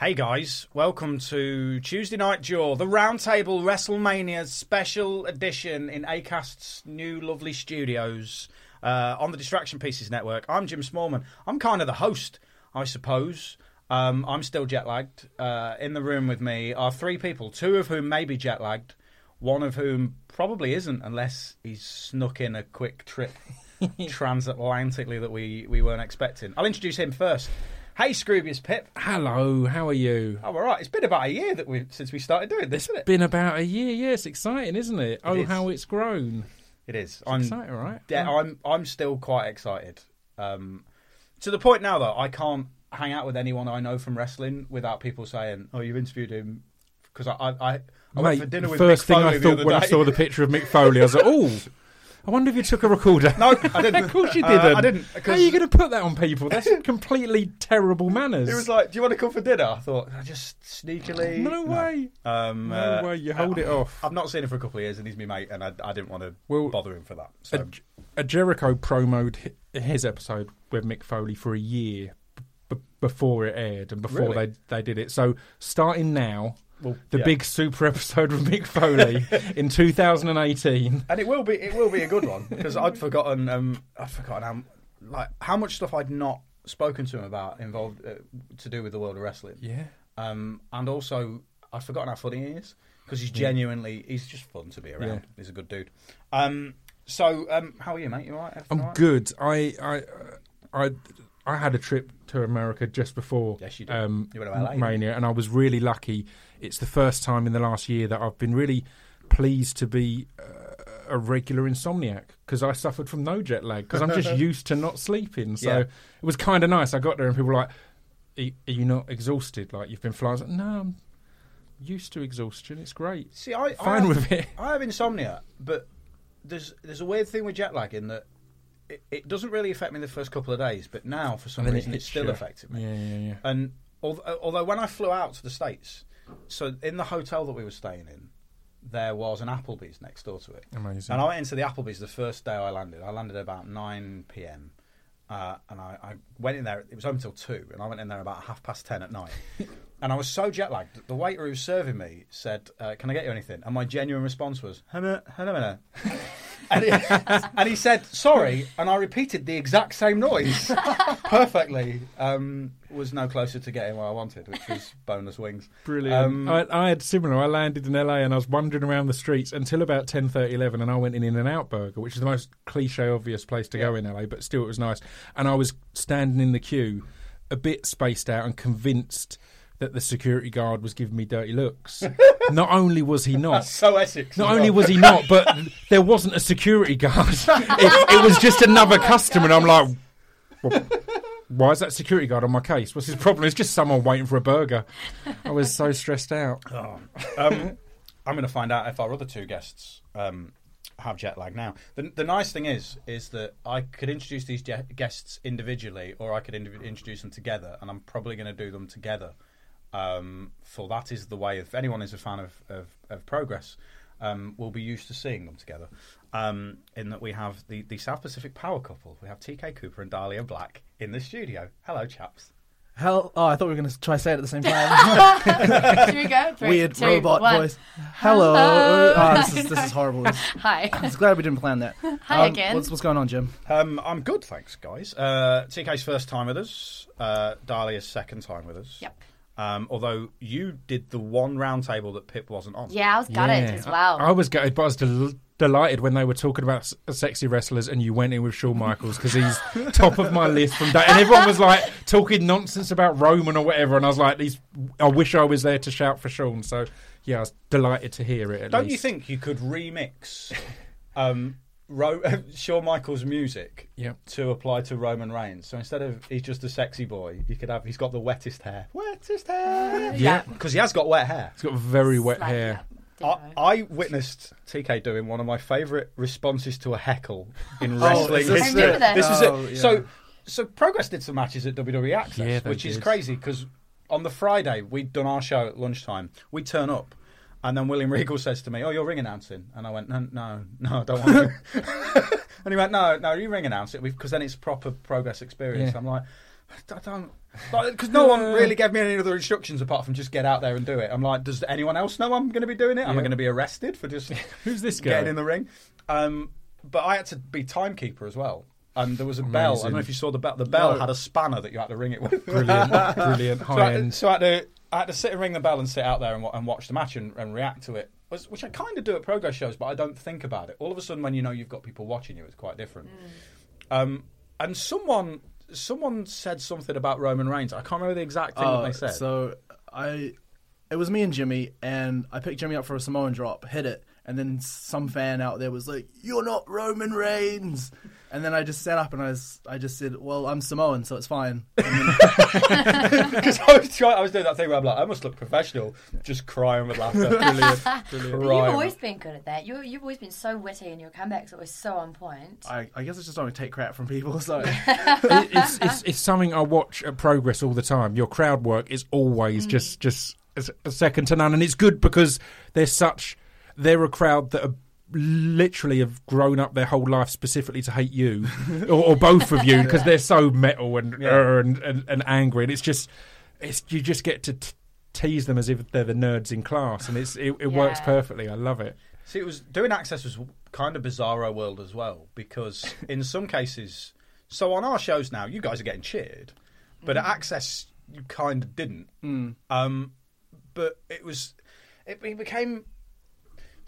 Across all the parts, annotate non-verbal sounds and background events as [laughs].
Hey guys, welcome to Tuesday Night Jaw, the Roundtable WrestleMania special edition in ACAST's new lovely studios uh, on the Distraction Pieces Network. I'm Jim Smallman. I'm kind of the host, I suppose. Um, I'm still jet lagged. Uh, in the room with me are three people, two of whom may be jet lagged, one of whom probably isn't, unless he's snuck in a quick trip [laughs] transatlantically that we, we weren't expecting. I'll introduce him first. Hey, Scroobius Pip. Hello, how are you? Oh, all right. It's been about a year that we since we started doing this, isn't it? Been about a year, yeah. It's exciting, isn't it? oh, is. how it's grown. It is. It's I'm exciting, right? Yeah, I'm I'm still quite excited. Um, to the point now that I can't hang out with anyone I know from wrestling without people saying, "Oh, you've interviewed him." Because I I, I, I went for dinner with first Mick thing Foley I thought when I saw the picture of Mick Foley, I was like, [laughs] oh, I wonder if you took a recorder. No, I didn't. [laughs] of course you Uh, didn't. I didn't, How are you going to put that on people? That's [laughs] completely terrible manners. It was like, "Do you want to come for dinner?" I thought, I just sneakily. no way. Um, No uh, way, you hold it off. I've not seen him for a couple of years, and he's my mate, and I, I didn't want to Well, bother him for that. A, So a Jericho promoed his episode with Mick Foley for a year b- before it aired and before Really? they they did it. So starting now, well, the yeah. big super episode with Mick Foley [laughs] in 2018. and it will be it will be a good one because I'd forgotten um I'd forgotten how like how much stuff I'd not spoken to him about involved uh, to do with the world of wrestling. Yeah. Um, and also I'd forgotten how funny he is because he's genuinely he's just fun to be around. Yeah. He's a good dude. Um, so um, how are you, mate? You all right? Everything I'm all right? good. I I I I had a trip to America just before Yes, you did. um, You went to LA, Mania, and I was really lucky. It's the first time in the last year that I've been really pleased to be uh, a regular insomniac because I suffered from no jet lag because I'm just [laughs] used to not sleeping. So Yeah. it was kind of nice. I got there and people were like, "Are you not exhausted? Like you've been flying?" I was like, no, I'm used to exhaustion. It's great. See, I, I Fine have, with it. I have insomnia, but there's there's a weird thing with jet lag in that it, it doesn't really affect me the first couple of days, but now for some then it reason it's still you. affecting me. Yeah, yeah, yeah. And although, although when I flew out to the states, so in the hotel that we were staying in, there was an Applebee's next door to it. Amazing. And I went into the Applebee's the first day I landed. I landed at about nine p.m. Uh, and I, I went in there. It was open till two, and I went in there about half past ten at night. [laughs] and I was so jet lagged. that The waiter who was serving me said, uh, "Can I get you anything?" And my genuine response was, "Hang on hang on and, he, and he said, "Sorry," and I repeated the exact same noise [laughs] perfectly. Um, was no closer to getting what I wanted, which was bonus wings. Brilliant. Um, I, I had similar. I landed in LA and I was wandering around the streets until about 10, 11 and I went in In and Out Burger, which is the most cliche, obvious place to go in LA, but still it was nice. And I was standing in the queue, a bit spaced out and convinced that the security guard was giving me dirty looks. [laughs] not only was he not. so Essex. Not only well. was he not, but there wasn't a security guard. [laughs] It, it was just another customer, and I'm like, well, why is that security guard on my case? What's his problem? It's just someone waiting for a burger. I was so stressed out. [laughs] Oh. Um, I'm going to find out if our other two guests um, have jet lag now. The, the nice thing is, is that I could introduce these je- guests individually, or I could indiv- introduce them together, and I'm probably going to do them together. Um, for that is the way. If anyone is a fan of of, of progress, um, will be used to seeing them together. Um, in that we have the, the South Pacific power couple. We have TK Cooper and Dahlia Black in the studio. Hello, chaps. Hell, oh, I thought we were going to try to say it at the same time. [laughs] Should we go? [laughs] Three, Weird two, robot one. voice. Hello. Hello. Oh, this is [laughs] this is horrible. This- Hi. I'm glad we didn't plan that. Hi Um, again. What's, what's going on, Jim? Um, I'm good, thanks, guys. Uh, TK's first time with us. Uh, Dahlia's second time with us. Yep. Um, although you did the one round table that Pip wasn't on. Yeah, I was gutted as well. I, I was gutted, but I was del- delighted when they were talking about s- sexy wrestlers, and you went in with Shawn Michaels because he's [laughs] top of my list from day. And everyone was like talking nonsense about Roman or whatever, and I was like, "These, I wish I was there to shout for Shawn." So yeah, I was delighted to hear it. At Don't you think you could remix um, Ro- [laughs] Shawn Michaels' music Yep. to apply to Roman Reigns? So instead of he's just a sexy boy, you could have he's got the wettest hair. Wettest hair. Yeah. Because he has got wet hair. He's got very wet Slightly hair. I. I witnessed TK doing one of my favourite responses to a heckle in [laughs] Oh, wrestling is this history. I this. This was Oh, it. yeah. So, so Progress did some matches at WWE Access, Yeah, they which is did. crazy because on the Friday we'd done our show at lunchtime. We turn up, and then William Regal says to me, "Oh, you're ring announcing," and I went, "No, no, no, I don't [laughs] want to." [laughs] and he went, "No, no, you ring announce it because then it's proper Progress experience." Yeah. I'm like, I don't. Because no one really gave me any other instructions apart from just get out there and do it. I'm like, does anyone else know I'm going to be doing it? Am I going to be arrested for just [laughs] Who's this guy? getting in the ring? Um, but I had to be timekeeper as well. And there was a bell. I don't know if you saw the bell. The bell No. had a spanner that you had to ring it with. Brilliant, [laughs] brilliant, so, I high had to, end. so I had to, I had to sit and ring the bell and sit out there and, and watch the match and, and react to it, which which I kind of do at progress shows, but I don't think about it. All of a sudden, when you know you've got people watching you, it's quite different. Um, and someone someone said something about Roman Reigns. I can't remember the exact thing that Oh, they said. So I, it was me and Jimmy, and I picked Jimmy up for a Samoan drop, hit it, and then some fan out there was like, "You're not Roman Reigns," and then I just sat up and I was, I just said, "Well, I'm Samoan, so it's fine." And then- [laughs] [laughs] Because I was trying, I was doing that thing where I'm like, I must look professional, just crying with laughter. [laughs] Brilliant, But you've always been good at that. You, you've always been so witty and your comebacks are always so on point. I, I guess I just don't take crap from people. So It- it's, it's it's something I watch at Progress all the time. Your crowd work is always just mm. just a s- a second to none, and it's good because they're such they're a crowd that are literally have grown up their whole life specifically to hate you [laughs] or, or both of you because they're so metal and, Yeah. uh, and, and and angry, and it's just it's you just get to. T- Tease them as if they're the nerds in class, and it's it, it works perfectly. I love it. See, it was doing access was kind of bizarro world as well because [laughs] in some cases, so on our shows now, you guys are getting cheered, but at access you kind of didn't. Um, but it was, it, it became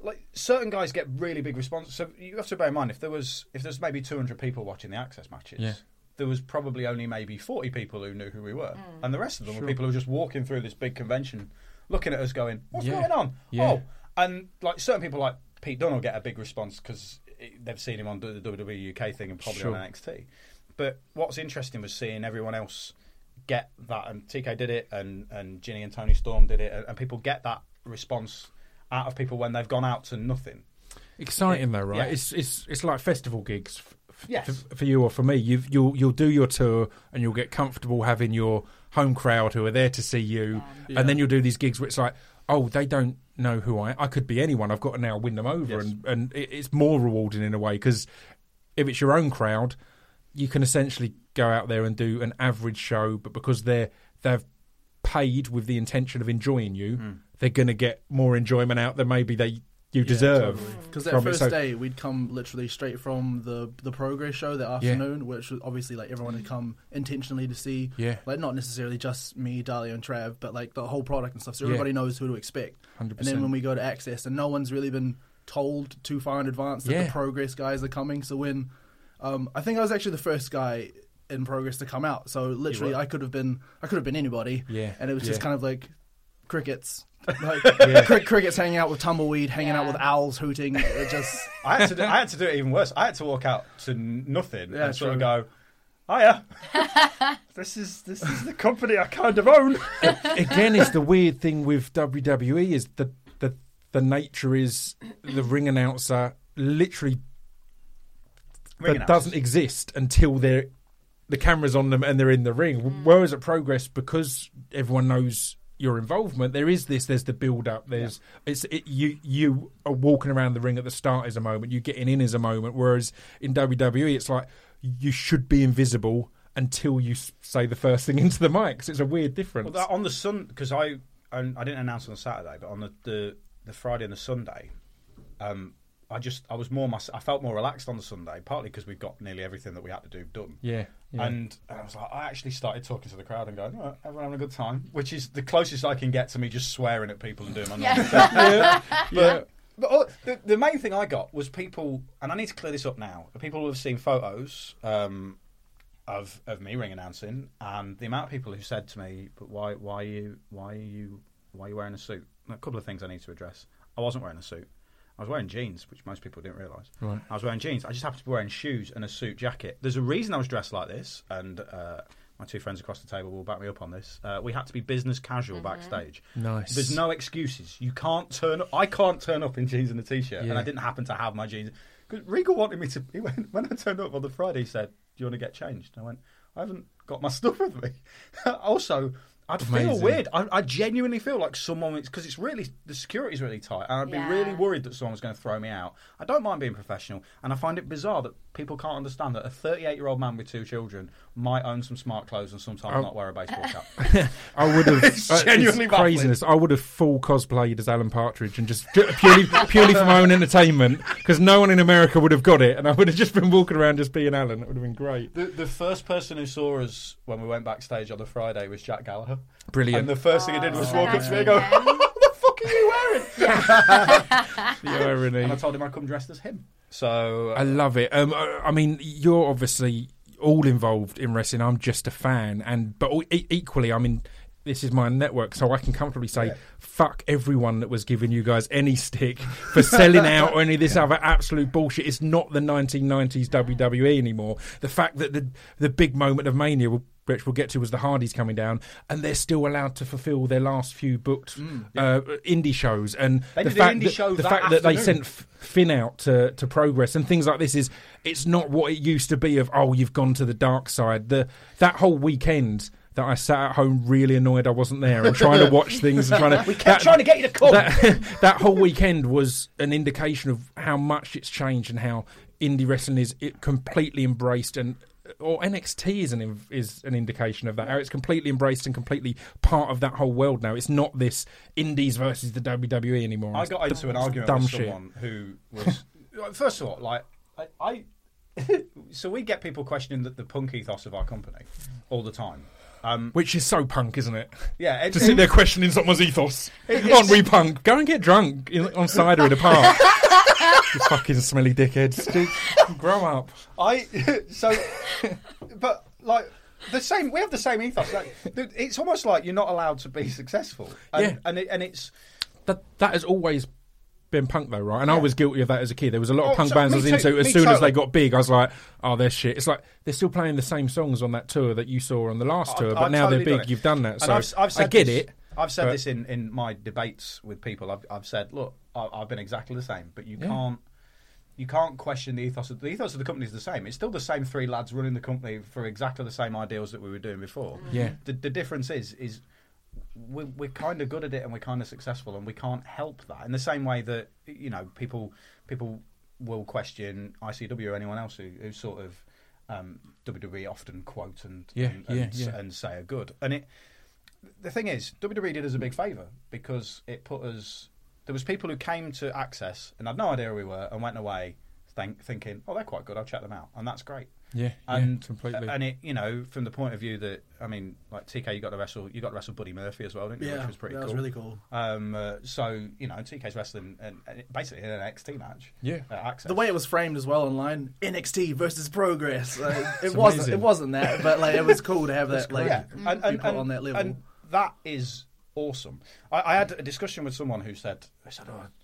like certain guys get really big responses. So you have to bear in mind if there was if there's maybe 200 people watching the access matches. Yeah. There was probably only maybe 40 people who knew who we were. Mm. And the rest of them were people who were just walking through this big convention, looking at us going, What's Yeah. going on? Yeah. Oh, and like certain people like Pete Dunne will get a big response because they've seen him on the WWE UK thing and probably Sure. on NXT. But what's interesting was seeing everyone else get that, and TK did it, and and Jinny and Toni Storm did it, and, and people get that response out of people when they've gone out to nothing. Exciting though, right? Yeah. It's it's it's like festival gigs f- f- Yes. for, for you or for me. You've, you'll you'll do your tour and you'll get comfortable having your home crowd who are there to see you, and then you'll do these gigs where it's like, oh, they don't know who I. I could be anyone. I've got to now win them over, Yes. and and it, it's more rewarding in a way because if it's your own crowd, you can essentially go out there and do an average show, but because they're they've paid with the intention of enjoying you, Hmm. They're going to get more enjoyment out than maybe they you deserve. Because that from it. first So- day, we'd come literally straight from the the progress show that afternoon, which was obviously like everyone had come intentionally to see. Yeah. Like not necessarily just me, Dahlia, and Trav, but like the whole product and stuff. So Yeah. everybody knows who to expect. 100%. And then when we go to access, and no one's really been told too far in advance that Yeah. the progress guys are coming. So when um, I think I was actually the first guy in progress to come out. So literally. I could have been I could have been anybody. Yeah, And it was just kind of like crickets. Like [laughs] cri- crickets hanging out with tumbleweed, hanging out with owls hooting. It just [laughs] I had to do, I had to do it even worse. I had to walk out to nothing Yeah, and sort of true. go, "Hiya, [laughs] this is this is the company I kind of own." again, it's the weird thing with WWE is the the the nature is the ring announcer literally Ring that doesn't exist until they're the camera's on them and they're in the ring. Mm. Whereas at Progress, because everyone knows your involvement. There is this. There's the build up. There's it's it, you you are walking around the ring at the start is a moment. You getting in is a moment. Whereas in WWE, it's like you should be invisible until you say the first thing [laughs] into the mic. 'cause it's a weird difference. Well, that, on the sun because I I didn't announce on Saturday, but on the the, the Friday and the Sunday, um, I just I was more my, I felt more relaxed on the Sunday, partly because we've got nearly everything that we had to do done. yeah, yeah. And, and I was like, I actually started talking to the crowd and going, oh, everyone having a good time, which is the closest I can get to me just swearing at people and doing my normal stuff. [laughs] But, but oh, the, the main thing I got was people, and I need to clear this up now. People who have seen photos um, of of me ring announcing, and the amount of people who said to me, "But why, why are you, why are you, why are you wearing a suit?" A couple of things I need to address. I wasn't wearing a suit. I was wearing jeans, which most people didn't realise. Right. I was wearing jeans. I just happened to be wearing shoes and a suit jacket. There's a reason I was dressed like this, and uh, my two friends across the table will back me up on this. Uh, we had to be business casual backstage. Nice. There's no excuses. You can't turn up. I can't turn up in jeans and a t-shirt, Yeah. and I didn't happen to have my jeans. Because Regal wanted me to. He went, [laughs] when I turned up on the Friday, he said, "Do you want to get changed?" And I went, "I haven't got my [laughs] stuff with me." [laughs] also. I'd feel weird. I, I genuinely feel like someone because it's really the security's really tight, and I'd be really worried that someone was going to throw me out. I don't mind being professional, and I find it bizarre that people can't understand that a 38 year old man with two children might own some smart clothes and sometimes Oh. not wear a baseball cap. [laughs] I would have [laughs] It's uh, genuinely baffling. craziness. I would have full cosplayed as Alan Partridge and just purely purely for my own entertainment because no one in America would have got it, and I would have just been walking around just being Alan. It would have been great. the, the first person who saw us when we went backstage on the Friday was Jack Gallagher. Brilliant. And the first thing he did was so walk up to me and go. [laughs] What the fuck are you wearing? [laughs] the irony. And I told him I'd come dressed as him. So uh, I love it. Um, I I mean, you're obviously all involved in wrestling. I'm just a fan, and but all- e- equally, I mean, this is my network, so I can comfortably say, fuck everyone that was giving you guys any stick for selling out or any of this [laughs] other absolute bullshit. It's not the 1990s WWE anymore. The fact that the the big moment of Mania. Which we'll get to was the Hardys coming down, and they're still allowed to fulfil their last few booked uh, indie shows. And They the fact that, the that fact that they sent Finn out to, to progress and things like this is it's not what it used to be of oh you've gone to the dark side the that whole weekend that I sat at home really annoyed I wasn't there and trying to watch things and trying to [laughs] we kept trying to get you to come. that, [laughs] that whole weekend was an indication of how much it's changed and how indie wrestling is it completely embraced and or NXT is an is an indication of that. How it's completely embraced and completely part of that whole world now. It's not this indies versus the WWE anymore. I It's got into an it's argument dumb with shit. someone who was [laughs] first of all like I, I so we get people questioning the, the punk ethos of our company all the time. Um, Which is so punk, isn't it? yeah, it, To sit there questioning someone's ethos. It- on we punk. Go and get drunk in, on cider in a park. [laughs] you fucking smelly dickheads. Dude, grow up. I [laughs] so, but like the same. We have the same ethos. Like, it's almost like you're not allowed to be successful. And, Yeah. and it, and it's That that has always been punk though, right? And I was guilty of that as a kid. There was a lot of Oh, punk so- bands I was too, into. As soon as they got big, I was like, "Oh, they're shit." It's like they're still playing the same songs on that tour that you saw on the last tour, I've- but now totally they're big. You've done that, And so I've, I've I get this, it. I've said but- this in, in my debates with people. I've, I've said, look, I, I've been exactly the same, but you Yeah. can't. You can't question the ethos. Of, the ethos of the company is the same. It's still the same three lads running the company for exactly the same ideals that we were doing before. Yeah. The, the difference is is we're, we're kind of good at it and we're kind of successful and we can't help that. In the same way that you know people people will question ICW or anyone else who, who sort of um, WWE often quote and Yeah, and, and, yeah, s- yeah. and say are good. And it the thing is, WWE did us a big favour because it put us. There was people who came to Access and had no idea who we were and went away think, thinking, "Oh, they're quite good. I'll check them out," and that's great. Yeah, And yeah, completely. and it, you know, from the point of view that I mean, like TK, you got to wrestle, you got to wrestle Buddy Murphy as well, didn't you? Yeah, Which was pretty that cool. was really cool. Um, uh, so you know, TK's wrestling and, and basically in an NXT match. Yeah. at The way it was framed as well online, NXT versus Progress. Like, it wasn't. amazing. It wasn't that, but like it was cool to have that. Like yeah, and, and, be and, on that level. and that is awesome. I, I had a discussion with someone who said, "I said, oh, d-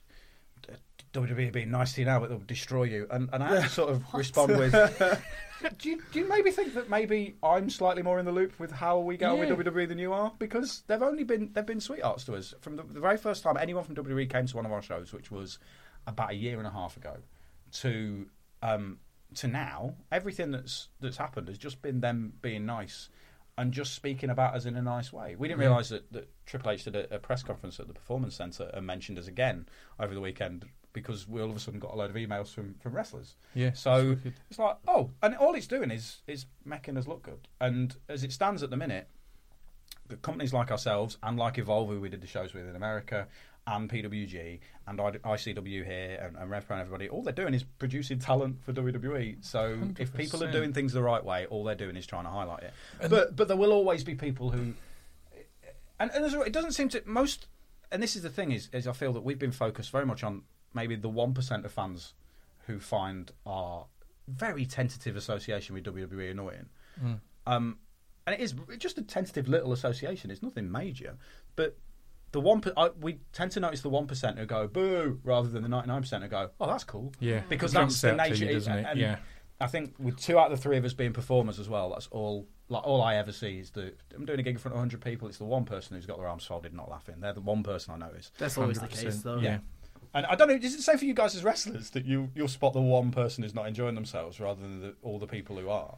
WWE being nice to you now, but they'll destroy you." And, and I had to sort of respond with, [laughs] do, you, "Do you maybe think that maybe I'm slightly more in the loop with how we get on Yeah. with WWE than you are? Because they've only been they've been sweethearts to us from the, the very first time anyone from WWE came to one of our shows, which was about a year and a half ago, to um, to now. Everything that's that's happened has just been them being nice." and just speaking about us in a nice way. We didn't realise that, that Triple H did a, a press conference at the Performance Centre and mentioned us again over the weekend because we all of a sudden got a load of emails from, from wrestlers. Yeah, So it's like, oh, and all it's doing is is making us look good. And as it stands at the minute, the companies like ourselves and like Evolve, who we did the shows with in America, and PWG and I- ICW here and, and RevPro and everybody, all they're doing is producing talent for WWE. So if people are doing things the right way, all they're doing is trying to highlight it. but but there will always be people who, and, and it doesn't seem to most. And this is the thing is, is I feel that we've been focused very much on maybe the one percent of fans who find our very tentative association with WWE annoying. Um, and it is just a tentative little association. It's nothing major, but the one per- I, we tend to notice the one percent who go boo rather than the ninety nine percent who go oh that's cool Yeah. because It that's the out to nature you, doesn't it? and Yeah. I think with two out of the three of us being performers as well, that's all. Like all I ever see is that I'm doing a gig in front of 100 people. It's the one person who's got their arms folded, not laughing. They're the one person I notice. That's always the 100%, case, though. yeah. And I don't know. Is it the same for you guys as wrestlers that you you'll spot the one person who's not enjoying themselves rather than the, all the people who are?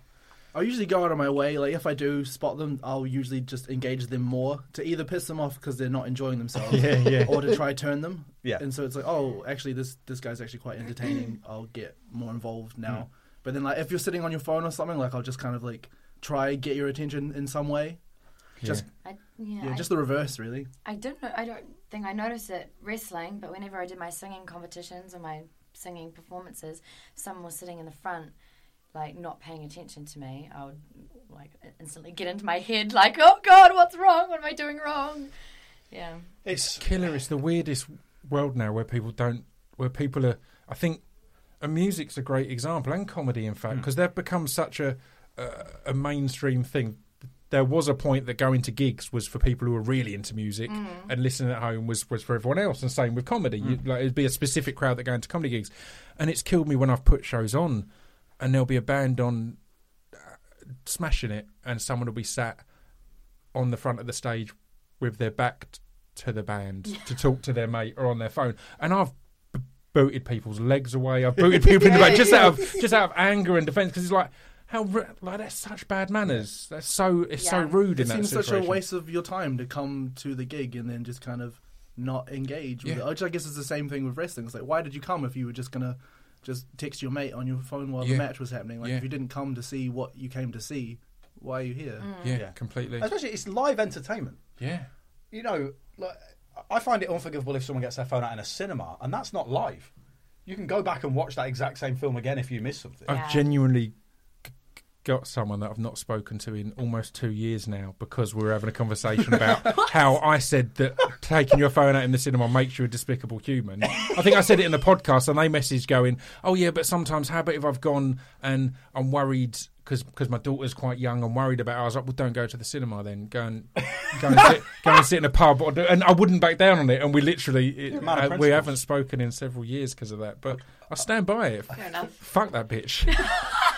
I usually go out of my way. Like if I do spot them, I'll usually just engage them more to either piss them off because they're not enjoying themselves, [laughs] Yeah, yeah. or to try turn them. Yeah. And so it's like, oh, actually, this this guy's actually quite entertaining. [clears throat] I'll get more involved now. Mm. But then, like, if you're sitting on your phone or something, like, I'll just kind of like try get your attention in some way. Just I, yeah, yeah, I, just the reverse, really. I don't know. I don't think I noticed it wrestling, but whenever I did my singing competitions or my singing performances, someone was sitting in the front, like not paying attention to me. I would like instantly get into my head, like, "Oh God, what's wrong? What am I doing wrong?" Yeah. It's killer. It's the weirdest world now where people don't, where people are. I think, and music's a great example, and comedy, in fact, mm. because they've become such a, a a mainstream thing. There was a point that going to gigs was for people who were really into music, and listening at home was, was for everyone else. And same with comedy. You, like it'd be a specific crowd that go into comedy gigs, and it's killed me when I've put shows on, and there'll be a band on, uh, smashing it, and someone will be sat on the front of the stage with their back t- to the band to talk to their mate or on their phone. And I've b- booted people's legs away. I've [laughs] booted people in the back just out of [laughs] just out of anger and defence because it's like how ru- like that's such bad manners. That's so it's so rude It in that seems such a waste of your time to come to the gig and then just kind of not engage. With Yeah. it. Which I guess is the same thing with wrestling. It's like, why did you come if you were just gonna just text your mate on your phone while Yeah. the match was happening? Like, Yeah. if you didn't come to see what you came to see, why are you here? Mm. yeah, Yeah. completely. especially it's live entertainment. Yeah. You know, like I find it unforgivable if someone gets their phone out in a cinema and that's not live. You can go back and watch that exact same film again if you miss something. I've genuinely g- g- got someone that I've not spoken to in almost two years now because we were having a conversation about [laughs] how I said that taking your phone out in the cinema makes you a despicable human. I think I said it in the podcast, and they messaged going, "Oh yeah, but sometimes how about if I've gone and I'm worried." Because my daughter's quite young, I'm worried about. Her. I was like, "Well, don't go to the cinema then. Go and go and sit, [laughs] go and sit in a pub." Do, and I wouldn't back down on it. And we literally, it, uh, we haven't spoken in several years because of that. But I stand by it. Fair enough. Fuck that bitch. [laughs]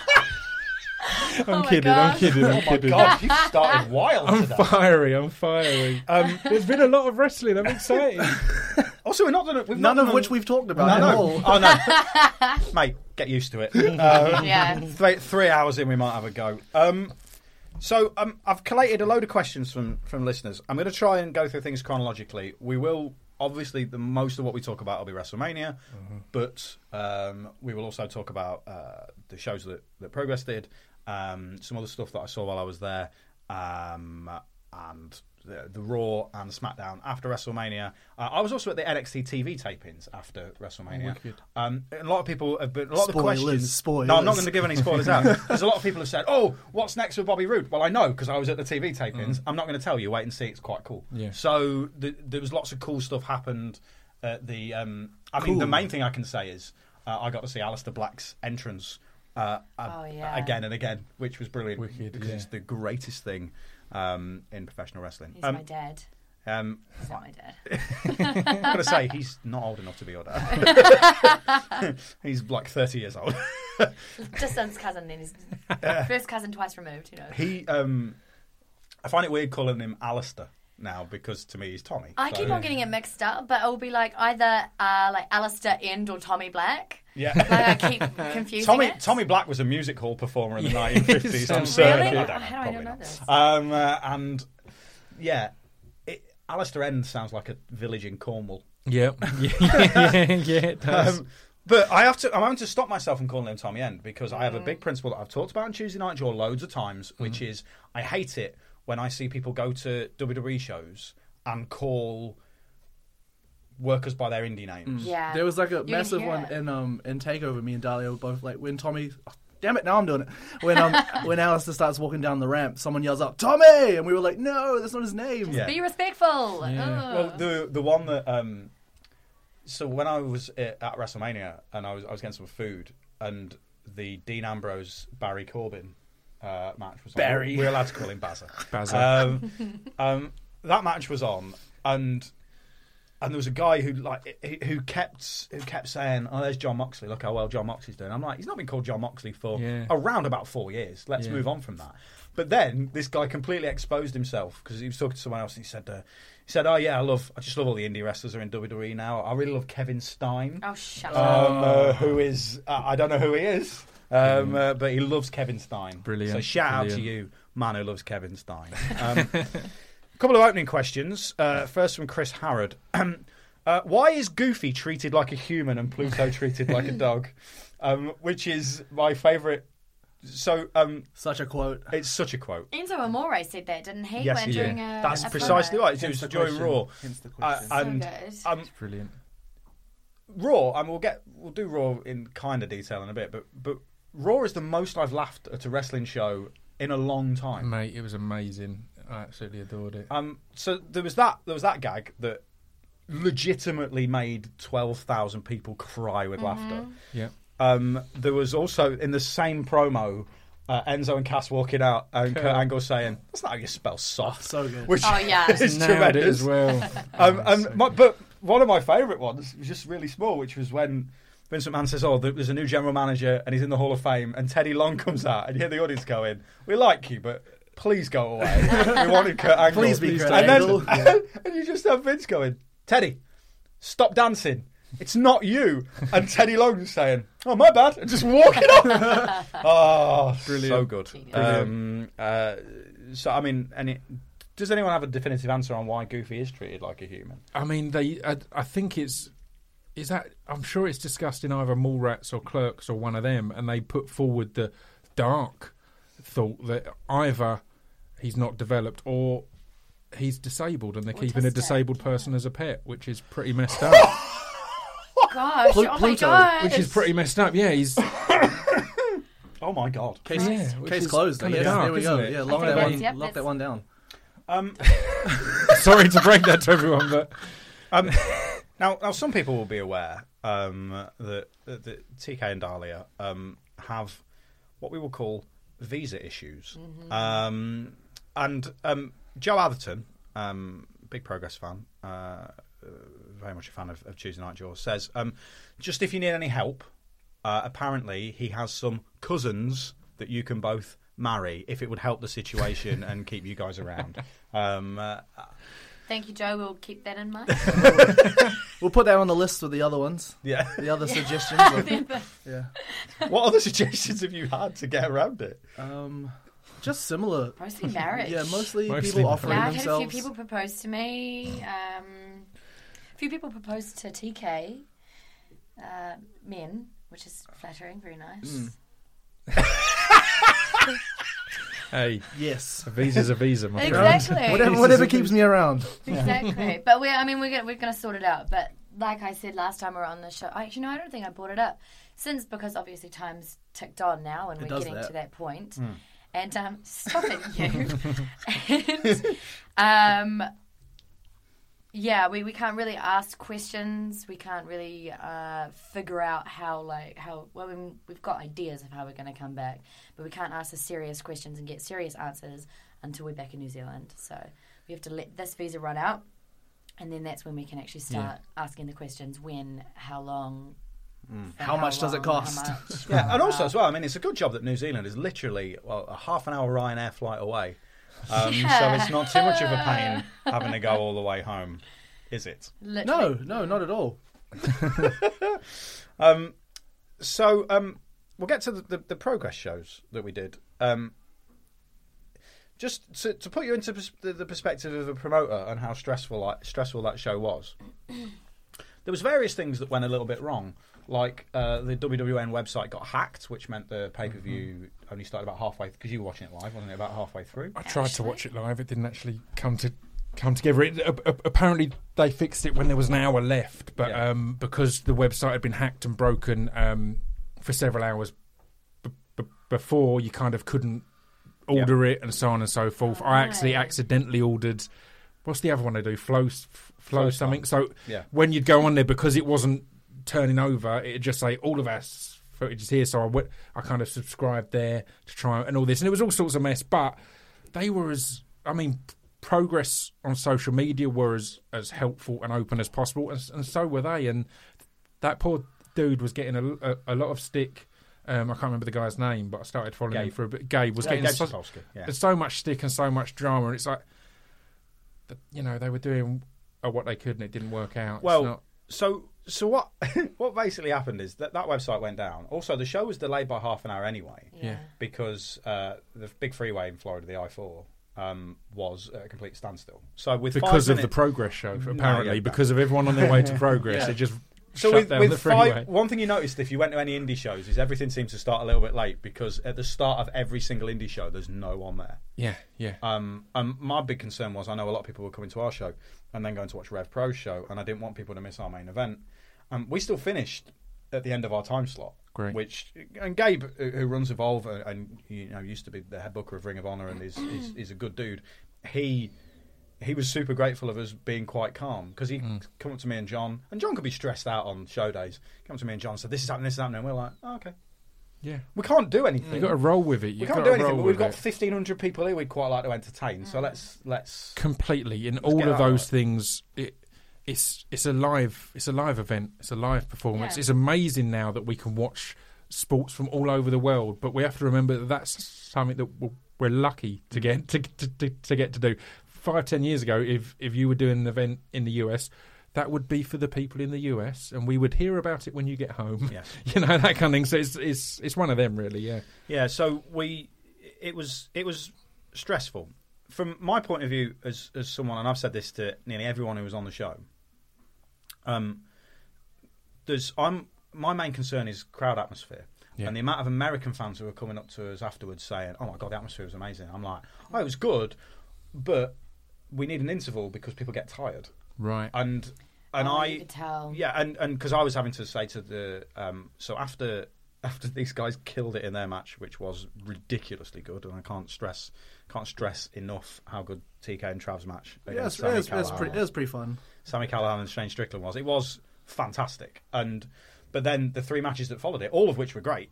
[laughs] I'm Oh kidding. I'm kidding. I'm kidding. Oh my kidding. god, you started [laughs] wild I'm today. fiery. I'm fiery. Um, [laughs] there's been a lot of wrestling. I'm excited. Also, we're not done. We've None not of which we've talked about No, at all. Oh no, mate, get used to it. Um, Yeah. three, three hours in, we might have a go. Um, so um, I've collated a load of questions from from listeners. I'm going to try and go through things chronologically. We will obviously the most of what we talk about will be WrestleMania, but um, we will also talk about uh, the shows that that Progress did, um, some other stuff that I saw while I was there, um, and. The, the Raw and SmackDown after WrestleMania. Uh, I was also at the NXT TV tapings after WrestleMania. Um, a lot of people have been. A lot of the questions. spoilers. No, I'm not going to give any spoilers out. [laughs] There's a lot of people who said, "Oh, what's next with Bobby Roode?" Well, I know because I was at the TV tapings. I'm not going to tell you. Wait and see. It's quite cool. Yeah. So th- there was lots of cool stuff happened. At the um, I mean, the main thing I can say is uh, I got to see Aleister Black's entrance. Uh, uh, Oh, yeah. again and again, which was brilliant Wicked, because yeah. it's the greatest thing um, in professional wrestling. He's Um, my dad. um, He's not my dad. I'm going to say he's not old enough to be your dad. [laughs] he's like 30 years old. [laughs] Distance cousin, then he's first cousin twice removed. Who knows? He, um, I find it weird calling him Aleister now because to me he's Tommy. I So- keep on getting it mixed up, but it will be like either uh, like Aleister End or Tommy Black. Yeah. Like I keep [laughs] confusing Tommy it. Tommy Black was a music hall performer in the 1950s. I'm Sounds certain. Really? I don't know, How do I probably not know not. this? Um, uh, and yeah, it, Aleister End sounds like a village in Cornwall. Yep. yeah, yeah, [laughs] [laughs] yeah, it does. Um, but I have to. I'm having to stop myself from calling him Tommy End because I have a Mm. big principle that I've talked about on Tuesday Night Jaw loads of times, which Mm-hmm. is I hate it when I see people go to WWE shows and call workers by their indie names. Yeah. There was like a can massive one it. in um in Takeover. Me and Dahlia were both like when Tommy. oh, damn it! Now I'm doing it. When um [laughs] when Aleister starts walking down the ramp, someone yells out Tommy, and we were like, no, that's not his name. Yeah. Be respectful. Yeah. Well, the the one that um, so when I was at, at WrestleMania and I was I was getting some food and the Dean Ambrose Barry Corbin uh, match was on. Barry. We're allowed to call him Bazza. [laughs] Bazza. Um, um, that match was on and. And there was a guy who like who- who kept who kept saying, "Oh, there's Jon Moxley. Look how well Jon Moxley's doing." I'm like, he's not been called Jon Moxley for Yeah. around about four years. Let's Yeah. move on from that. But then this guy completely exposed himself because he was talking to someone else and he said, uh, "He said, oh yeah, I love, I just love all the indie wrestlers are in WWE now. I really love Kevin Stein, oh, shut up. um, uh, who is uh, I don't know who he is, um, uh, but he loves Kevin Stein. Brilliant, So shout out to you, man who loves Kevin Stein. [laughs] Um, a couple of opening questions. Uh, first from Chris Harrod. [clears throat] Uh, why is Goofy treated like a human and Pluto treated like a dog? Um, which is my favourite. So um, Such a quote. it's such a quote. Enzo Amore said that, didn't he? Yes, when he during did. a, That's a precisely promo? right. It Hence was the during question. Raw. Hence the Uh, question. So and good. um, Brilliant. Raw, and we'll get we'll do Raw in kind of detail in a bit, but but Raw is the most I've laughed at a wrestling show in a long time. Mate, it was amazing. I absolutely adored it. Um, so there was that there was that gag that legitimately made twelve thousand people cry with laughter. Yeah. Um, there was also in the same promo. Uh, Enzo and Cass walking out, and Kurt Kurt. Angle saying, "That's not how you spell soft." so good. Which Oh, yeah. [laughs] is Nailed it tremendous as well. [laughs] Um, Oh, and so my, but one of my favourite ones was just really small, which was when Vince McMahon says, "Oh, there- there's a new general manager, and he's in the Hall of Fame." And Teddy Long comes out, and you hear the audience going, "We like you, but please go away. [laughs] we wanted Kurt Angle. Please be Kurt and Angle." Then, [laughs] and you just have Vince going, "Teddy, stop dancing." It's not you. And Teddy Long saying, "Oh, my bad," and just walking off. [laughs] oh, Brilliant. so good. Genius. Um, uh, so, I mean, any, does anyone have a definitive answer on why Goofy is treated like a human? I mean, they. I, I think it's. Is that? I'm sure it's discussed in either Mallrats or Clerks or one of them, and they put forward the dark thought that either he's not developed or he's disabled, and they're keeping a disabled yeah. person as a pet, which is pretty messed [laughs] up. Gosh, Plu- oh my Pluto, god. which is pretty messed up. Yeah, he's. [coughs] Oh my god! Case, Yeah, case closed. I dark, there we go. it? Yeah, lock that one. yep, lock that one down. Um, [laughs] sorry to break that to everyone, but [laughs] um, now, now, some people will be aware um, that, that, that TK and Dahlia um, have what we will call visa issues, um, and um, Joe Atherton, um, big Progress fan, uh, uh, very much a fan of, of Tuesday Night Jaws, says um, just if you need any help, uh, apparently he has some cousins that you can both marry if it would help the situation and keep you guys around. [laughs] Um, uh, Thank you, Joe. We'll keep that in mind. [laughs] [laughs] We'll put that on the list with the other ones. yeah. The other suggestions. of- [laughs] yeah. What other suggestions have you had to get around it? Um, just similar. Mostly marriage. Yeah, mostly, Mostly people marriage. offering Yeah, I've had a few people propose to me. Um, a few people proposed to TK, uh, men, which is flattering, very nice. Hey, Yes. a visa's a visa, my friend. Exactly. Whatever, whatever keeps me around. exactly. But we're, I mean, we're gonna, we're going to sort it out. But like I said last time we were on the show, I, actually, no, I don't think I brought it up since because obviously time's ticked on now and It we're getting that. to that point. And um, stop it, you. [laughs] [laughs] and, um, yeah, we, we can't really ask questions. We can't really uh, figure out how like how well we, we've got ideas of how we're going to come back, but we can't ask the serious questions and get serious answers until we're back in New Zealand. So we have to let this visa run out, and then that's when we can actually start asking the questions: when, how long, for How much does it cost? Yeah, and also as well, I mean, it's a good job that New Zealand is literally well, a half an hour Ryanair flight away, um, so it's not too much of a pain having to go all the way home, is it? Literally. No, no, not at all. [laughs] Um, So um, we'll get to the, the, the progress shows that we did. Um, just to, to put you into pers- the, the perspective of a promoter and how stressful like, stressful that show was. [clears throat] there was various things that went a little bit wrong. Like uh, the WWN website got hacked, which meant the pay per view only started about halfway because you were watching it live, wasn't it? About halfway through. I tried to watch it live. It didn't actually come to come together. It, a- a- apparently, they fixed it when there was an hour left, but Yeah. um, because the website had been hacked and broken um, for several hours b- b- before, you kind of couldn't order it and so on and so forth. Oh, I actually no. accidentally ordered. What's the other one they do? Flow, s- f- flow Flow something. So Yeah. when you'd go on there because it wasn't turning over, it'd just say all of us footage is here. So I went, I kind of subscribed there to try and all this, and it was all sorts of mess. But they were as, I mean, progress on social media were as as helpful and open as possible, and, and so were they. And that poor dude was getting a, a, a lot of stick. Um, I can't remember the guy's name, but I started following him Gabe. for a bit. Gabe was Yeah, getting Gabe so, yeah. there's so much stick and so much drama, and it's like, you know, they were doing what they could, and it didn't work out. Well, so so what [laughs] what basically happened is that that website went down. Also, the show was delayed by half an hour anyway Yeah. because uh, the big freeway in Florida, the I four, um, was a complete standstill. So with because five of the progress show, No, apparently, yeah, because of everyone on their way to [laughs] progress, Yeah. it just So shut with, down with the freeway. five, one thing you noticed if you went to any indie shows is everything seems to start a little bit late because at the start of every single indie show, there's no one there. Yeah, yeah. Um, and my big concern was I know a lot of people were coming to our show and then going to watch Rev Pro's show, and I didn't want people to miss our main event. Um, we still finished at the end of our time slot. Great. Which and Gabe, who who runs Evolve and, and you know used to be the head booker of Ring of Honor and is is, is a good dude. He he was super grateful of us being quite calm because he Mm. come up to me and John, and John could be stressed out on show days. Come up to me and John said, "This is happening, this is happening." And we're like, oh, "Okay, yeah. we can't do anything. You've got to roll with it. we You've can't got do anything, but we've got it. fifteen hundred people here. We'd quite like to entertain. So mm. let's let's completely in Let's all of those right. things. It, it's it's a live it's a live event. It's a live performance. Yeah. It's amazing now that we can watch sports from all over the world. But we have to remember that that's something that we're- we're lucky to get to, to, to, to get to do. Five ten years ago, if if you were doing an event in the US. That would be for the people in the US, and we would hear about it when you get home. Yes. [laughs] you know that kind of thing. So it's it's it's one of them, really. Yeah, Yeah, so we it was it was stressful from my point of view as as someone, and I've said this to nearly everyone who was on the show. Um, there's I'm my main concern is crowd atmosphere. Yeah. And the amount of American fans who were coming up to us afterwards saying, "Oh my god, the atmosphere was amazing." I'm like, "Oh, it was good, but we need an interval because people get tired." Right. And and Oh, I you could tell. yeah, and and because I was having to say to the um, so after [laughs] after these guys killed it in their match, which was ridiculously good, and I can't stress can't stress enough how good TK and Trav's match Yeah, against it's, Sami it's, it's Callihan pretty, was. it's pretty fun. Sami Callihan and Shane Strickland was. It was fantastic, and but then the three matches that followed it, all of which were great.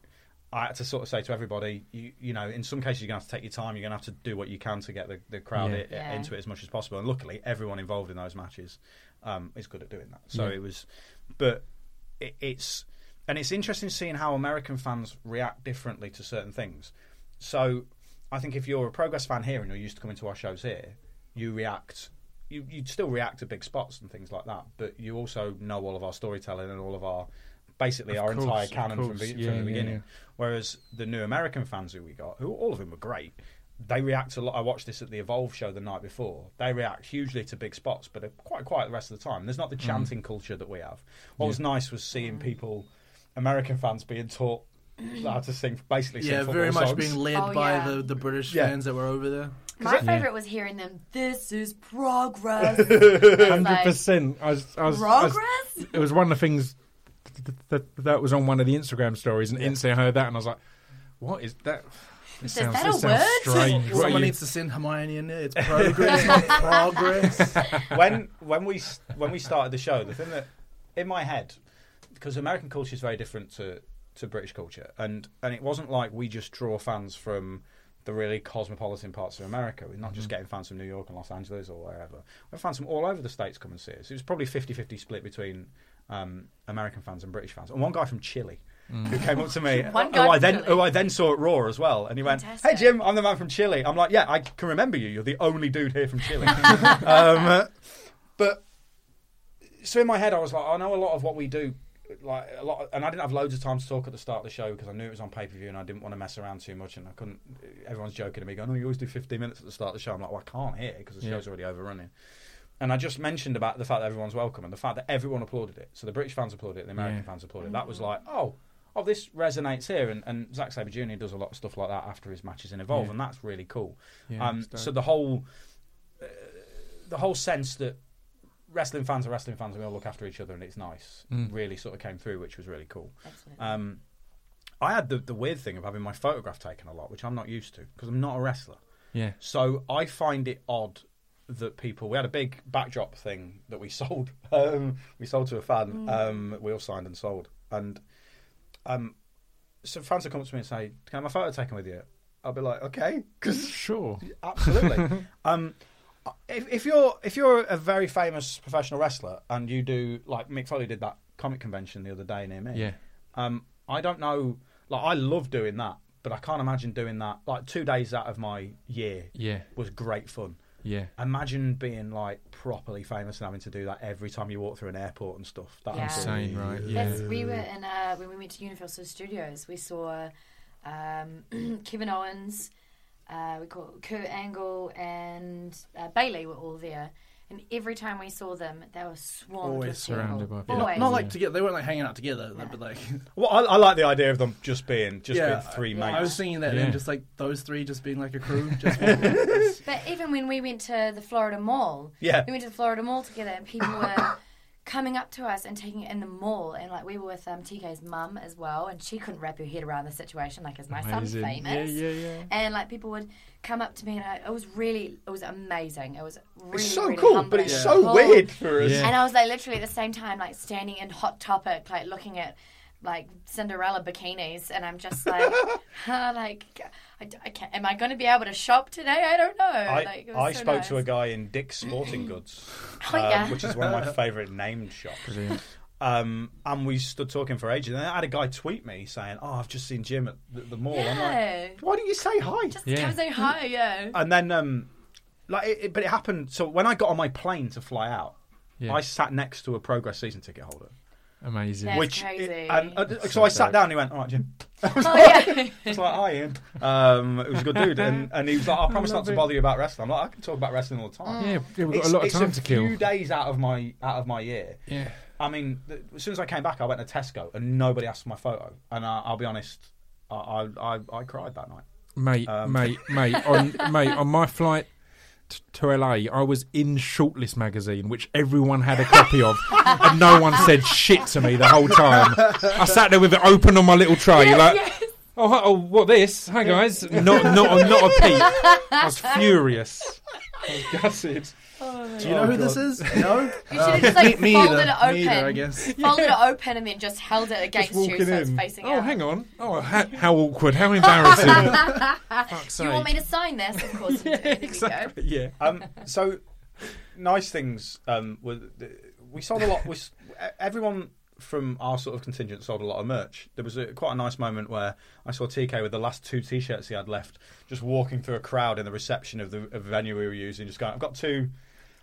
I had to sort of say to everybody, you, you know, in some cases you're going to have to take your time. You're going to have to do what you can to get the, the crowd Yeah. i- Yeah. into it as much as possible. And luckily, everyone involved in those matches um, is good at doing that. So Yeah. it was, but it, it's and it's interesting seeing how American fans react differently to certain things. So I think if you're a progress fan here and you're used to coming to our shows here, you react. You you'd still react to big spots and things like that, but you also know all of our storytelling and all of our basically Of our course, entire of canon from, course. be, Yeah, from the beginning. yeah. Whereas the new American fans who we got, who all of them were great, they react a lot. I watched this at the Evolve show the night before. They react hugely to big spots, but they're quite quiet the rest of the time. There's not the mm. chanting culture that we have. What was nice was seeing mm. people, American fans, being taught how to sing, basically sing Yeah, football very much songs. being led Oh, by yeah. the, the British Yeah. fans that were over there. My it- favorite was hearing them. This is progress. [laughs] It's Hundred like, percent. I was, I was, I was- Progress. it was one of the things th- th- that was on one of the Instagram stories, and instantly I heard that, and I was like, "What is that?" This Is that a word? strange. Someone you- needs to send Hermione in there. It's progress, not [laughs] progress. when when we when we started the show, the thing that in my head, because American culture is very different to, to British culture, and and it wasn't like we just draw fans from the really cosmopolitan parts of America. We're not just Mm-hmm. getting fans from New York and Los Angeles or wherever. We have fans from all over the states come and see us. It was probably 50-50 split between um, American fans and British fans, and one guy from Chile. Mm. Who came up to me? One who guy I then Chile. who I then saw at Raw as well, and he went, Fantastic. "Hey Jim, I'm the man from Chile." I'm like, "Yeah, I can remember you. You're the only dude here from Chile." [laughs] um, but so in my head, I was like, I know a lot of what we do like a lot, and I didn't have loads of time to talk at the start of the show because I knew it was on pay per view and I didn't want to mess around too much, and I couldn't. Everyone's joking at me, going, "Oh, you always do 15 minutes at the start of the show." I'm like, "Well, I can't hear because the Yeah. show's already overrunning." And I just mentioned about the fact that everyone's welcome and the fact that everyone applauded it. So the British fans applauded it, the American Yeah. fans applauded it. That was like, oh, oh, this resonates here. And, and Zack Sabre Jr. does a lot of stuff like that after his matches in Evolve, Yeah. and that's really cool. Yeah, um, so the whole, uh, the whole sense that wrestling fans are wrestling fans and we all look after each other and it's nice Mm. really sort of came through, which was really cool. Um, I had the, the weird thing of having my photograph taken a lot, which I'm not used to because I'm not a wrestler. Yeah. So I find it odd that people. We had a big backdrop thing that we [laughs] sold. Um, we sold to a fan. Um, we all signed and sold. And um, so fans will come up to me and say, "Can I have my photo taken with you?" I'll be like, "Okay," [laughs] because Sure. absolutely. [laughs] um, if, if you're if you're a very famous professional wrestler and you do like Mick Foley did that comic convention the other day near me. Yeah. Um, I don't know. Like I love doing that, but I can't imagine doing that. Like two days out of my year Yeah. was great fun. Yeah. Imagine being like properly famous and having to do that every time you walk through an airport and stuff. That Yeah. Insane, right? Yeah. That's, we were in uh, when we went to Universal Studios. We saw um, [clears throat] Kevin Owens, uh, we call Kurt Angle, and uh, Bayley were all there. And every time we saw them, they were swarmed Always with surrounded people. by people. Always. Not like together. They weren't like hanging out together, Yeah. but like [laughs] Well, I, I like the idea of them just being just yeah, being three I- mates. I was thinking that, Yeah. and just like those three, just being like a crew. [laughs] Just walking. But even when we went to the Florida Mall, Yeah. we went to the Florida Mall together, and people were coming up to us and taking it in the mall, and like we were with um, TK's mum as well, and she couldn't wrap her head around the situation. Like, is my Amazing. son famous? Yeah, yeah, yeah. And like people would come up to me, and I, it was really, it was amazing. It was really, it's so really cool, humbling but it's and so cool. weird for us. Yeah. And I was like, literally at the same time, like standing in Hot Topic, like looking at like Cinderella bikinis, and I'm just like, [laughs] huh, like, I, I can't, am I going to be able to shop today? I don't know. I, like, I so spoke nice. to a guy in Dick's Sporting [clears throat] Goods, Oh, yeah. um, which is one of my [laughs] favourite named shops. Um, and we stood talking for ages. And I had a guy tweet me saying, "Oh, I've just seen Jim at the, the mall." I'm like, Yeah. "Why didn't you say hi?" Just Yeah. come say hi, yeah. [laughs] and then, um, like, it, it- but it happened. So when I got on my plane to fly out, Yeah. I sat next to a Progress season ticket holder. Amazing. That's which crazy. and uh, so I sat down and he went, "All right, Jim." oh [laughs] yeah. I was like, "Hi, Ian." Um, it was a good dude, and, and he was like, "I promise not to bother you about wrestling." I'm like, "I can talk about wrestling all the time." yeah, yeah, we've got It's, a lot of it's time a to kill. few days out of my out of my year. Yeah. I mean, th- as soon as I came back, I went to Tesco and nobody asked for my photo. And I, I'll be honest, I, I, I, I cried that night. Mate, Um, mate, mate, on [laughs] mate on my flight t- to LA, I was in Shortlist magazine, which everyone had a copy of, and no one said shit to me the whole time. I sat there with it open on my little tray, like, oh, oh, what this? Hi guys, not, not, not a peep. I was furious. I was gutted. Do you know who this is? [laughs] No. You should have just like [laughs] me folded either. it open. Me either, I guess. [laughs] Folded it open and then just held it against you walking so it's in. facing Oh, out. hang on. Oh, how, how awkward. How embarrassing. Fuck's Do you want me to sign this? Of course you do. Here we go. Exactly. Yeah. Um, so, nice things. Um, were, we sold a lot. We, everyone from our sort of contingent sold a lot of merch. There was a, quite a nice moment where I saw TK with the last two T-shirts he had left, just walking through a crowd in the reception of the of the venue we were using, just going, "I've got two,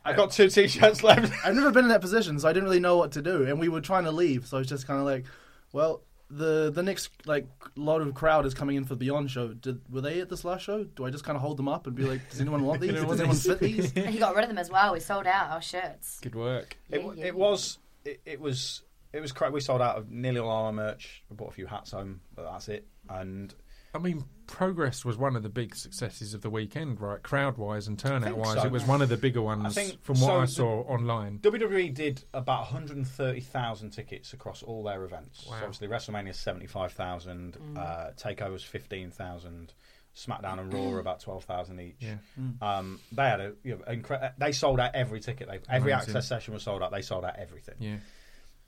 I've got two T-shirts left." I've never been in that position, so I didn't really know what to do. And we were trying to leave, so I was just kind of like, well, the the next like lot of crowd is coming in for the Beyond show. Did were they at this last show? Do I just kind of hold them up and be like, does anyone want these? [laughs] Does anyone fit these? [laughs] And he got rid of them as well. We sold out our shirts. Good work. It, Yeah, w- yeah, it yeah. was it, it was it was correct. We sold out of nearly all our merch. We bought a few hats home, but that's it. And I mean, Progress was one of the big successes of the weekend, right? Crowd wise and turnout wise, so. it was one of the bigger ones think- from what so I saw online. WWE did about 130,000 tickets across all their events. So obviously, WrestleMania 75,000, Mm. uh, Takeover's 15,000, SmackDown and Raw were about 12,000 each. Yeah. Um, they had a you know, incre- they sold out every ticket. They, every Amazing. access session was sold out. They sold out everything. Yeah.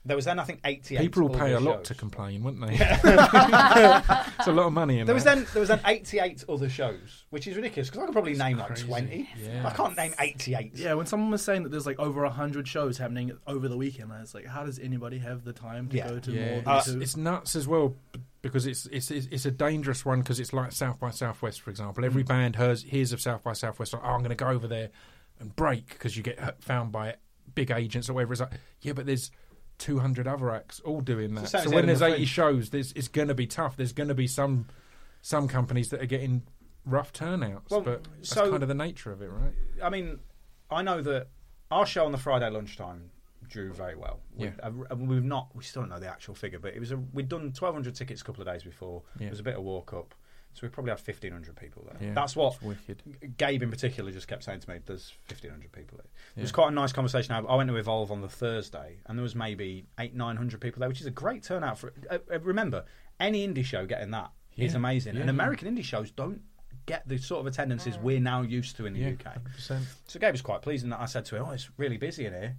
There was then I think 88 People will pay other a lot to complain, wouldn't they? [laughs] it's a lot of money in There was then there was then 88 other shows, which is ridiculous because I could probably name like 20. Yeah. I can't name 88. Yeah, when someone was saying that there's like over hundred shows happening over the weekend, I was like, how does anybody have the time to Yeah. go to Yeah, more it's, than Uh, two? it's nuts as well because it's it's it's it's a dangerous one because it's like South by Southwest, for example. Every band hears, hears of South by Southwest, like, oh, I'm going to go over there and break because you get found by big agents or whatever. It's like, yeah, but there's 200 other acts all doing that. The same So when there's 80 Fringe. shows, there's, it's going to be tough. There's going to be some some companies that are getting rough turnouts, Well, but that's so- kind of the nature of it, right? I mean, I know that our show on the Friday lunchtime drew very well. We, yeah. Uh, we've not, we still don't know the actual figure, but it was a, we'd done 1,200 tickets a couple of days before. Yeah. It was a bit of walk up. So we probably had 1,500 people there. Yeah, That's what wicked. Gabe in particular just kept saying to me, there's 1,500 people there. It was quite a nice conversation. I I went to Evolve on the Thursday, and there was maybe eight, 900 people there, which is a great turnout. for. Uh, uh, remember, any indie show getting that is Yeah. amazing. Yeah, and yeah. American indie shows don't get the sort of attendances we're now used to in the Yeah, UK. 100%. So Gabe was quite pleased, and that I said to him, "Oh, it's really busy in here."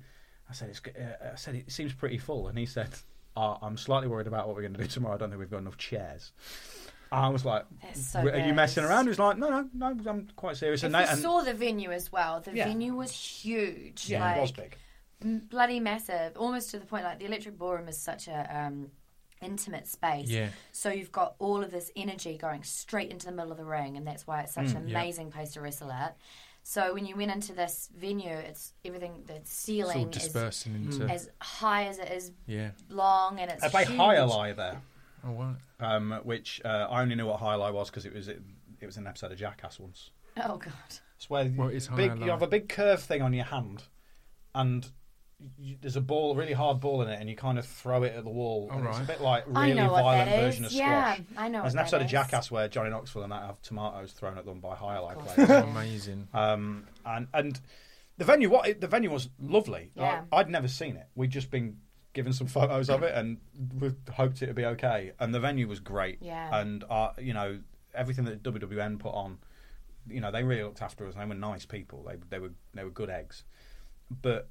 I said, "It's," uh, I said, "It seems pretty full," and he said, oh, "I'm slightly worried about what we're going to do tomorrow. I don't think we've got enough chairs." I was like, so "Are you messing around?" He was like, "No, no, no, I'm quite serious." If And, they, and saw the venue as well, the Yeah. venue was huge. yeah, like, it was big. bloody massive, almost to the point like the Electric Ballroom is such a um, intimate space. Yeah. So you've got all of this energy going straight into the middle of the ring, and that's why it's such an yeah. amazing place to wrestle at. So when you went into this venue, it's everything. The ceiling is into. as high as it is yeah. long, and it's I played huge. jai alai there, Oh, wow. um, which uh, I only knew what jai alai was because it was it, it was an episode of Jackass once. Oh god. It's where What is big, High you have a big curve thing on your hand, and you, there's a ball, a really hard ball in it, and you kind of throw it at the wall. All and It's a bit like really violent version is. of Yeah, squash. I know There's an episode that of. Jackass where Johnny Knoxville and that have tomatoes thrown at them by jai alai course. players. [laughs] Amazing. um, and and the venue, what it- the venue was lovely. Yeah. I, I'd never seen it. We'd just been given some photos of it, and we hoped it would be okay. And the venue was great. Yeah. And uh, you know everything that WWN put on, you know they really looked after us. They were nice people. They they were they were good eggs. But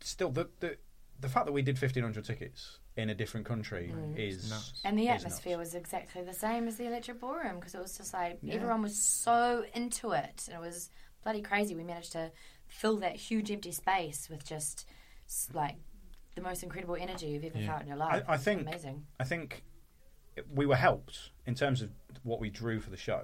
still, the the the fact that we did fifteen hundred tickets in a different country is nuts. And the atmosphere was exactly the same as the Electric Ballroom because it was just like everyone was so into it. And it was bloody crazy. We managed to fill that huge empty space with just like the most incredible energy you've ever felt in your life. I, I think amazing. I think we were helped in terms of what we drew for the show.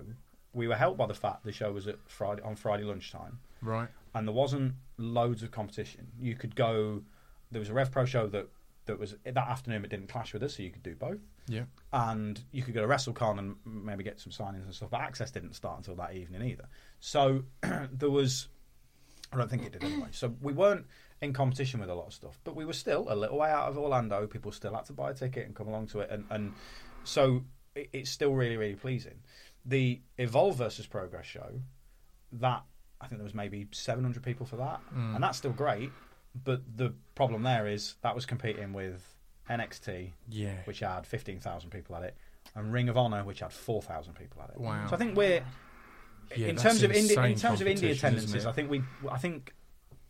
We were helped by the fact the show was at Friday on Friday lunchtime, Right. and there wasn't loads of competition. You could go. There was a Rev Pro show that that was that afternoon, It didn't clash with us, so you could do both. Yeah. And you could go to WrestleCon and maybe get some signings and stuff. But Access didn't start until that evening either. So [clears throat] there was. I don't think it did anyway. So we weren't in competition with a lot of stuff, but we were still a little way out of Orlando. People still had to buy a ticket and come along to it, and, and so it, it's still really really pleasing. The Evolve versus Progress show, that I think there was maybe 700 people for that, and that's still great. But the problem there is that was competing with NXT, Yeah. which had 15,000 people at it, and Ring of Honor, which had 4,000 people at it. Wow. So I think we're Yeah, in terms of indie, in terms of indie attendances. I think we, I think,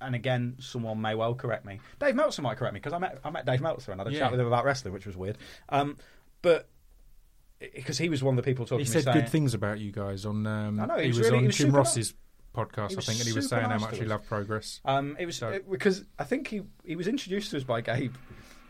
and again, someone may well correct me. Dave Meltzer might correct me because I met I met Dave Meltzer and I had a Yeah. chat with him about wrestling, which was weird. Um, but because he was one of the people talking He to me said saying, good things about you guys on. Um, I know, he he was was really- on he was Jim super Ross's podcast, I think, and he was super saying how much he loved progress. Um, it was So- it- because I think he he was introduced to us by Gabe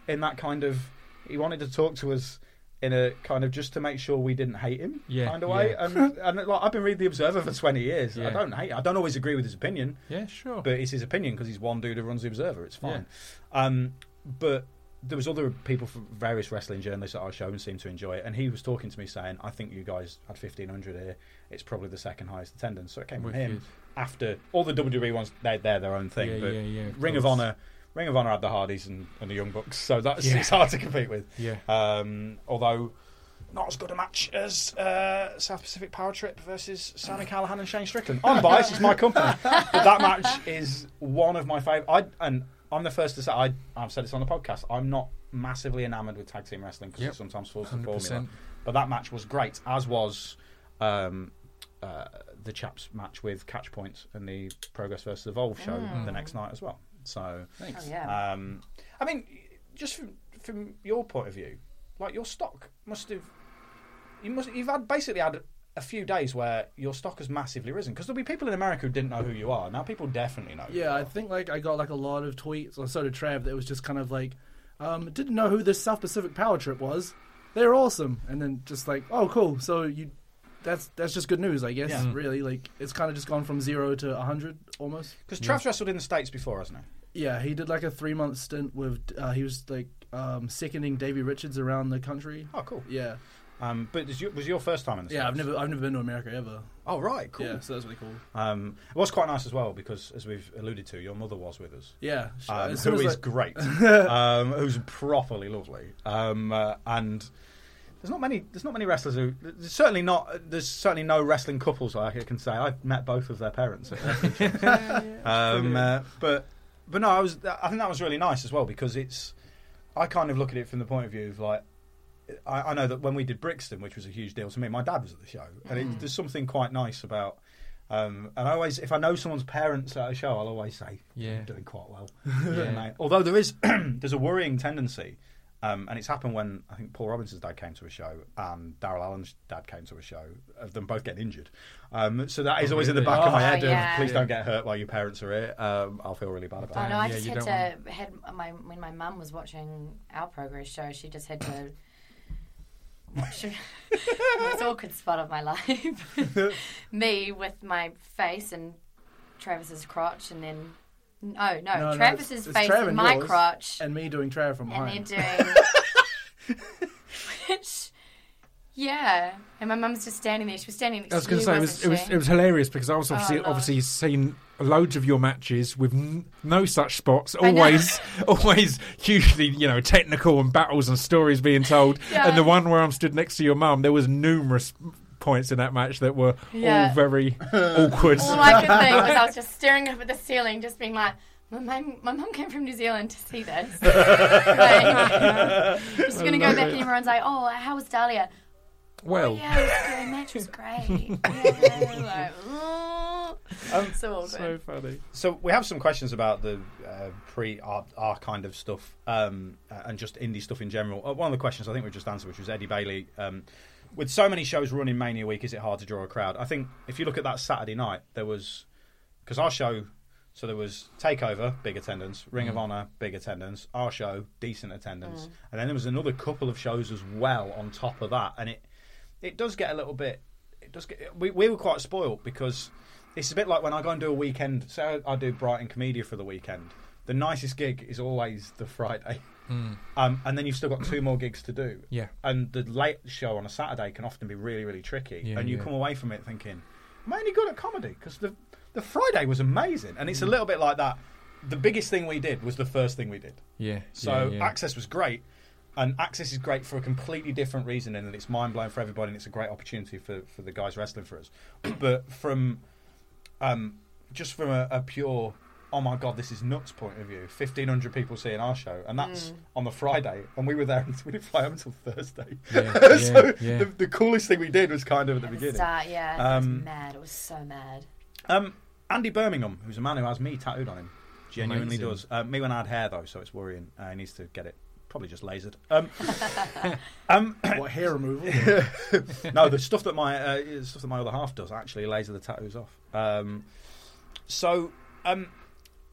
in that kind of he wanted to talk to us in a kind of just to make sure we didn't hate him Yeah, kind of way. yeah. And, and like, I've been reading the Observer for twenty years. I don't hate. I don't always agree with his opinion, yeah, sure. but it's his opinion because he's one dude who runs the Observer. It's fine. Um, but there was other people from various wrestling journalists at our show and seemed to enjoy it. And he was talking to me saying, "I think you guys had fifteen hundred here. It's probably the second highest attendance." So it came from him after all the WWE ones. They they're their own thing. Yeah, but yeah, yeah, Ring of. Honor, Ring of Honor had the Hardys and, and the Young Bucks, so that's Yeah. it's hard to compete with. Yeah. Um, although not as good a match as uh, South Pacific Power Trip versus Sami Callihan and Shane Strickland. I'm biased; it's my company, but that match is one of my favourite. I and I'm the first to say I, I've said this on the podcast. I'm not massively enamoured with tag team wrestling because Yep. it sometimes falls the 100%. formula. But that match was great, as was um, uh, the chaps match with Catch Points and the Progress versus Evolve show the next night as well. So Oh, yeah. um, I mean, just from, from your point of view, like your stock must have you must you've had basically had a few days where your stock has massively risen because there'll be people in America who didn't know who you are. Now people definitely know. who you Yeah, are. I think like I got like a lot of tweets, or so did Trav, that was just kind of like, um, didn't know who this South Pacific Power Trip was. They're awesome, and then just like, oh, cool. So you that's that's just good news, I guess. Yeah. Really, like it's kind of just gone from zero to hundred almost. Because Trav's wrestled in the states before, hasn't he? Yeah, he did like a three month stint with. Uh, he was like um, seconding Davey Richards around the country. Oh, cool. Yeah, Um, but was your, was your first time in the yeah. I've never I've never been to America ever. Oh, right, cool. Yeah, so that's really cool. Um, it was quite nice as well because, as we've alluded to, your mother was with us. Yeah, sh- um, as soon who as, like- great, [laughs] um, who's properly lovely, um, uh, and there's not many. There's not many wrestlers who. There's certainly not. There's certainly no wrestling couples I can say. I've met both of their parents. At wrestling shows. um, uh, but but no, I was. I think that was really nice as well because it's. I kind of look at it from the point of view of like. I, I know that when we did Brixton, which was a huge deal to me, my dad was at the show, and it, there's something quite nice about. Um, and I always, if I know someone's parents at a show, I'll always say, Yeah. "You're doing quite well." [laughs] Mate. Although there is, [clears throat] there's a worrying tendency, um, and it's happened when I think Paul Robinson's dad came to a show and Daryl Allen's dad came to a show of them both getting injured. Um, so that is always in the back of my Oh, head. of. Please don't get hurt while your parents are here. Um, I'll feel really bad about Oh it. no, I yeah, just you had don't to had my when my mum was watching our progress show, she just had to watch the most awkward spot of my life. [laughs] [laughs] Me with my face and Travis's crotch, and then no, no, No, no, Travis's it's- it's face Trav and and my yours. crotch, and me doing Trav from and then behind. doing [laughs] which. Yeah, and my mum's just standing there. She was standing next I was going to say it was, it was it was hilarious because I was obviously Lord. obviously seen loads of your matches with n- no such spots. Always, [laughs] always hugely you know technical and battles and stories being told. Yeah. And the one where I'm stood next to your mum, there was numerous points in that match that were Yeah. all very [laughs] awkward. All I could think was I was just staring up at the ceiling, just being like, my mum, my mum came from New Zealand to see this. [laughs] like, just gonna go back anywhere and say, oh, how was Dahlia? well, Oh, yeah, it was good. The match was great. [laughs] Yeah, like, ooh. so awkward. so funny. So we have some questions about the uh, pre our, our kind of stuff um, and just indie stuff in general. Uh, one of the questions I think we just answered, which was Eddie Bailey. Um, with so many shows running Mania Week, is it hard to draw a crowd? I think if you look at that Saturday night, there was because our show. So there was Takeover, big attendance. Ring of mm. Honor, big attendance. Our show, decent attendance, mm. and then there was another couple of shows as well on top of that. And it it does get a little bit. It does get. We, we were quite spoilt because it's a bit like when I go and do a weekend. Say I do Brighton Komedia for the weekend. The nicest gig is always the Friday, um, and then you've still got two more gigs to do. Yeah. and the late show on a Saturday can often be really really tricky, Yeah, and you yeah. come away from it thinking, "Am I any good at comedy?" Because the the Friday was amazing, and it's a little bit like that. The biggest thing we did was the first thing we did. Yeah. So yeah. access was great, and access is great for a completely different reason, and it's mind blowing for everybody, and it's a great opportunity for, for the guys wrestling for us. [clears throat] but from um, just from a, a pure oh my god, this is nuts point of view, fifteen hundred people seeing our show, and that's on the Friday, and we were there. [laughs] We didn't fly home until Thursday. Yeah, [laughs] so yeah, yeah. The, the coolest thing we did was kind of at the At the beginning. start, yeah, it Um, was mad. It was so mad. Um, Andy Birmingham, who's a man who has me tattooed on him, genuinely Amazing. does. Uh, me when I had hair though, so it's worrying. Uh, he needs to get it. Probably just lasered. Um, [laughs] um, what hair removal? no, the stuff that my uh, stuff that my other half does actually laser the tattoos off. Um, so um,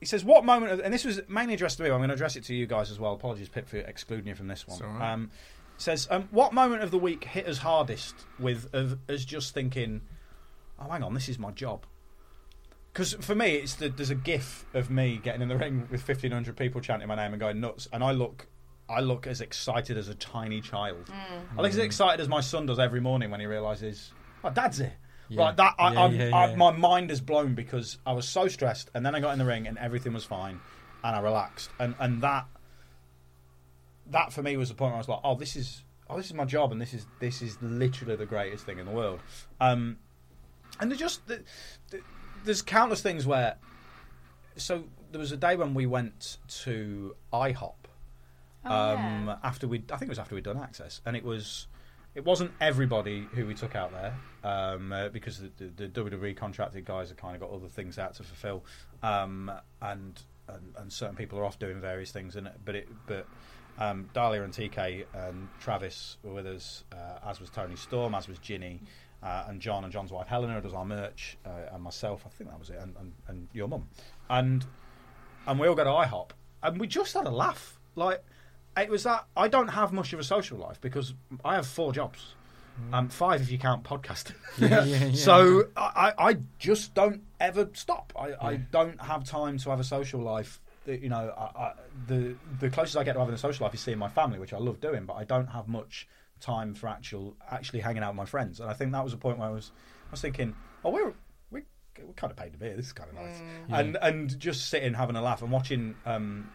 he says, "What moment?" Of, and this was mainly addressed to me. I'm going to address it to you guys as well. Apologies, Pip, for excluding you from this one. It's all right. Um, says, um, "What moment of the week hit us hardest with of, us just thinking, oh, hang on, this is my job." Because for me, it's the, there's a gif of me getting in the ring with 1,500 people chanting my name and going nuts, and I look, I look as excited as a tiny child. I look as excited as my son does every morning when he realizes, "Oh, Dad's here." Yeah. Like that, I, Yeah, I'm, yeah, I, my mind is blown because I was so stressed, and then I got in the ring and everything was fine, and I relaxed, and and that, that for me was the point where I was like, "Oh, this is, oh, this is my job, and this is this is literally the greatest thing in the world." Um, and there's just the, the, there's countless things where so there was a day when we went to IHOP Oh, um, yeah. after we I think it was after we'd done access and it was it wasn't everybody who we took out there um, uh, because the, the, the WWE contracted guys have kind of got other things out to fulfill um, and, and and certain people are off doing various things and but it but um, Dahlia and TK and Travis were with us uh, as was Toni Storm as was Jinny uh, and John and John's wife Helena does our merch uh, and myself I think that was it and, and, and your mum and and we all go to IHOP, and we just had a laugh. Like it was that I don't have much of a social life because I have four jobs, Um, five if you count podcasting. [laughs] Yeah, yeah, yeah. [laughs] So I, I I just don't ever stop. I, I don't have time to have a social life. You know, I, I, the the closest I get to having a social life is seeing my family, which I love doing. But I don't have much time for actual actually hanging out with my friends. And I think that was a point where I was I was thinking, oh, we're we we're kind of paid to be here. This is kind of nice. And and just sitting having a laugh and watching. Um,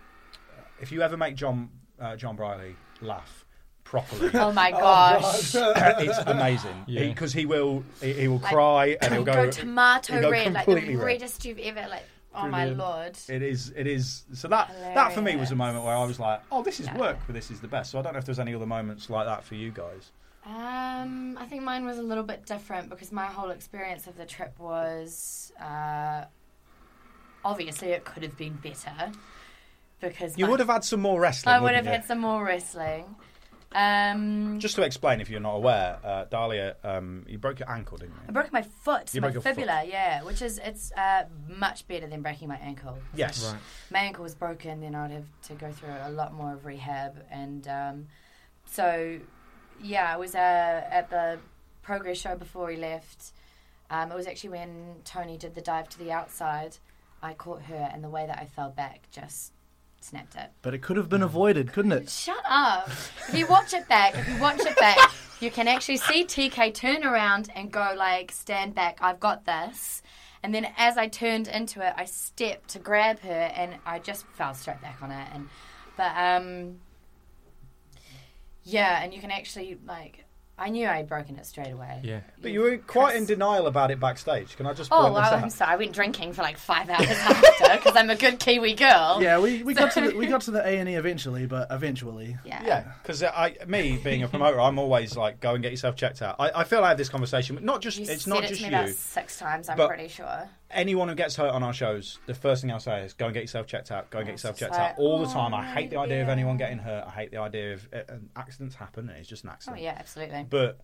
if you ever make John uh, John Brolly laugh properly. [laughs] Oh my gosh. [laughs] it's amazing Yeah. because he will he, he will cry and he'll go, tomato he'll go red, like the completely red. reddest you've ever like. Oh my lord. It is it is so that that for me was a moment where I was like, oh, this is Yeah. work, but this is the best. So I don't know if there's any other moments like that for you guys. Um, I think mine was a little bit different because my whole experience of the trip was uh, obviously it could have been better because You my- would have had some more wrestling. I would have you? had some more wrestling. Um, Just to explain, if you're not aware, uh, Dahlia, um, you broke your ankle, didn't you? I broke my foot, You my broke your foot. fibula, yeah, which is it's uh, much better than breaking my ankle. Yes. Right. my ankle was broken, then I'd have to go through a lot more of rehab. And um, so, yeah, I was uh, at the progress show before he left. Um, it was actually when Toni did the dive to the outside. I caught her, and the way that I fell back just snapped it. But it could have been avoided, couldn't it? Shut up. If you watch it back, if you watch it back, you can actually see TK turn around and go like, stand back, I've got this. And then as I turned into it, I stepped to grab her and I just fell straight back on it. And but um yeah, and you can actually like I knew I'd broken it straight away. Yeah. But you were quite in denial about it backstage. Can I just oh, point Oh, this out? I'm sorry. I went drinking for like five hours [laughs] after because I'm a good Kiwi girl. Yeah, we, we got to the, we got to the A and E eventually, but eventually. [laughs] Yeah. Yeah, because I, me being a promoter, I'm always like, go and get yourself checked out. I, I feel I have this conversation, but not just You it's said not it just to me you. about six times. I'm but- pretty sure. Anyone who gets hurt on our shows, the first thing I'll say is, go and get yourself checked out. Go and get yourself checked like, out all the oh, time. I hate the idea of anyone getting hurt. I hate the idea of uh, accidents happen. It's just an Oh accident. yeah, absolutely. But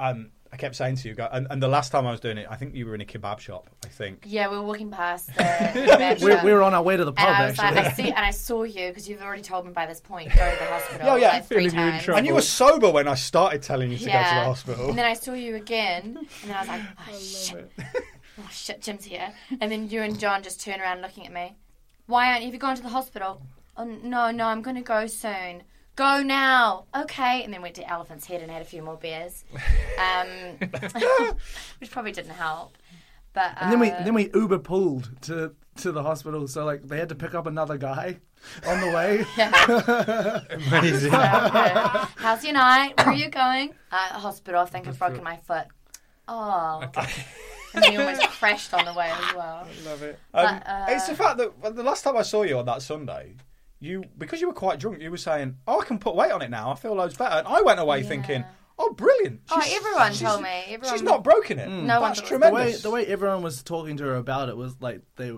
um, I kept saying to you, go, and, and the last time I was doing it, I think you were in a kebab shop. I think. Yeah, we were walking past the [laughs] We, shop. we were on our way to the pub and I was actually. like, I see, and I saw you because you've already told me by this point. Go to the hospital. [laughs] Oh, yeah, like three feeling you times. And you were sober when I started telling you to go to the hospital. And then I saw you again, and then I was like, oh shit, [laughs] oh shit, Jim's here. And then you and John just turn around looking at me. Why aren't you? Have you gone to the hospital? Oh no, no, I'm going to go soon. Go now, okay. And then went to Elephant's Head and had a few more beers, um, [laughs] which probably didn't help. But And then we uh, then we Uber pulled to to the hospital, so like they had to pick up another guy on the way. [laughs] Amazing. Yeah. How's your night? Where are you going? Uh, hospital. I think I've broken my foot. Oh. And then you almost crashed on the way as well. I Love it. Um, But, uh, it's the fact that well, the last time I saw you on that Sunday, you because you were quite drunk, you were saying, "Oh, I can put weight on it now. I feel loads better." And I went away thinking, "Oh, brilliant!" Oh, She's- everyone she's- told me. Everyone, She's not broken it. No one That's thought- The tremendous. way the way everyone was talking to her about it was like they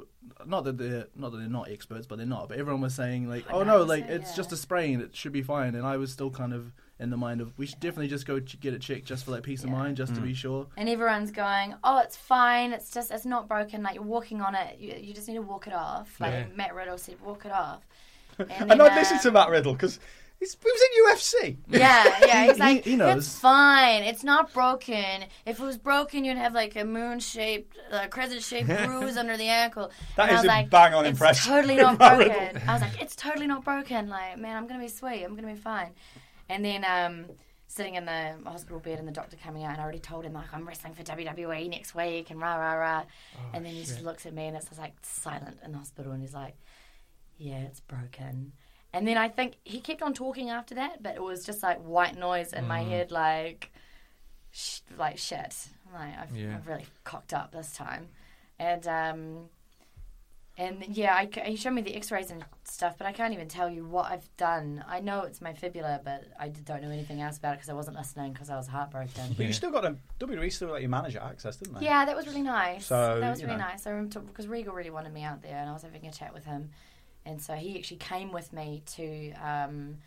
not that they're not that they're not experts, but they're not. But everyone was saying like, I "Oh no, like so, it's yeah. just a sprain. It should be fine." And I was still kind of in the mind of we should definitely just go ch- get it checked just for like peace of Yeah. mind, just to Mm. be sure. And everyone's going, oh, it's fine. It's just, it's not broken. Like you're walking on it. You, you just need to walk it off. Like Yeah. Matt Riddle said, walk it off. And, [laughs] And then, I listened uh, to Matt Riddle because he was in UFC. Yeah, yeah. He- [laughs] He's like, he- he knows. it's fine. It's not broken. If it was broken, you'd have like a moon-shaped, uh, crescent-shaped [laughs] bruise under the ankle. That and I is was a like, bang-on it's impression totally not Matt broken. I was like, it's totally not broken. Like, man, I'm gonna be sweet. I'm gonna be fine. And then um, sitting in the hospital bed and the doctor coming out, and I already told him like I'm wrestling for WWE next week and rah rah rah. and then he just looks at me and it's just like silent in the hospital, and he's like, yeah, it's broken. And then I think he kept on talking after that, but it was just like white noise in my head, like, sh- like shit. Like, I've, Yeah. I've really cocked up this time, and um, and yeah, I, c- he showed me the X-rays and stuff, but I can't even tell you what I've done. I know it's my fibula, but I don't know anything else about it because I wasn't listening because I was heartbroken. But you still got a WWE still let you manage access, didn't they? Yeah, that was really nice. So, that was really know. nice. I remember because Regal really wanted me out there, and I was having a chat with him, and so he actually came with me to. Um,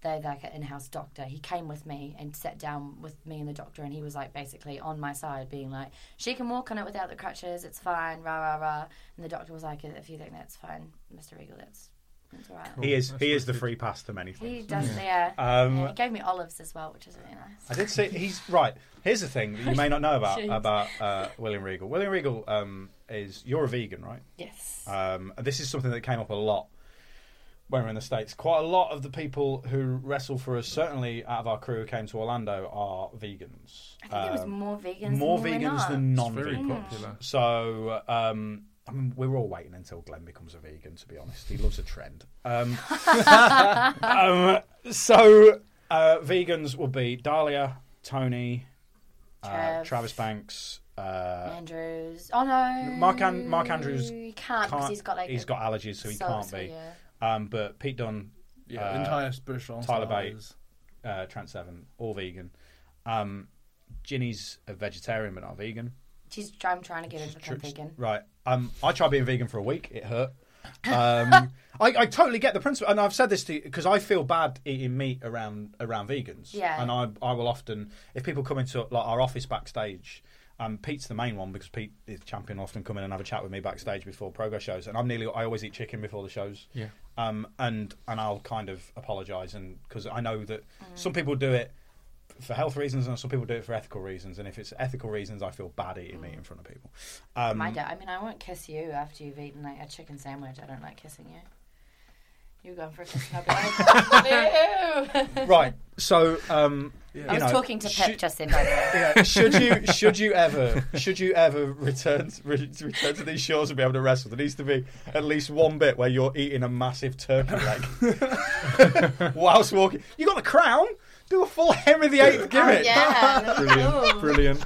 they like an in-house doctor. He came with me and sat down with me and the doctor, and he was like basically on my side, being like, "She can walk on it without the crutches. It's fine." Rah rah rah. And the doctor was like, "If you think that's fine, Mr. Regal, that's It's alright. He is That's he is the free pass to many things. He does, yeah. Um, yeah. He gave me olives as well, which is really nice. I did see he's right. Here's the thing that you may not know about [laughs] about uh, William Regal. William Regal um, is you're a vegan, right? Yes. Um, this is something that came up a lot when we we're in the states. Quite a lot of the people who wrestle for us, certainly out of our crew who came to Orlando, are vegans. I think it was Um, more vegans. more than we're vegans not. than It's very non-vegans. popular. So, um, I mean, we're all waiting until Glenn becomes a vegan. To be honest, he loves a trend. Um, [laughs] um, so, uh, vegans will be Dahlia, Toni, uh, Travis Banks. Uh, Andrews. Oh no. Mark An- Mark Andrews He can't because he's got like. he's got allergies, so he so- can't be. yeah. Um, but Pete Dunne, Yeah, Uh, entire British Strong Tyler Style Bate. is- uh, Trent Seven, all vegan. Um, Jinny's a vegetarian but not vegan. She's. I'm trying to get her to become Tr- vegan. Right. Um, I tried being vegan for a week. It hurt. [laughs] Um, I, I totally get the principle, and I've said this to you because I feel bad eating meat around around vegans. Yeah. And I I will often, if people come into like our office backstage, um, Pete's the main one because Pete is champion. will Often come in and have a chat with me backstage before progress shows, and I'm nearly I always eat chicken before the shows. Yeah. Um, and and I'll kind of apologise, and because I know that Mm. some people do it for health reasons, and some people do it for ethical reasons. And if it's ethical reasons, I feel bad eating meat in front of people. Um, My dad. I mean, I won't kiss you after you've eaten like a chicken sandwich. I don't like kissing you. You're going for a kiss, and I'll be like, "Ew." right. So, um, I you was know, talking to Pip should- just then, by the way. yeah, should you [laughs] should you ever should you ever return re- return to these shores and be able to wrestle? There needs to be at least one bit where you're eating a massive turkey leg [laughs] whilst walking. You got the crown. Do a full Henry VIII Oh, gimmick. yeah. Brilliant. Brilliant.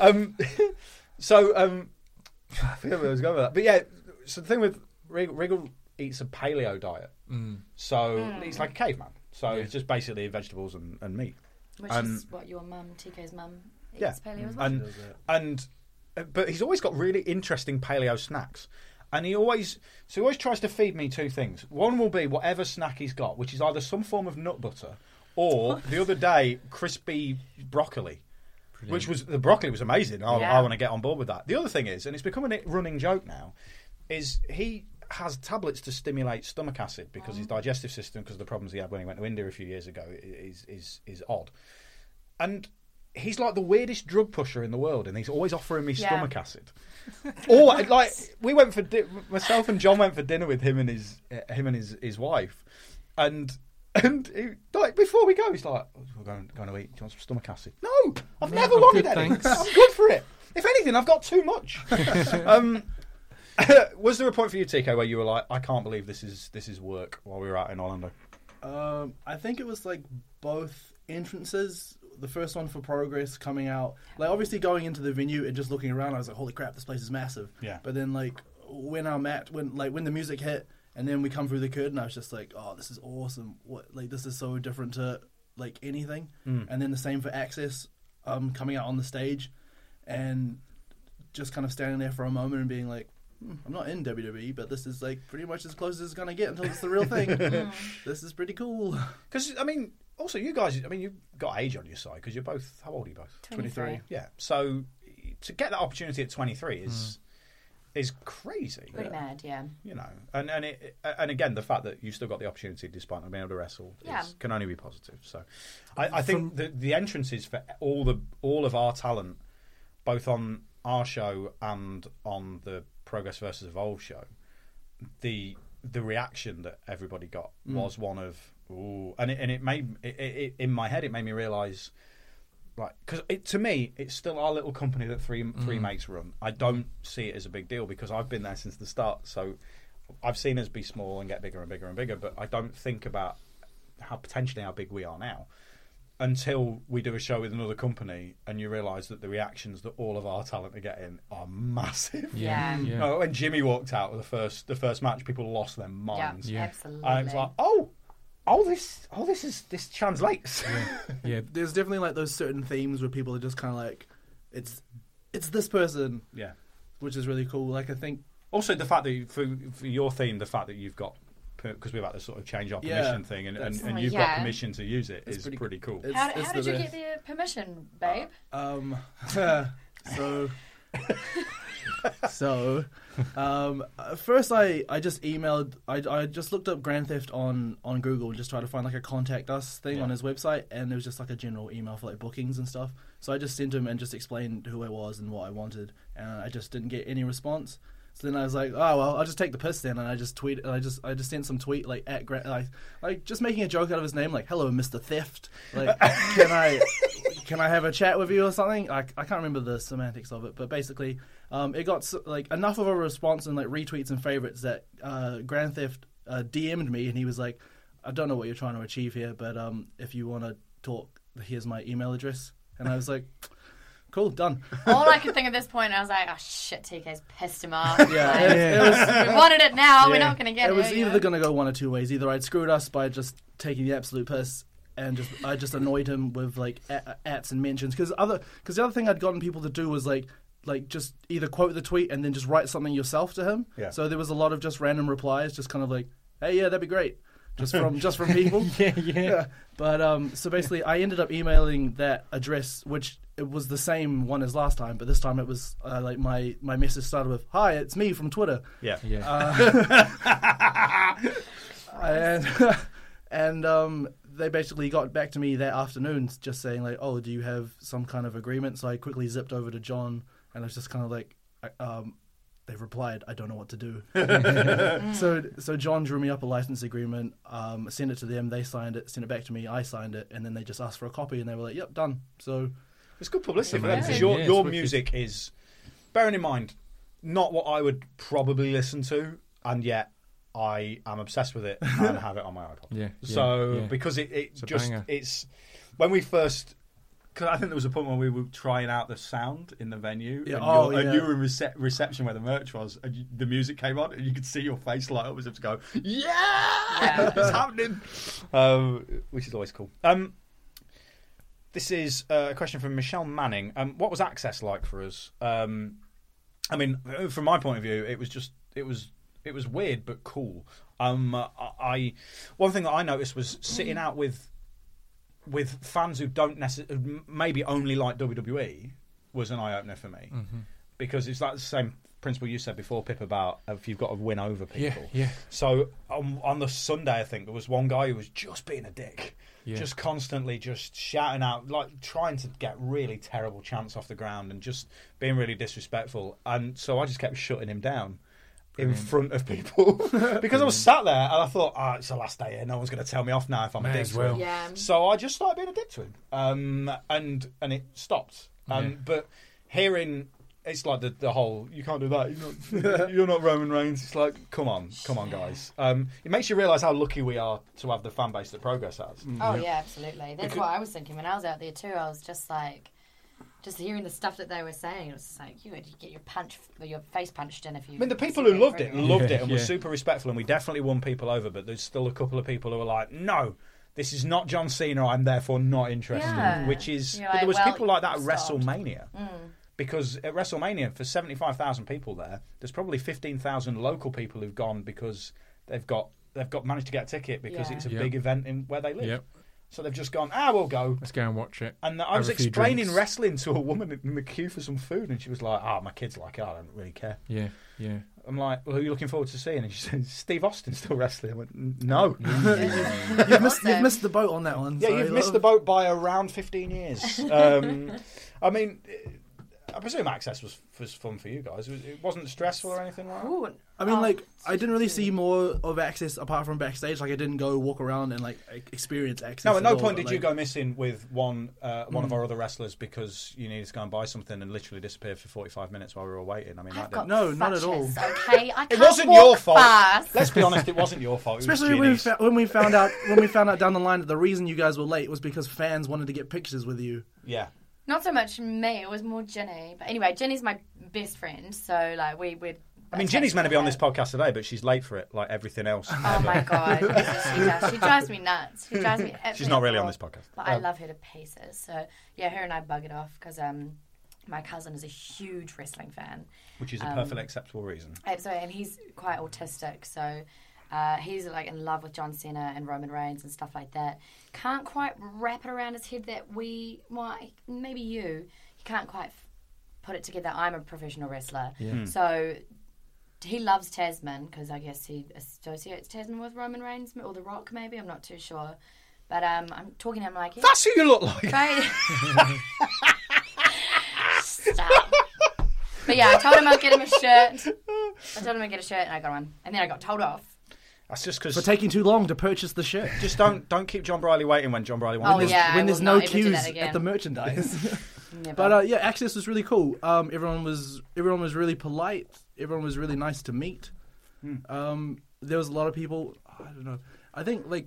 Um, [laughs] so um, I forget where I was going with that. But yeah, so the thing with Regal, Regal eats a paleo diet. So he's like a caveman. So it's just basically vegetables and, and meat. Which Um, is what your mum, TK's mum, eats Yeah. paleo as well. and and uh, but he's always got really interesting paleo snacks. And he always so he always tries to feed me two things. One will be whatever snack he's got, which is either some form of nut butter or the other day crispy broccoli. Which was the broccoli was amazing. I, Yeah. I want to get on board with that. The other thing is, and it's become a running joke now, is he has tablets to stimulate stomach acid because his digestive system, because of the problems he had when he went to India a few years ago, is is is odd. And he's like the weirdest drug pusher in the world, and he's always offering me Yeah. stomach acid. [laughs] or like we went for di- myself and John went for dinner with him and his uh, him and his his wife, and. And he, like before we go, he's like, "Oh, "We're going, going to eat. Do you want some stomach acid?" No, I've never wanted good, any. I'm good for it. If anything, I've got too much. [laughs] um, [laughs] was there a point for you, TK, where you were like, "I can't believe this is this is work" while we were out in Orlando? Um, I think it was like both entrances. The first one for Progress coming out, like obviously going into the venue and just looking around, I was like, "Holy crap, this place is massive!" Yeah. But then like when our mat, when like when the music hit, and then we come through the curtain, I was just like, "Oh, this is awesome! What like this is so different to like anything." And then the same for Access, um, coming out on the stage, and just kind of standing there for a moment and being like, I'm not in WWE, but this is like pretty much as close as it's gonna get until it's the real thing. [laughs] [laughs] this is pretty cool. Because I mean, also you guys, I mean, you've got age on your side because you're both. How old are you both? 23. Yeah. So to get that opportunity at 23 is mm. is crazy. Pretty mad, yeah. You know, and and it, and again, the fact that you still got the opportunity despite not being able to wrestle Yeah. is, can only be positive. So, I, I think the the entrances for all the all of our talent, both on our show and on the Progress versus Evolve show, the the reaction that everybody got mm. was one of ooh, and it, and it made it, it, in my head it made me realize like because to me it's still our little company that three three mm. mates run. I don't see it as a big deal because i've been there since the start so i've seen us be small and get bigger and bigger and bigger but i don't think about how potentially how big we are now until we do a show with another company and you realize that the reactions that all of our talent are getting are massive Yeah. Yeah. No, when Jimmy walked out with the first the first match, people lost their minds. Yeah. absolutely. And it's like, oh, oh, this, oh, this is this translates. Yeah. [laughs] There's definitely like those certain themes where people are just kind of like, it's it's this person, yeah. which is really cool. Like I think Also, the fact that you, for, for your theme, the fact that you've got because we've had to sort of change our Yeah, permission thing, and, and, and Oh, you've yeah. got permission to use it It's is pretty- pretty, cool. it's, how it's how did you best. get the permission, babe? Um, [laughs] so so, um, first I, I just emailed, I, I just looked up Grand Theft on, on Google, and just tried to find like a contact us thing on his website, and it was just like a general email for like bookings and stuff. So I just sent him and just explained who I was and what I wanted, and I just didn't get any response. So then I was like, oh well, I'll just take the piss then, and I just tweet, and I just I just sent some tweet like at Gra- like like just making a joke out of his name, like hello Mister Theft, like [laughs] can I can I have a chat with you or something? I, I can't remember the semantics of it, but basically, um, it got like enough of a response and like retweets and favorites that uh, Grand Theft uh, DM'd me, and he was like, I don't know what you're trying to achieve here, but um, if you want to talk, here's my email address, and I was like. Cool, done. All I could think at this point, I was like, oh shit, TK's pissed him off. Yeah, Like, it, it was [laughs] We wanted it now. We're not going to get it. it was either know? going to go one or two ways. Either I'd screwed us by just taking the absolute piss, and just I just annoyed him with like a- ats and mentions. Because other because the other thing I'd gotten people to do was like like just either quote the tweet and then just write something yourself to him. Yeah. So there was a lot of just random replies, just kind of like, hey, yeah, that'd be great. Just from just from people. [laughs] Yeah, yeah. But um, so basically, I ended up emailing that address, which it was the same one as last time, but this time it was uh, like my my message started with, "Hi, it's me from Twitter." Yeah. Yeah. [laughs] and [laughs] and um, they basically got back to me that afternoon, just saying like, "Oh, do you have some kind of agreement?" So I quickly zipped over to John, and I was just kind of like, um, "They've replied. I don't know what to do." [laughs] [laughs] so so John drew me up a license agreement, um, sent it to them. They signed it, sent it back to me. I signed it, and then they just asked for a copy, and they were like, "Yep, done." So It's good publicity for them because your Yeah, your it's wicked. music is, bearing in mind, not what I would probably listen to, and yet I am obsessed with it and have it on my iPod. [laughs] Yeah, yeah, So yeah. because it, it It's just banger. it's when we first. Because I think there was a point when we were trying out the sound in the venue, Yeah, and, oh, you and you were in rece- reception where the merch was, and you, the music came on, and you could see your face light up as if to go, "Yeah, Yeah. [laughs] it's happening," um, which is always cool. Um, this is uh, a question from Michelle Manning. Um, what was access like for us? Um, I mean, from my point of view, it was just it was it was weird but cool. Um, I I- one thing that I noticed was sitting out with with fans who don't necessarily maybe only like WWE was an eye opener for me mm-hmm. because it's like the same principle you said before, Pip, about if you've got to win over Yeah, people. yeah. So on, on the Sunday, I think there was one guy who was just being a dick, Yeah. just constantly just shouting out, like trying to get really terrible chants off the ground and just being really disrespectful. And so I just kept shutting him down. In front of people [laughs] because I was sat there and I thought, oh, it's the last day here. No one's going to tell me off now if I'm May a dick as to well. him. Yeah. So I just started being a dick to him, um, and and it stopped. Um, Yeah. But hearing it's like the the whole you can't do that. You're not, [laughs] you're not Roman Reigns. It's like come on, come on, guys. Um, it makes you realise how lucky we are to have the fan base that Progress has. Oh yeah, absolutely. That's Because- what I was thinking when I was out there too. I was just like, just hearing the stuff that they were saying. It was like you would get your punch, your face punched in if you. I mean, the people who loved it loved Yeah, it [laughs] and were super respectful, and we definitely won people over. But there's still a couple of people who are like, no. This is not John Cena. I'm therefore not interested. Yeah. Which is, You're but like, there was well, people like that at stopped. WrestleMania. Mm. because at WrestleMania for seventy five thousand people there, there's probably fifteen thousand local people who've gone because they've got they've got managed to get a ticket because Yeah. it's a Yep. big event in where they live. Yep. So they've just gone, ah, we'll go. Let's go and watch it. And I was explaining drinks. wrestling to a woman in the queue for some food, and she was like, "Ah, my kids like it. I don't really care." Yeah, yeah. I'm like, "Well, who are you looking forward to seeing?" And she said, "Steve Austin still wrestling." I went, "No." [laughs] you've missed, you've missed the boat on that one. Yeah, so- you've missed the boat by around 15 years. Um, [laughs] I mean, I presume access was, was fun for you guys. It was- It wasn't stressful or anything like that. Ooh, I mean, oh, like, I didn't really see more of access apart from backstage. Like, I didn't go walk around and like experience access. No, at no all, point but, did you go missing with one uh, one of our other wrestlers because you needed to go and buy something and literally disappeared for 45 minutes while we were waiting. I mean, I've that got didn't... No, not at all. Okay, I [laughs] It can't wasn't walk your fault. Fast. Let's be honest, it [laughs] wasn't your fault. It was Especially when we, fa- when we found out when we found out down the line that the reason you guys were late was because fans wanted to get pictures with you. Yeah. Not so much me. It was more Jinny. But anyway, Jinny's my best friend, so like we would. I mean, Jinny's meant to be on this podcast today, but she's late for it, like everything else. Oh my god, she [laughs] does. She drives me nuts. She drives me. She's not really on this podcast. But I Um, love her to pieces. So yeah, her and I bug it off because um, my cousin is a huge wrestling fan. Which is a Um, perfectly acceptable reason. Absolutely, and he's quite autistic, so uh, he's like in love with John Cena and Roman Reigns and stuff like that. Can't quite wrap it around his head that we, well, maybe you, you can't quite f- put it together. I'm a professional wrestler, Hmm. so he loves Tasman because I guess he associates Tasman with Roman Reigns or The Rock. Maybe I'm not too sure, but um, I'm talking to him like, That's who you look like. Right. [laughs] Stop. But yeah, I told him I'd get him a shirt. I told him I'd get a shirt, and I got one. And then I got told off. That's just because. For because. taking too long to purchase the shirt. Just don't don't keep John Brolly waiting when John Brolly Oh wants. yeah, I when will there's not no ever do queues again. at the merchandise. [laughs] Never. but uh, yeah, Access was really cool. Um, everyone was everyone was really polite. Everyone was really nice to meet. Um, there was a lot of people. I don't know. I think like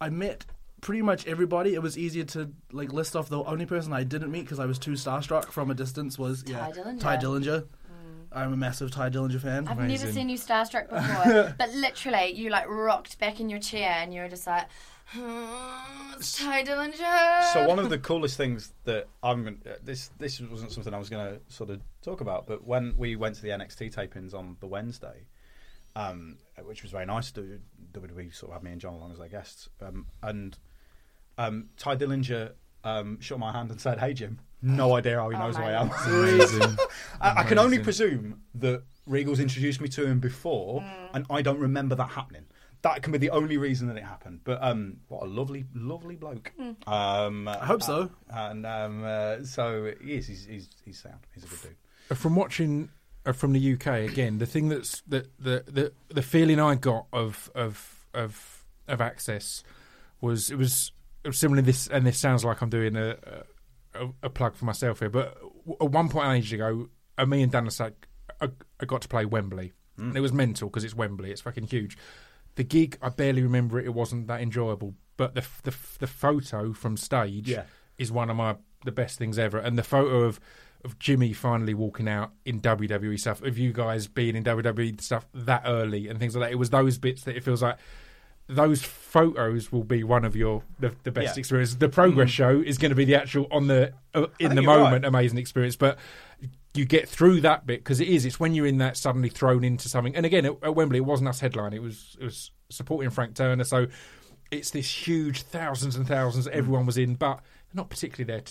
I met pretty much everybody. It was easier to like list off the only person I didn't meet because I was too starstruck from a distance was yeah, Tye Dillinger. Tye Dillinger. I'm a massive Tye Dillinger fan. I've Amazing. never seen you starstruck before, [laughs] but literally, you like rocked back in your chair, and you were just like, "Hmm, [sighs] "It's Tye Dillinger." So one of the coolest things that I'm uh, this this wasn't something I was going to sort of talk about, but when we went to the NXT tapings on the Wednesday, um, which was very nice, to WWE sort of had me and John along as their guests, um, and um, Tye Dillinger um, shook my hand and said, "Hey Jim." No [laughs] idea how he Oh knows who I am. [laughs] Amazing. I, I can only presume that Regal's introduced me to him before, Mm. and I don't remember that happening. That can be the only reason that it happened. But um, what a lovely, lovely bloke. Mm. Um, I hope so. and um, uh, so he is. He's, he's he's sound. He's a good dude. from watching uh, from the UK again, the thing that's the the the, the feeling I got of of of of access was it was it was similar this, and this sounds like I'm doing a a, a plug for myself here, but at one point ages ago, uh, me and Dan Lasak, I, I got to play Wembley, and it was mental because it's Wembley, it's fucking huge. The gig, I barely remember it; it wasn't that enjoyable, but the the the photo from stage Yeah. is one of my the best things ever. And the photo of of Jimmy finally walking out in WWE stuff, of you guys being in WWE stuff that early and things like that. It was those bits that it feels like those photos will be one of your the, the best Yeah. Mm. experiences. The progress show is going to be the actual on the uh, in the moment right. amazing experience, but. You get through that bit because it is. It's when you're in that suddenly thrown into something. And again, at, at Wembley, it wasn't us headline. It was it was supporting Frank Turner. So it's this huge thousands and thousands mm. everyone was in, but not particularly there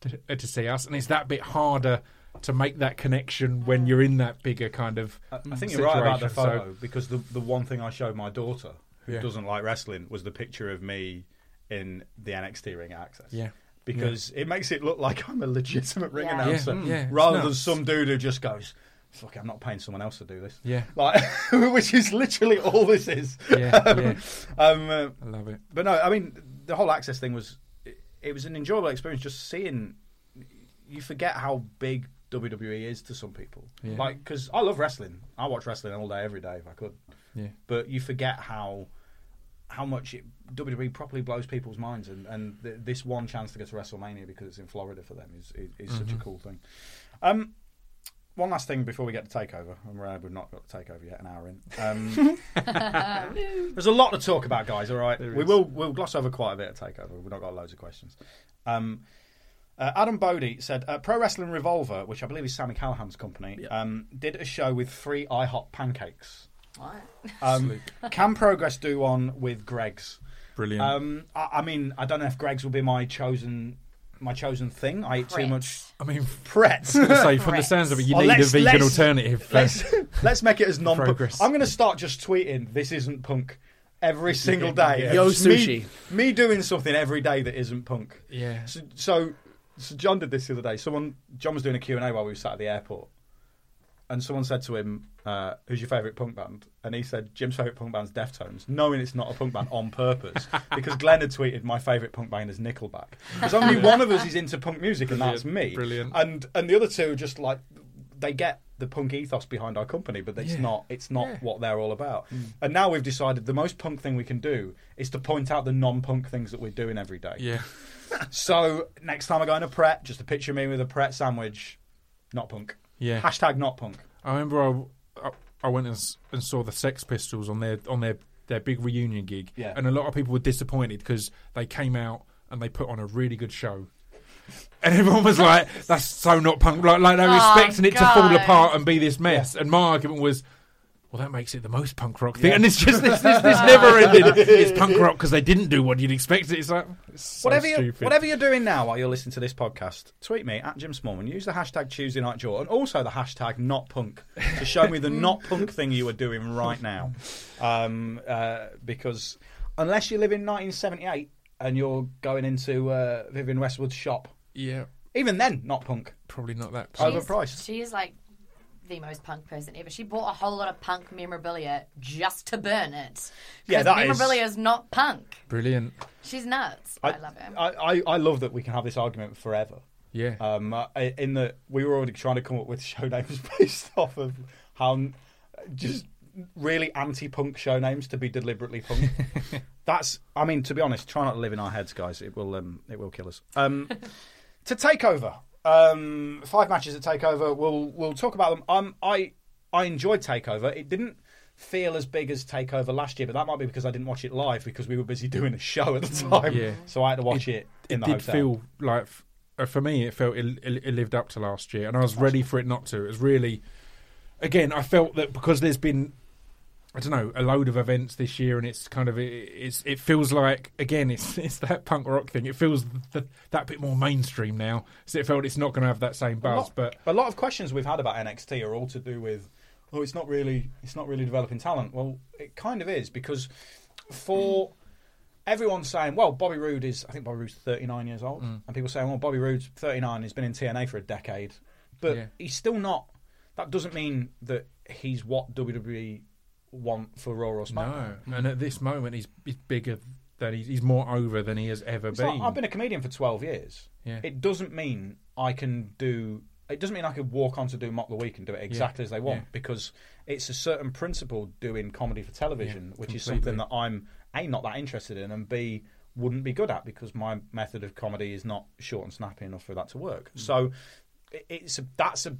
to, to, to see us. And it's that bit harder to make that connection when you're in that bigger kind of. I, I think you're right about the photo because the the one thing I showed my daughter who Yeah. doesn't like wrestling was the picture of me in the NXT ring Access. Yeah. Because it makes it look like I'm a legitimate ring Yeah. announcer Yeah, yeah, rather than some dude who just goes. Fuck, I'm not paying someone else to do this. Yeah. like, [laughs] which is literally all this is. Yeah, [laughs] um, yeah. um, uh, I love it. but no, I mean the whole access thing was it, it was an enjoyable experience just seeing. You forget how big WWE is to some people. Yeah. Like because I love wrestling, I watch wrestling all day, every day if I could. Yeah. But you forget how how much it, WWE properly blows people's minds, and and th- this one chance to go to WrestleMania because it's in Florida for them is is, is such a Mm-hmm. cool thing. Um, one last thing before we get to takeover, and we're, we've not got to takeover yet, an hour in. Um, [laughs] there's a lot to talk about, guys. All right, we will we'll gloss over quite a bit at takeover. We've not got loads of questions. Um, uh, Adam Bodie said uh, Pro Wrestling Revolver, which I believe is Sami Callihan's company, um, did a show with three IHOP pancakes. What? Um, can Progress do one with Greggs? Brilliant. Um, I, I mean, I don't know if Greggs will be my chosen my chosen thing. I ate too much I mean, Pret. say from the sounds of it, you Oh, need a let's- vegan let's- alternative. let's [laughs] let's make it as non. Progress. I'm going to start just tweeting. This isn't punk. Every [laughs] single day. Yo, Just me- sushi. Me, doing something every day that isn't punk. yeah. So, so, so John did this the other day. Someone, John was doing a Q and A while we were sat at the airport, and someone said to him, uh, "Who's your favourite punk band?" And he said, "Jim's favourite punk band's Deftones," knowing it's not a punk band on purpose [laughs] because Glenn had tweeted, "My favourite punk band is Nickelback." There's only one of us is into punk music, and that's me. Brilliant. And and the other two are just like they get the punk ethos behind our company, but it's Yeah. not it's not Yeah. what they're all about. And now we've decided the most punk thing we can do is to point out the non-punk things that we're doing every day. Yeah. So next time I go in a Pret, just a picture of me with a Pret sandwich, not punk. Yeah. Hashtag not punk. I remember I, I, I went and, s- and saw the Sex Pistols on their on their, their big reunion gig, Yeah. and a lot of people were disappointed because they came out and they put on a really good show. [laughs] And everyone was like, "That's so not punk." Like, like they were Oh, expecting it to fall God. apart and be this mess. And my argument was, well, that makes it the most punk rock thing, and it's just this, this, this [laughs] never ended. It's punk rock because they didn't do what you'd expect. It's like it's so whatever, you, stupid. whatever you're doing now while you're listening to this podcast, tweet me at Jim Smallman. Use the hashtag Tuesday Night Jaw and also the hashtag Not Punk to show me the [laughs] not punk thing you are doing right now. Um, uh, because unless you live in 1978 and you're going into uh, Vivienne Westwood's shop, Yeah, even then, not punk. probably not that. She's- Overpriced. She is like the most punk person ever. She bought a whole lot of punk memorabilia just to burn it. Yeah, 'Cause that is- memorabilia is not punk. Brilliant. She's nuts. I, love her. I, I, I love that we can have this argument forever. Yeah. Um, uh, in that we were already trying to come up with [laughs] show names based off of how just really anti-punk show names to be deliberately punk. [laughs] That's, I mean, to be honest, try not to live in our heads, guys. It will, um, it will kill us. Um, [laughs] to Takeover, um, five matches at Takeover. We'll we'll talk about them. Um, I I enjoyed Takeover. It didn't feel as big as Takeover last year, but that might be because I didn't watch it live because we were busy [laughs] doing a show at the time. Yeah. So I had to watch it, in it the did hotel. feel like uh, for me it felt it, it, it lived up to last year and i was ready for it not to it was really again i felt that because there's been i don't know a load of events this year and it's kind of it, it's it feels like again it's [laughs] it's that punk rock thing it feels th- that bit more mainstream now so it felt it's not going to have that same a buzz lot, but a lot of questions we've had about NXT are all to do with, oh, it's not really, it's not really developing talent. Well, it kind of is because for everyone saying, well, Bobby Roode is, I think Bobby Roode's 39 years old, Mm. and people saying, well, Bobby Roode's 39, he's been in TNA for a decade, but Yeah. he's still not. That doesn't mean that he's what WWE want for Raw or SmackDown. no and at this moment he's, he's bigger than he's, he's more over than he has ever It's been like, I've been a comedian for 12 years. Yeah. It doesn't mean I can do. It doesn't mean I could walk on to do Mock the Week and do it exactly as they want Yeah. because it's a certain principle doing comedy for television, Yeah, which is something that I'm a not that interested in and b wouldn't be good at because my method of comedy is not short and snappy enough for that to work. Mm. So it- it's a, that's a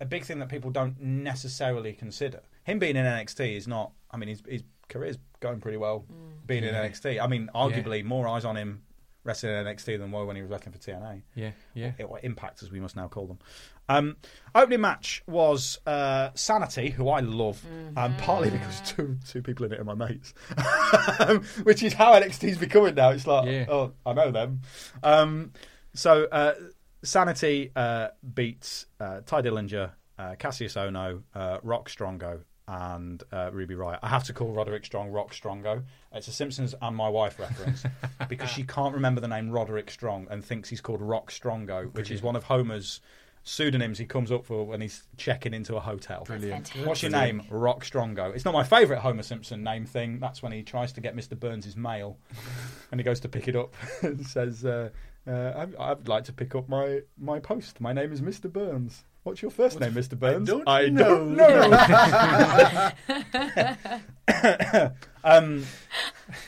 a big thing that people don't necessarily consider. Him being in NXT is not. I mean, his, his career's going pretty well being in NXT. I mean, arguably more eyes on him wrestling in NXT than were when he was wrestling for TNA. yeah yeah Or Impact, as we must now call them. Um, opening match was uh, Sanity, who I love, um, partly because two two people in it are my mates, um, [laughs] which is how NXT's becoming now. It's like, Yeah. oh, I know them. Um, so uh, Sanity uh, beats uh, Tye Dillinger, uh, Cassius Ohno, uh, Rock Strongo, and uh, Ruby Riot. I have to call Roderick Strong Rock Strongo. It's a Simpsons and my wife reference [laughs] because she can't remember the name Roderick Strong and thinks he's called Rock Strongo, which is one of Homer's pseudonyms he comes up for when he's checking into a hotel. Brilliant. What's your name? Rock Strongo. It's not my favourite Homer Simpson name thing. That's when he tries to get Mr. Burns' mail [laughs] and he goes to pick it up [laughs] and says, uh, uh, I- I'd like to pick up my, my post. My name is Mr. Burns. What's your first name, Mr. Burns? don't I know." don't [laughs] know. [laughs] um,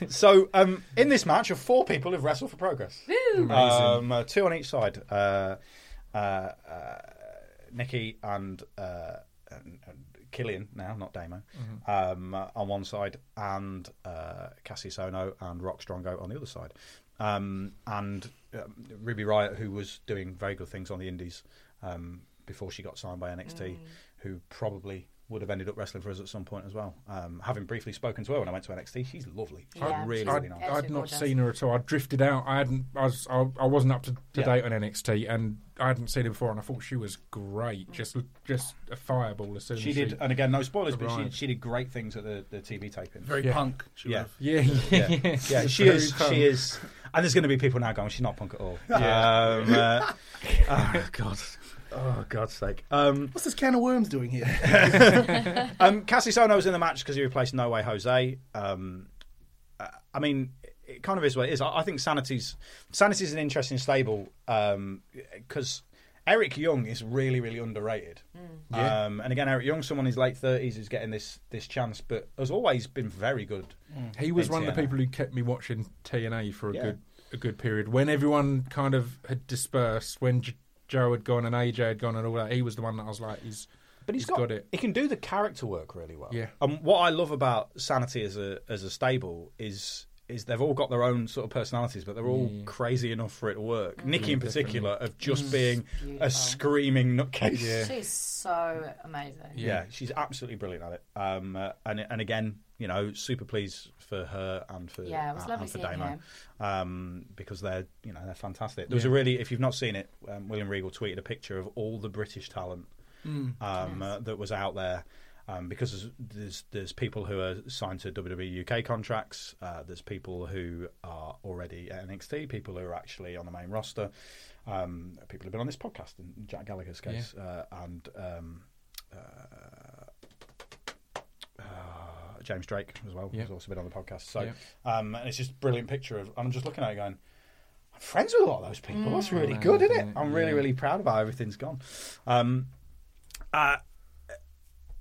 so, um, in this match, of four people who've wrestled for progress. Um, uh, two on each side. Uh, uh, uh, Nikki and, uh, and, and Killian now, not Damo, um, uh, on one side, and uh, Cassius Ohno and Rock Strongo on the other side. Um, and um, Ruby Riot, who was doing very good things on the Indies um, before she got signed by NXT, who probably would have ended up wrestling for us at some point as well. Um, having briefly spoken to her when I went to NXT, she's lovely. She's Yeah, really, she's really I'd, nice. Absolutely I'd not gorgeous. seen her at all. I drifted out. I hadn't. I was. I, I wasn't up to, to Yeah. date on NXT, and I hadn't seen her before. And I thought she was great. Just, just a fireball as soon She as did, and again, no spoilers, but she, she did great things at the, the TV taping. Very Yeah. punk. She Yeah. would've- Yeah, yeah, [laughs] yeah, yeah. She is. punk. She is. And there's going to be people now going, she's not punk at all. [laughs] Um, uh, [laughs] oh God, oh God's sake. Um, What's this can of worms doing here? [laughs] um, Cassius Ohno was in the match because he replaced No Way Jose. Um, uh, I mean, it kind of is what it is. I, I think Sanity's Sanity's an interesting stable because Eric Young is really, really underrated. Yeah. Um, and again, Eric Young, someone in his late thirties, is getting this this chance, but has always been very good. He was in one of the people who kept me watching TNA for a Yeah. good a good period. When everyone kind of had dispersed, when J- Joe had gone and AJ had gone and all that, he was the one that I was like, he's But he's He's got, got it. He can do the character work really well. Yeah. And what I love about Sanity as a as a stable is is they've all got their own sort of personalities, but they're all Yeah. crazy enough for it to work. Nikki Yeah, in particular of just being a screaming nutcase. Yeah. She's so amazing. Yeah, she's absolutely brilliant at it. Um, uh, and and again, you know, super pleased for her and for Yeah, it was uh, lovely and for Damo, her. um, because they're you know they're fantastic. There was a really, if you've not seen it, um, William Regal tweeted a picture of all the British talent um, uh, that was out there. Um, because there's, there's people who are signed to WWE UK contracts. Uh, there's people who are already at NXT. People who are actually on the main roster. Um, people who've been on this podcast in Jack Gallagher's case, uh, and um, uh, James Drake as well, Yeah. who's also been on the podcast. So, Yeah. um, and it's just a brilliant picture of. I'm just looking at it going, I'm friends with a lot of those people. That's really good, isn't it? I'm really, really proud of how everything's gone. Um, uh,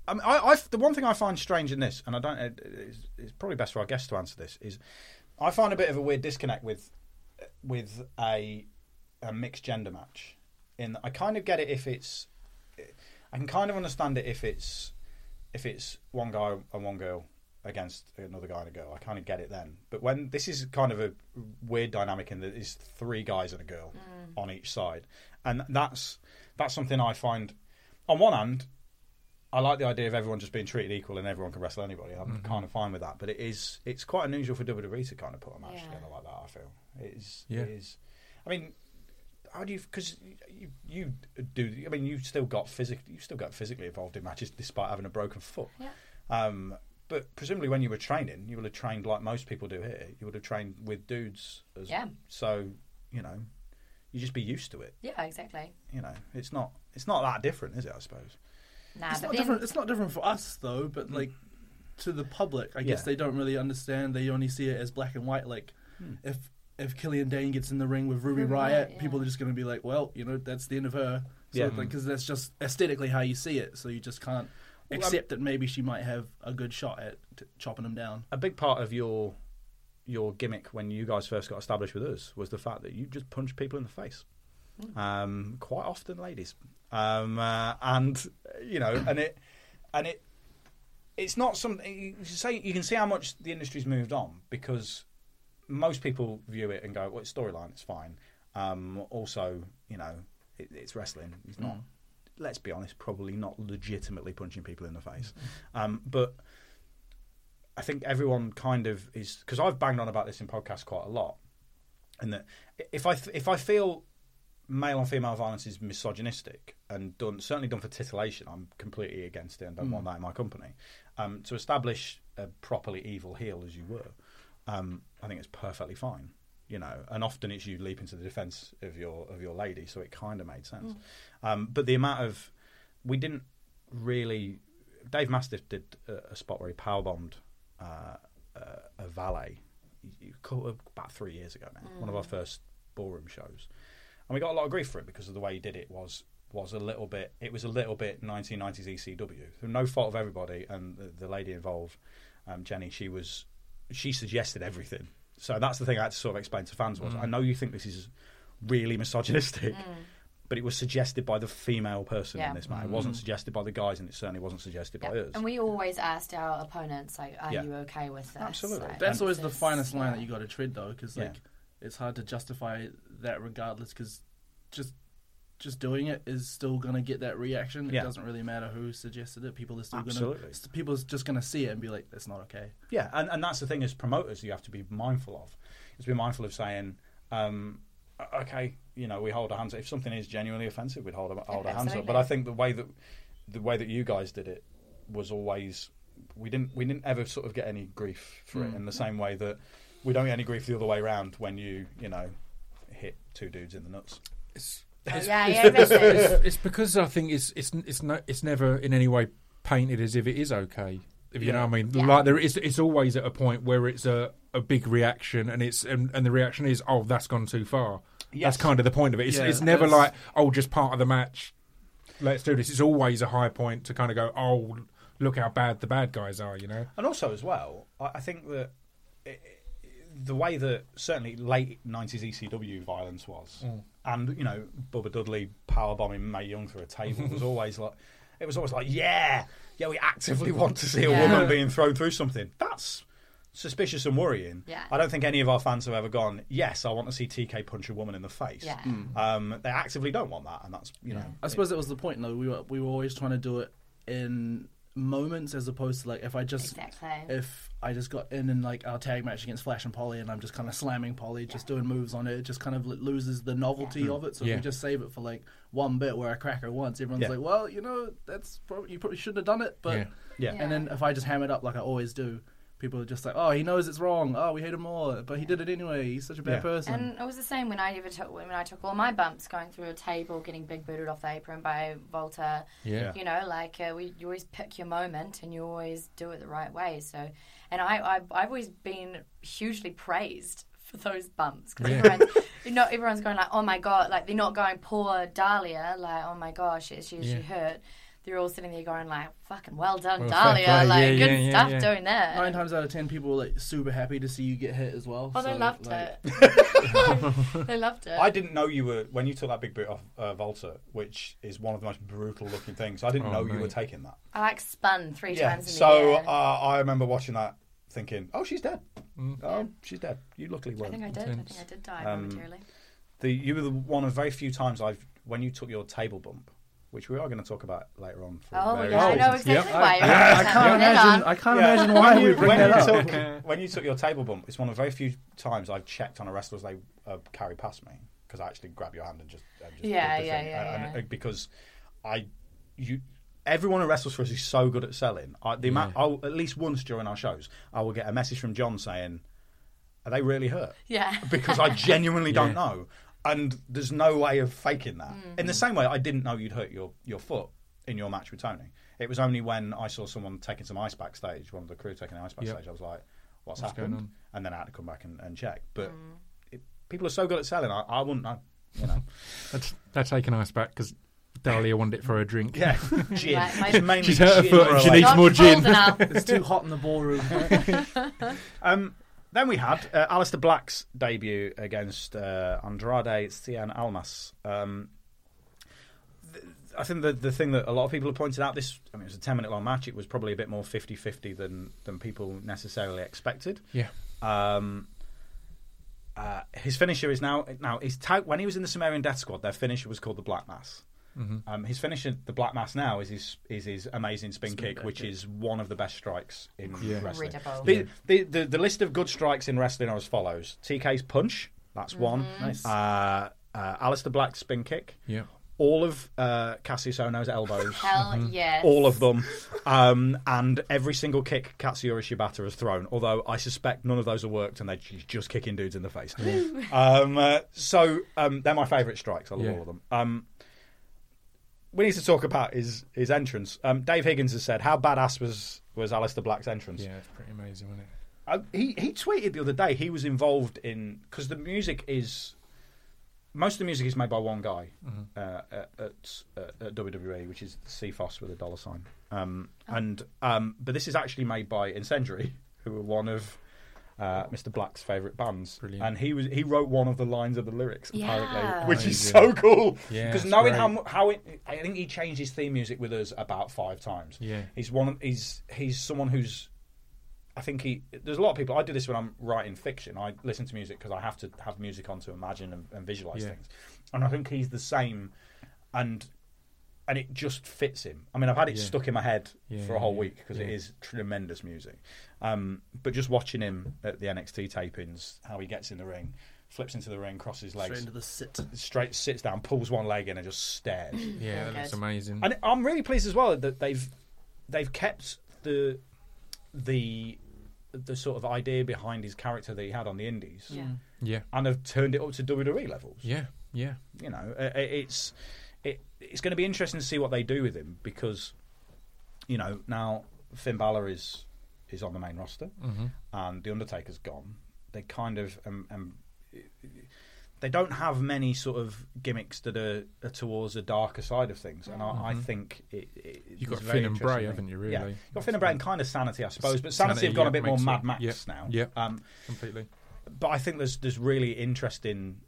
I, mean, I, I, the one thing I find strange in this, and I don't, it's, it's probably best for our guests to answer this, is I find a bit of a weird disconnect with with a a mixed gender match. In I kind of get it if it's, I can kind of understand it if it's if it's one guy and one girl against another guy and a girl. I kind of get it then. But when this is kind of a weird dynamic in that it's three guys and a girl mm. on each side, and that's that's something I find. On one hand, I like the idea of everyone just being treated equal and everyone can wrestle anybody. I'm kind of fine with that. But it is it's quite unusual for WWE to kind of put a match Yeah. together like that. I feel it is. Yeah. It is. I mean, how do you? Because you you do. I mean, you've still got physic. You've still got physically involved in matches despite having a broken foot. Yeah. Um, but presumably, when you were training, you would have trained like most people do here. You would have trained with dudes. As, Yeah. So you know, you just be used to it. Yeah, exactly. You know, it's not it's not that different, is it? I suppose. Nah, It's not then different. It's not different for us though, but hmm. like to the public, I guess Yeah. they don't really understand. They only see it as black and white. Like hmm. if if Killian Dain gets in the ring with Ruby Ruby Riot, Riot, yeah. people are just going to be like, well, you know, that's the end of her. So, Yeah. because that's just aesthetically how you see it. So you just can't Well, accept that maybe she might have a good shot at t- chopping him down. a big part of your your gimmick when you guys first got established with us was the fact that you just punch people in the face. Hmm. Um, quite often, ladies, um, uh, and you know, and it and it it's not something you can say. You can see how much the industry's moved on because most people view it and go, "Well, it's storyline. It's fine." Um, also, you know, it, it's wrestling. It's not. Let's be honest, probably not legitimately punching people in the face, um, but. I think everyone kind of is because I've banged on about this in podcasts quite a lot, and that if I if I feel male on female violence is misogynistic and done certainly done for titillation, I'm completely against it and don't want that in my company. Um, to establish a properly evil heel as you were, um, I think it's perfectly fine. You know, and often it's you leap into the defence of your of your lady, so it kind of made sense. Um, but the amount of we didn't really. Dave Mastiff did a, a spot where he powerbombed uh, uh, a valet you- you call about three years ago now, one of our first ballroom shows, and we got a lot of grief for it because of the way he did it was was a little bit. It was a little bit 1990s ECW through no fault of everybody, and the, the lady involved, um, Jinny, she was she suggested everything. So that's the thing I had to sort of explain to fans was mm. I know you think this is really misogynistic. Mm. But it was suggested by the female person Yeah. in this matter. It mm. wasn't suggested by the guys, and it certainly wasn't suggested by us. And we always asked our opponents, like, are Yeah. you okay with this? Absolutely. Like, That's always this the finest line yeah. that you got to tread though, because Yeah. like it's hard to justify that regardless, because just just doing it is still gonna get that reaction. Yeah. It doesn't really matter who suggested it. People are still Absolutely. gonna people are just gonna see it and be like, "That's not okay." Yeah, and, and that's the thing as promoters you have to be mindful of. Is be mindful of saying, um, okay, you know, we hold our hands. If something is genuinely offensive, we'd hold our, hold our hands up. But. I think the way that the way that you guys did it was always we didn't we didn't ever sort of get any grief for it in the same way that we don't get any grief the other way around when you you know hit two dudes in the nuts. It's, Yeah, it's, yeah, it's, exactly. it's, it's because I think it's it's it's no, it's never in any way painted as if it is okay. If you know what I mean, Yeah. like there is, it's always at a point where it's a, a big reaction, and it's and, and the reaction is, oh, that's gone too far. Yes. That's kind of the point of it. It's, Yeah, it's never that's- like, oh, just part of the match. Let's do this. It's always a high point to kind of go, oh, look how bad the bad guys are. You know, And also as well, I, I think that it, the way that certainly late nineties ECW violence was, and you know Bubba Dudley powerbombing Mae Young through a table was always like, it was always like, yeah, yeah, we actively [laughs] want to see a Yeah. woman being thrown through something. That's suspicious and worrying. Yeah. I don't think any of our fans have ever gone. Yes, I want to see TK punch a woman in the face. Yeah. Um, they actively don't want that, and that's you know. I suppose that was the point, though. We were we were always trying to do it in moments as opposed to like if I just Exactly. if I just got in in like our tag match against Flash and Polly and I'm just kind of slamming Polly, just doing moves on it, it just kind of l- loses the novelty of it. So Yeah. if we just save it for like one bit where I crack her once, everyone's Yeah. like, well, you know, that's probably you probably shouldn't have done it, but Yeah. Yeah. Yeah. and then if I just ham it up like I always do. People are just like, oh, he knows it's wrong. Oh, we hate him more, but he did it anyway. He's such a bad Yeah. person. And it was the same when I ever took when I took all my bumps going through a table, getting big booted off the apron by Volta. Yeah. You know, like uh, we, you always pick your moment and you always do it the right way. So, and I, I I've always been hugely praised for those bumps because Yeah. everyone's you know everyone's going like, oh my god, like they're not going poor Dahlia, like oh my gosh, she is Yeah. she hurt? They're all sitting there going like, fucking well done, Well, Dahlia, play. like Yeah, good yeah, yeah, stuff yeah. doing that. Nine times out of ten, people were like super happy to see you get hit as well. Oh, they loved like, it. [laughs] they loved it. I didn't know you were when you took that big boot off uh, Volta, which is one of the most brutal looking things. I didn't Oh, know you were taking that. I like spun three Yeah. times in the So air. uh, I remember watching that, thinking, "Oh, she's dead. Mm. Oh, she's dead. You luckily I weren't." think I did. I think I did die Um, momentarily. The, you were the one of very few times I've when you took your table bump, which we are going to talk about later on. For Oh yeah, I know exactly Yep. why. I, you're I can't imagine. I can't Yeah. imagine why when we you, bring when that you up. took when you took your table bump, it's one of the very few times I've checked on a wrestler as they uh, carry past me because I actually grab your hand and just, and just Yeah, the yeah, thing. yeah, And- yeah. and because I you everyone who wrestles for us is so good at selling. I, the amount, I'll, at least once during our shows, I will get a message from John saying, "Are they really hurt?" Yeah. because I genuinely don't Yeah. know. And there's no way of faking that. Mm. In the same way, I didn't know you'd hurt your, your foot in your match with Toni. It was only when I saw someone taking some ice backstage, one of the crew taking ice Yep. backstage, I was like, what's, What's going happened? on? And then I had to come back and, and check. But Mm. it, people are so good at selling, I, I wouldn't know. You know. [laughs] That's, they're taking ice back because Dahlia wanted it for a drink. yeah, [laughs] gin. Like my- She's hurt her foot and she needs more gin. [laughs] It's too hot in the ballroom. Um, then we had uh, Aleister Black's debut against uh, Andrade Cien Almas. Um, th- I think the the thing that a lot of people have pointed out this I mean it was a 10 minute long match it was probably a bit more 50-50 than than people necessarily expected. Yeah. Um, uh, his finisher is now now his tag, when he was in the Sumerian Death Squad their finisher was called the Black Mass. Mm-hmm. Um, his finisher, the Black Mass, now is his is his amazing spin, Spin kick, back which is one of the best strikes in Yeah. wrestling. Incredible. The, the, the, the list of good strikes in wrestling are as follows: TK's punch, that's one. Nice. Uh, uh, Aleister Black's spin kick, Yeah. all of uh, Cassius Ohno's elbows, [laughs] Hell yes. all of them, um, and every single kick Katsuyori Shibata has thrown. Although I suspect none of those have worked, and they're just kicking dudes in the face. um, uh, so um, they're my favourite strikes. I love Yeah. all of them. We need to talk about his his entrance. Um, Dave Higgins has said, "How badass was was Aleister Black's entrance?" Yeah, it's pretty amazing, wasn't it? Uh, he he tweeted the other day he was involved in because the music is most of the music is made by one guy uh, at, at, at WWE, which is CFOS with a dollar sign. Um, And um, but this is actually made by Incendiary, who are one of uh, Mr. Black's favourite bands. Brilliant. And he was he wrote one of the lines of the lyrics apparently, Yeah. which is Amazing. so cool. Yeah, because it's knowing great. how how it, I think he changed his theme music with us about five times. Yeah. he's one. He's he's someone who's I think he. There's a lot of people. I do this when I'm writing fiction. I listen to music because I have to have music on to imagine and, and visualize Yeah. things. And I think he's the same, and and it just fits him. I mean, I've had it Yeah. stuck in my head Yeah, for a whole yeah, week because it yeah. is tremendous music. Um, but just watching him at the NXT tapings, how he gets in the ring, flips into the ring, crosses his Straight legs, into the sit. straight sits down, pulls one leg in, and just stares. Yeah, Very that looks amazing. And I'm really pleased as well that they've they've kept the the the sort of idea behind his character that he had on the Indies, Yeah. yeah, and have turned it up to WWE levels. yeah, yeah. You know, uh, uh, it's it, it's going to be interesting to see what they do with him because you know now Finn Balor is is on the main roster Mm-hmm. and the Undertaker's gone. They kind of um, um, they don't have many sort of gimmicks that are, are towards a darker side of things, and I, I think it, it, You've got Finn and Bray, haven't you, Really, Yeah, you've got Finn and Bray and kind of Sanity, I suppose, but Sanity, Sanity, have gone yeah, a bit more Mad Max yeah, now. yeah. Um, Completely. but I think there's there's really interesting.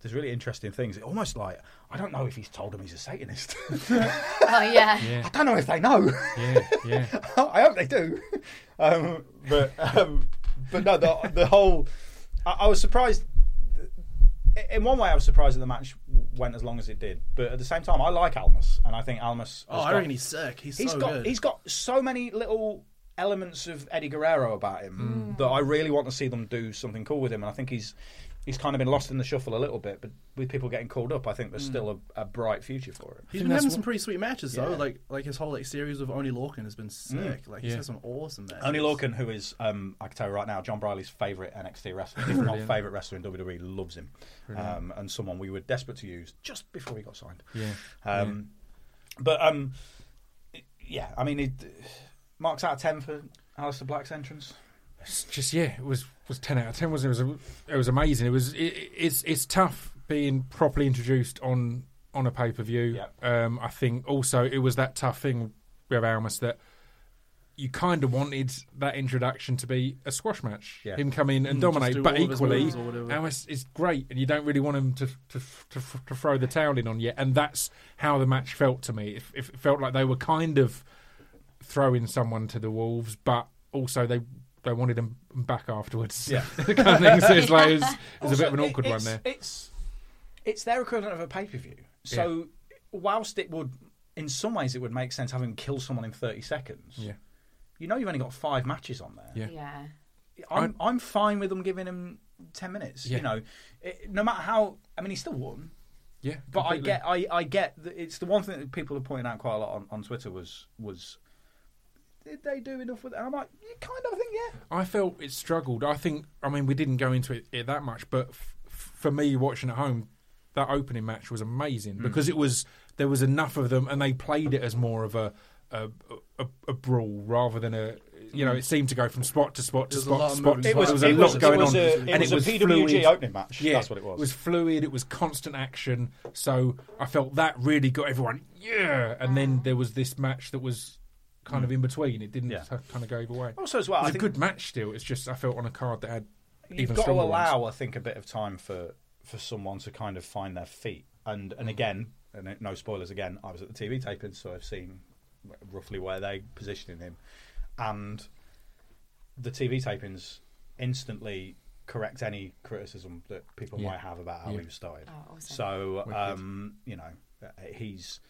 There's really interesting things. It almost like I don't know if he's told them he's a Satanist. [laughs] Oh yeah. yeah. I don't know if they know. yeah, yeah. [laughs] I hope they do. Um, but um, but no, the the whole. I, I was surprised. In one way, I was surprised that the match went as long as it did. But at the same time, I like Almas, and I think Almas. Oh, I got- reckon he's sick. He's, He's so got good. he's got so many little elements of Eddie Guerrero about him that I really want to see them do something cool with him. And I think he's he's kind of been lost in the shuffle a little bit. But with people getting called up, I think there's still a, a bright future for him. He's been having what- some pretty sweet matches though. Yeah. Like like his whole like series with Oni Lorcan has been sick. Like he's Yeah. had some awesome matches. Oni Lorcan, who is, um, I can tell you right now, John Brolly's favourite NXT wrestler, if not favourite wrestler in WWE, loves him. Um, and someone we were desperate to use just before he got signed. Yeah. Um, But, um, yeah, I mean, it, marks out of 10 for Aleister Black's entrance. It's just yeah, it was was ten out of ten. Wasn't it? It was it was amazing. It was it, it's it's tough being properly introduced on on a pay per view. Yeah. Um, I think also it was that tough thing with Almas that you kind of wanted that introduction to be a squash match, Yeah. him come in and Mm, dominate, do but all equally moves or whatever. Almas is great, and you don't really want him to to, to to throw the towel in on yet. And that's how the match felt to me. It, it felt like they were kind of throwing someone to the wolves, but also they they wanted him back afterwards. Yeah. [laughs] kind of thing. So it's like it was, it was a bit of an awkward it- one there. It's it's their equivalent of a pay per view. So whilst it would, in some ways, it would make sense having him kill someone in thirty seconds. Yeah. You know, you've only got five matches on there. Yeah. Yeah. I'm I'm fine with them giving him ten minutes. Yeah. You know, it, no matter how. I mean, he still won. Yeah, But I get, I, I get. That it's the one thing that people are pointing out quite a lot on, on Twitter was was. Did they do enough with it? And I'm like, you kind of think, yeah. I felt it struggled. I think, I mean, we didn't go into it, it that much, but f- for me, watching at home, that opening match was amazing Hmm. because it was there was enough of them, and they played it as more of a a, a, a brawl rather than a. You know, it seemed to go from spot to spot to There's spot to spot. It was, There was a lot was, going on, A, it and was it was a PWG fluid. opening match. Yeah, that's what it was. It was fluid. It was constant action. So I felt that really got everyone. Yeah, and then there was this match that was kind of in between. It didn't Yeah. kind of go either way. also as well. It was I a think good match still. It's just I felt on a card that had you've even got to stronger allow, ones. I think, a bit of time for for someone to kind of find their feet. And and again, and no spoilers. Again, I was at the TV taping, so I've seen roughly where they positioning him, and the TV tapings instantly correct any criticism that people Yeah. might have about how Yeah. he was started. Oh, awesome. So, um, you know, uh, he's.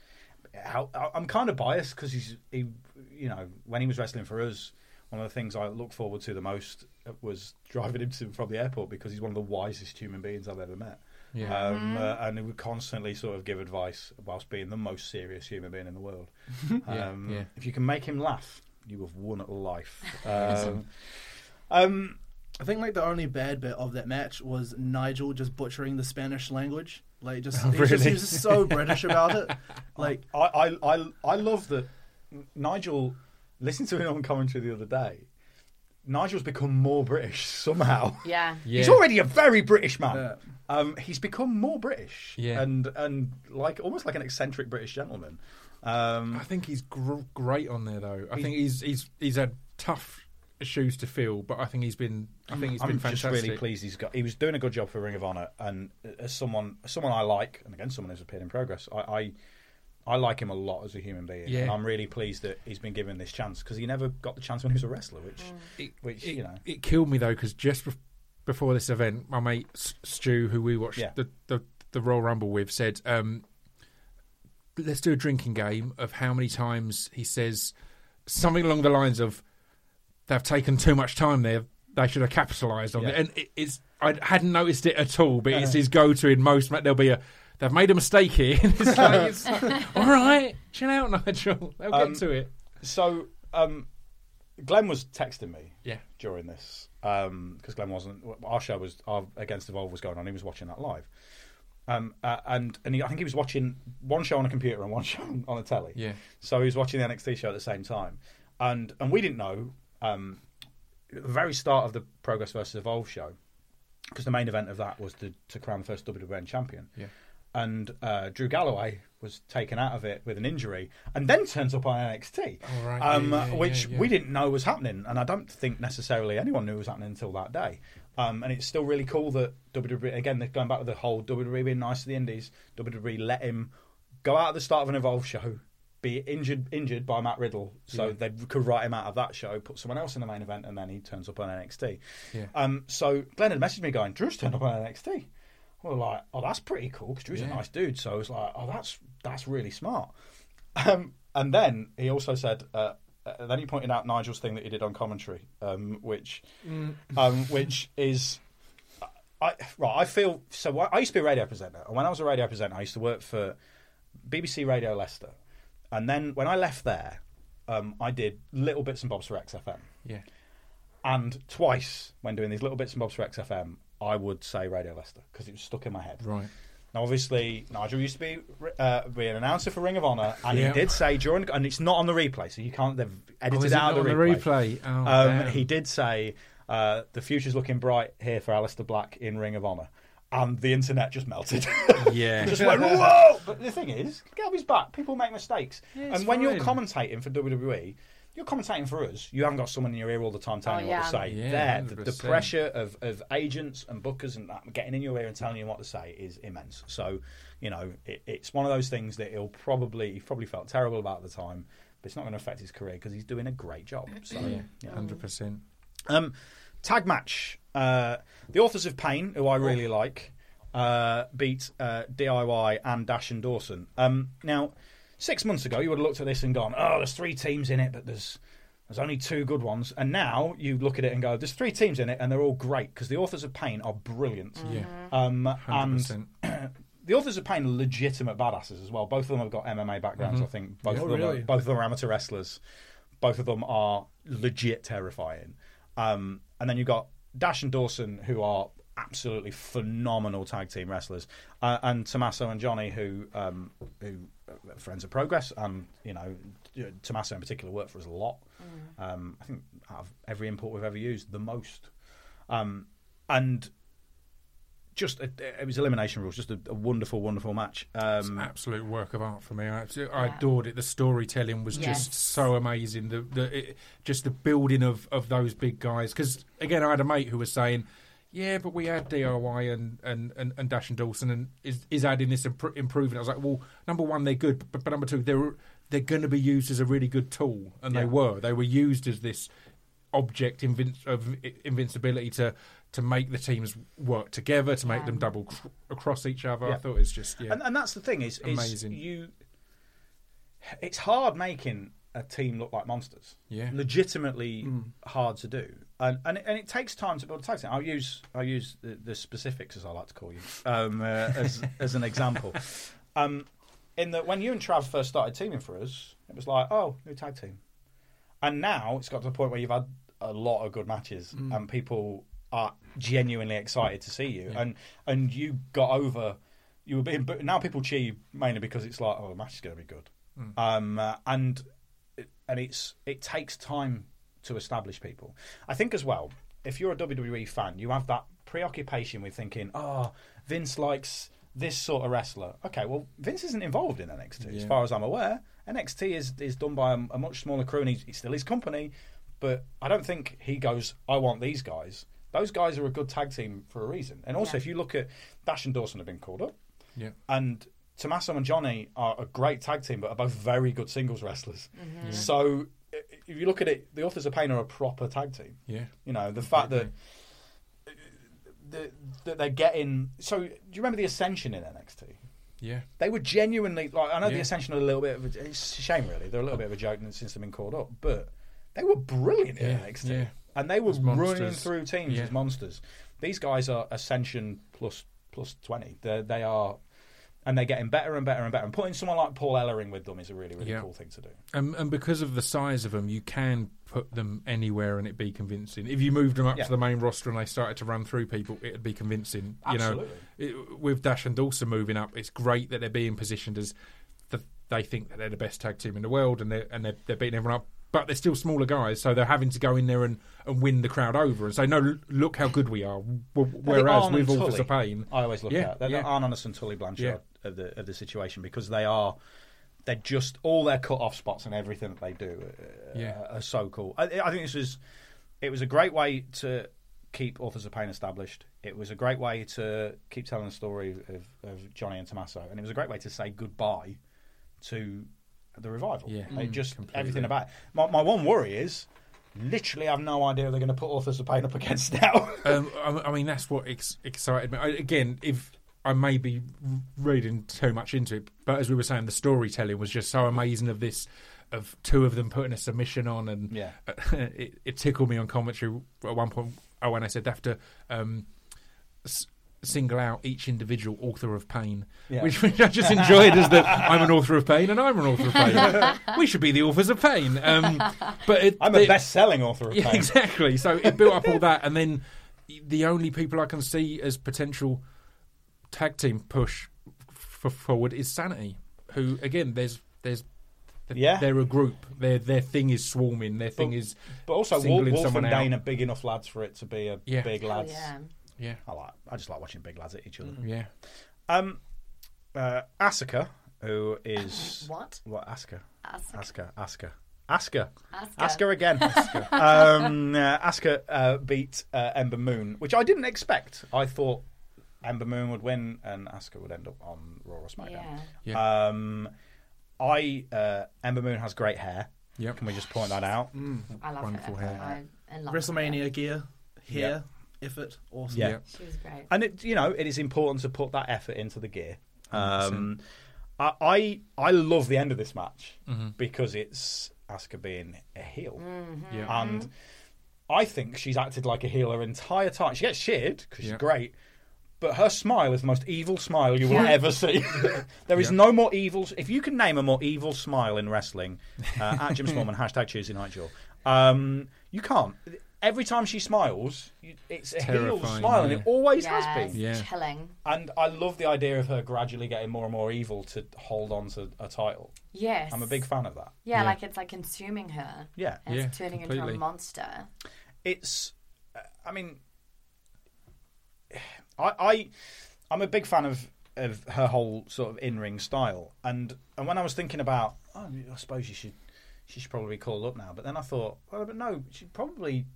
How, I'm kind of biased because he's, he, you know, when he was wrestling for us, one of the things I look forward to the most was driving him to from the airport because he's one of the wisest human beings I've ever met. Yeah. Um, uh, and he would constantly sort of give advice whilst being the most serious human being in the world. [laughs] Yeah, Um, yeah. If you can make him laugh, you have won at life. [laughs] Um, um, I think like the only bad bit of that match was Nigel just butchering the Spanish language. Like just, [laughs] Oh, he was just he was just so British about it. [laughs] Like I, I, I, I love that Nigel. Listening to him on commentary the other day, Nigel's become more British somehow. [laughs] Yeah. Yeah. He's already a very British man. Yeah. Um, he's become more British, Yeah. and and like almost like an eccentric British gentleman. Um, I think he's gr- great on there though. I think he's he's he's had tough shoes to fill, but I think he's been I think he's I'm been just really pleased he's got. He was doing a good job for Ring of Honor, and as someone, someone I like, and again, someone who's appeared in progress, I, I, I like him a lot as a human being, Yeah. and I'm really pleased that he's been given this chance because he never got the chance when he was a wrestler, which, It, which it, you know, it killed me though because just before this event, my mate S- Stu, who we watched Yeah. the, the the Royal Rumble with, said, um, "Let's do a drinking game of how many times he says something along the lines of they've taken too much time there. They should have capitalised on Yeah. it." And it, it's I hadn't noticed it at all, but it's his go-to in most. There'll be a they've made a mistake here. [laughs] it's like, [laughs] it's, all right, chill out, Nigel. They'll Um, get to it. So, um, Glenn was texting me Yeah. during this because Glenn wasn't. Our show was our Against Evolve was going on. He was watching that live, um, uh, and and he, I think he was watching one show on a computer and one [laughs] show on a telly. Yeah. So he was watching the NXT show at the same time, and and we didn't know um, the very start of the Progress versus Evolve show because the main event of that was to, to crown the first WWN champion. Yeah. And uh, Drew Galloway was taken out of it with an injury, and then turns up on NXT, Oh, right. um, Yeah, yeah, which yeah, we didn't know was happening, and I don't think necessarily anyone knew was happening until that day. Um, and it's still really cool that WWE again they're going back to the whole WWE being nice to the Indies. WWE let him go out at the start of an Evolve show, be injured injured by Matt Riddle, so Yeah. they could write him out of that show, put someone else in the main event, and then he turns up on NXT. Yeah. Um, so Glenn had messaged me going, "Drew's turned up on NXT." We were like, "Oh, that's pretty cool," because Drew's a nice dude. So I was like, "Oh, that's that's really smart." Um, and then he also said, uh, uh, then he pointed out Nigel's thing that he did on commentary, um, which, um, [laughs] which is, I right. I feel so. I used to be a radio presenter, and when I was a radio presenter, I used to work for BBC Radio Leicester, and then when I left there, um, I did little bits and bobs for XFM. Yeah. And twice, when doing these little bits and bobs for XFM, I would say Radio Leicester because it was stuck in my head. Right. Now, obviously, Nigel used to be uh, be an announcer for Ring of Honor, and Yeah. he did say during, and it's not on the replay, so you can't. They've edited Oh, it it out not the on replay. the replay? Oh, um, he did say uh, the future's looking bright here for Aleister Black in Ring of Honor, and the internet just melted. [laughs] Yeah. [laughs] just went whoa. But the thing is, get off his back. People make mistakes, it's and when you're commentating for WWE. You're commentating for us. You haven't got someone in your ear all the time telling Oh, you what to say. Yeah, there, the, the pressure of, of agents and bookers and that getting in your ear and telling you what to say is immense. So, you know, it, it's one of those things that he'll probably he probably felt terrible about at the time, but it's not going to affect his career because he's doing a great job. So, Yeah. yeah. Hundred percent. Um, tag match. Uh, the authors of Pain, who I really like, uh, beat uh, DIY and Dash and Dawson. Um, now, six months ago, you would have looked at this and gone, "Oh, there's three teams in it, but there's there's only two good ones." And now you look at it and go, "There's three teams in it, and they're all great because the authors of Pain are brilliant." Yeah. Um, Hundred and percent. [clears throat] the authors of Pain are legitimate badasses as well. Both of them have got MMA backgrounds. I think both Oh, of them. really? Are, both of them are amateur wrestlers. Both of them are legit terrifying. Um, and then you've got Dash and Dawson, who are absolutely phenomenal tag team wrestlers, uh, and Tommaso and Johnny, who um, who are friends of Progress, and you know Tommaso in particular worked for us a lot. Um, I think out of every import we've ever used, the most. Um, and just a, it was elimination rules, just a, a wonderful, wonderful match. It's Um, an absolute work of art for me. I, I adored it. The storytelling was Yes. just so amazing. The, the it, just the building of, of those big guys. Because again, I had a mate who was saying, "Yeah, but we had DIY and and, and, and Dash and Dawson, and is is adding this impro- improving." I was like, "Well, number one, they're good, but, but number two, they're they're going to be used as a really good tool, and Yeah. they were. They were used as this object invin- of invincibility to." To make the teams work together, to make Yeah. them double cr- across each other, I Yeah. thought it's just yeah. and, and that's the thing is, is Amazing. you. It's hard making a team look like monsters. Yeah. legitimately hard to do, and and it, and it takes time to build a tag team. I'll use I'll use the, the specifics as I like to call you um, uh, as [laughs] as an example. Um, in that when you and Trav first started teaming for us, it was like, oh, new tag team, and now it's got to the point where you've had a lot of good matches, and people are genuinely excited to see you, and and you got over. You were being, but now people cheer you mainly because it's like, oh, the match is going to be good, um, uh, and and it's it takes time to establish people. I think as well, if you're a WWE fan, you have that preoccupation with thinking, oh, Vince likes this sort of wrestler. Okay, well, Vince isn't involved in NXT as far as I'm aware. NXT is is done by a, a much smaller crew, and he's, it's still his company. But I don't think he goes, I want these guys. Those guys are a good tag team for a reason. And also, Yeah. if you look at Dash and Dawson have been called up, yeah. and Tommaso and Johnny are a great tag team, but are both very good singles wrestlers. Mm-hmm. So if you look at it, the Authors of Pain are a proper tag team. Yeah. You know, the fact that that, that they're getting. So, do you remember the Ascension in NXT? Yeah. They were genuinely like. I know the Ascension are a little bit of a. It's a shame, really. They're a little oh. bit of a joke since they've been called up, but they were brilliant in Yeah, NXT, yeah. And they were running through teams Yeah. as monsters. These guys are Ascension plus plus twenty. They they are. And they're getting better and better and better. And putting someone like Paul Ellering with them is a really, really Yeah. cool thing to do. And, and because of the size of them, you can put them anywhere and it be convincing. If you moved them up Yeah. to the main roster and they started to run through people, it'd be convincing. You know, it, with Dash and Dawson moving up, it's great that they're being positioned as the, they think that they're the best tag team in the world and they're and they're, they're beating everyone up. But they're still smaller guys, so they're having to go in there and, and win the crowd over and say, "No, look how good we are." W- I think Whereas with and Authors of Pain, I always look Yeah, at they're yeah. the Arnonis and Tully Blanchard Yeah. of the of the situation because they are they're just all their cut off spots and everything that they do uh, Yeah. are so cool. I, I think this was it was a great way to keep Authors of Pain established. It was a great way to keep telling the story of, of Johnny and Tommaso, and it was a great way to say goodbye to the revival. Yeah. It just completely. everything about it. My, my one worry is literally I have no idea they're going to put Authors of Pain up against now. [laughs] um, I, I mean, that's what ex- excited me. I, again, if I may be reading too much into it, but as we were saying, the storytelling was just so amazing of this, of two of them putting a submission on, and Yeah. [laughs] it, it tickled me on commentary at one point. Oh, when I said after um, s- single out each individual author of pain, Yeah. which, which I just enjoyed as that I'm an author of pain and I'm an author of pain. [laughs] we should be the authors of pain. Um, but it, I'm a the- best-selling author of yeah, Pain. exactly. So it built up all [laughs] that, and then the only people I can see as potential tag team push f- forward is Sanity, who again, there's there's Yeah. they're a group. Their their thing is swarming. Their thing But- is But also, Wolf, Wolf and Dain out. are big enough lads for it to be a Yeah. big Oh, lads. yeah. Yeah, I like. I just like watching big lads at each other. yeah. Um, uh, Asuka, who is [laughs] What? what? Asuka, Asuka. Asuka, Asuka, Asuka, Asuka. Asuka again. [laughs] um, uh, Asuka uh, beat uh, Ember Moon, which I didn't expect. I thought Ember Moon would win and Asuka would end up on Raw or SmackDown. Yeah. Yeah. Um, I uh, Ember Moon has great hair. Yep. Can we just point that out? I love Wonderful her. hair. I, I love her. WrestleMania gear, hair, effort, awesome. Yeah. Yeah. She was great. and it you know it is important to put that effort into the gear. Um, I, I I love the end of this match Mm-hmm. because it's Asuka being a heel, Yeah. and I think she's acted like a heel her entire time. She gets cheered because she's Yeah. great. But her smile is the most evil smile you will ever see. [laughs] [laughs] there is no more evil. If you can name a more evil smile in wrestling, uh, at Jim [laughs] Smallman, hashtag Tuesday Night Jaw, um, you can't. Every time she smiles, you- it's a heel Terrifying, smile, and yeah. it always yeah, has been. it's Yeah. chilling. And I love the idea of her gradually getting more and more evil to hold on to a title. Yes. I'm a big fan of that. Yeah, Yeah. like it's like consuming her. Yeah. And Yeah, it's turning into a monster. It's, uh, I mean, I, I, I'm a big fan of of her whole sort of in ring style, and and when I was thinking about, oh, I suppose you should, she should probably be called up now, but then I thought, well, but no, she probably.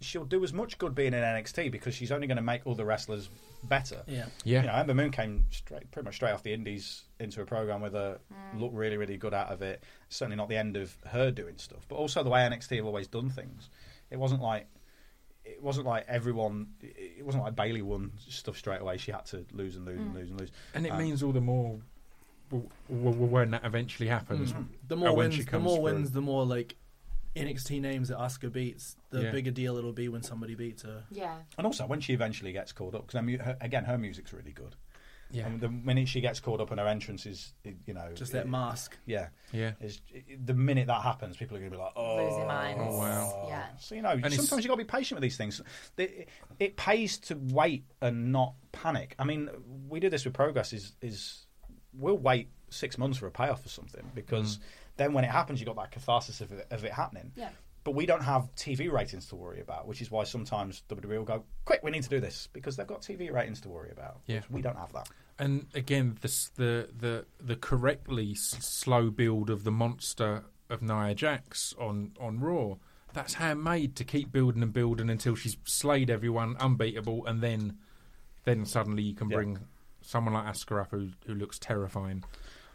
She'll do as much good being in NXT because she's only going to make other wrestlers better. Yeah. Yeah. You know, Ember Moon came straight, pretty much straight off the Indies into a program with her, looked really, really good out of it. Certainly not the end of her doing stuff, but also the way NXT have always done things. It wasn't like it wasn't like everyone. It wasn't like Bayley won stuff straight away. She had to lose and lose and lose and lose. And it Um, means all the more w- w- when that eventually happens. The uh, more wins, the comes more through. wins, the more like NXT names that Asuka beats, the Yeah. bigger deal it'll be when somebody beats her. Yeah. And also when she eventually gets called up, because I mean, again her music's really good. Yeah. And the minute she gets called up and her entrance is, you know, Just that it- mask. Yeah. Yeah. Is the minute that happens, people are going to be like, "Oh, Losing minds. Oh, wow. Yeah. So you know, it's- sometimes you got to be patient with these things. It, it pays to wait and not panic. I mean, we do this with progress. Is is we'll wait six months for a payoff for something because Mm. Then when it happens, you got that catharsis of it, of it happening. Yeah. But we don't have TV ratings to worry about, which is why sometimes WWE will go, "Quick, we need to do this," because they've got TV ratings to worry about. Yeah. we don't have that. And again, the the the the correctly s- slow build of the monster of Nia Jax on on Raw. That's handmade to keep building and building until she's slayed everyone, unbeatable, and then then suddenly you can Yeah. bring someone like Asuka up who who looks terrifying.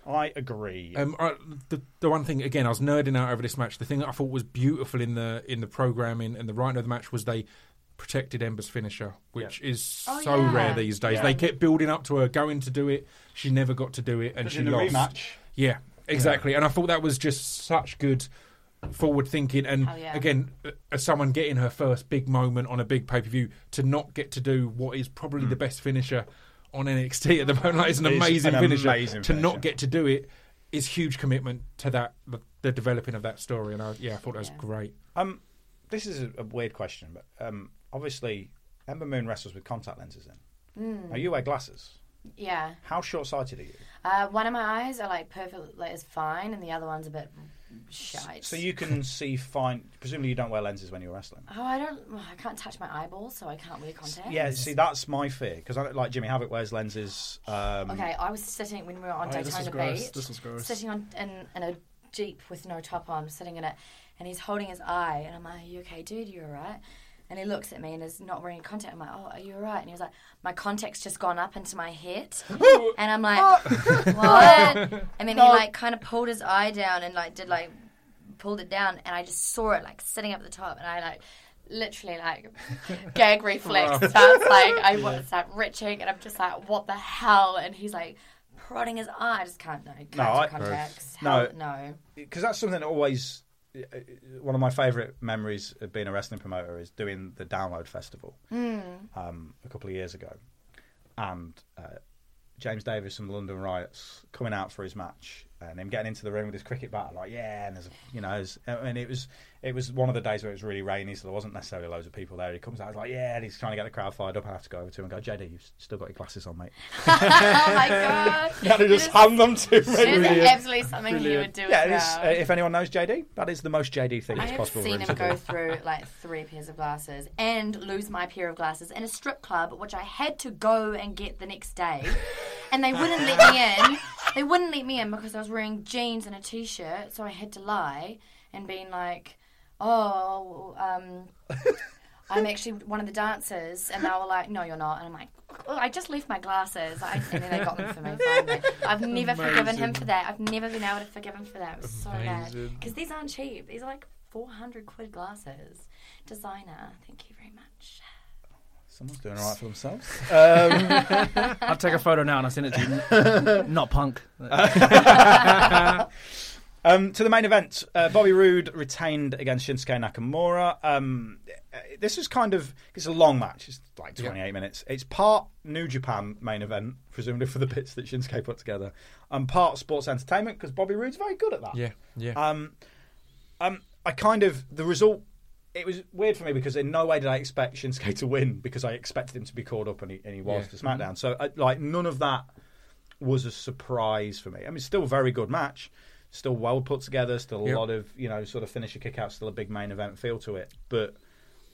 I agree. Um, I, the the one thing again, I was nerding out over this match. The thing that I thought was beautiful in the in the programming and the writing of the match was they protected Ember's finisher, which is Oh, so yeah. rare these days. Yeah. They kept building up to her going to do it. She never got to do it, and Because she in the lost. rematch, Yeah, exactly. And I thought that was just such good forward thinking. And Oh, yeah. again, uh, as someone getting her first big moment on a big pay per view, to not get to do what is probably the best finisher on NXT at the moment, like, it's an It's amazing an finisher. amazing to not get to do it is huge commitment to that, the, the developing of that story. And I, yeah, I thought that was Yeah. great. Um, this is a, a weird question, but um, obviously Ember Moon wrestles with contact lenses in. Now you wear glasses. Yeah. How short-sighted are you? Uh, one of my eyes are like perfect, like is fine, and the other one's a bit shite. So you can see fine. Presumably you don't wear lenses when you're wrestling. Oh, I don't. I can't touch my eyeballs, so I can't wear contacts. Yeah, see that's my fear because I don't like Jimmy Havoc wears lenses. Um, Okay, I was sitting when we were on Oh, this Daytona was gross. Beach. This was gross. Sitting on in, in a jeep with no top on, sitting in it, and he's holding his eye, and I'm like, "Are you okay, dude? You're alright?" And he looks at me and is not wearing contact. I'm like, oh, are you alright? And he was like, my contact's just gone up into my head. [gasps] and I'm like, oh. [laughs] what? And then he like kind of pulled his eye down and like did like pulled it down, and I just saw it like sitting up at the top, and I like literally like [laughs] gag reflex starts like I want to start retching, and I'm just like, what the hell? And he's like prodding his eye. I just can't no, can't No, I- contacts. No. Hell, no. because that's something that always one of my favourite memories of being a wrestling promoter is doing the Download Festival um, a couple of years ago, and uh, James Davis from the London Riots coming out for his match and him getting into the ring with his cricket bat, like yeah, and there's you know, there's- and it was it was one of the days where it was really rainy, so there wasn't necessarily loads of people there. He comes out, he's like yeah, and he's trying to get the crowd fired up. I have to go over to him and go, JD, you've still got your glasses on, mate. [laughs] oh my god. [laughs] You had to just hand them to It him. absolutely something he would do Yeah, as well. uh, if anyone knows JD, that is the most JD thing I that's have possible for seen him him to do. go through like three pairs of glasses and lose my pair of glasses in a strip club, which I had to go and get the next day. [laughs] And they wouldn't let me in. They wouldn't let me in because I was wearing jeans and a t-shirt, so I had to lie and being like, "Oh, um, I'm actually one of the dancers," and they were like, "No, you're not." And I'm like, oh, "I just left my glasses," I, and then they got them for me. Finally. I've never forgiven him for that. I've never been able to forgive him for that. It was so bad because these aren't cheap. These are like 400 quid glasses. Designer, thank you very much. Someone's doing all right for themselves. [laughs] Um, [laughs] I'll take a photo now and I'll send it to you. [laughs] Not punk. um, to the main event, uh, Bobby Roode retained against Shinsuke Nakamura. Um, this is kind of it's a long match. It's like 28 minutes. It's part New Japan main event, presumably for the bits that Shinsuke put together, and part sports entertainment because Bobby Roode's very good at that. Yeah, yeah. Um, um, I kind of the result. It was weird for me because in no way did I expect Shinsuke to win because I expected him to be called up and he, and he was Yeah. to SmackDown. So uh, like none of that was a surprise for me. I mean, still a very good match, still well put together, still a Yep. lot of you know sort of finisher kick out, still a big main event feel to it. But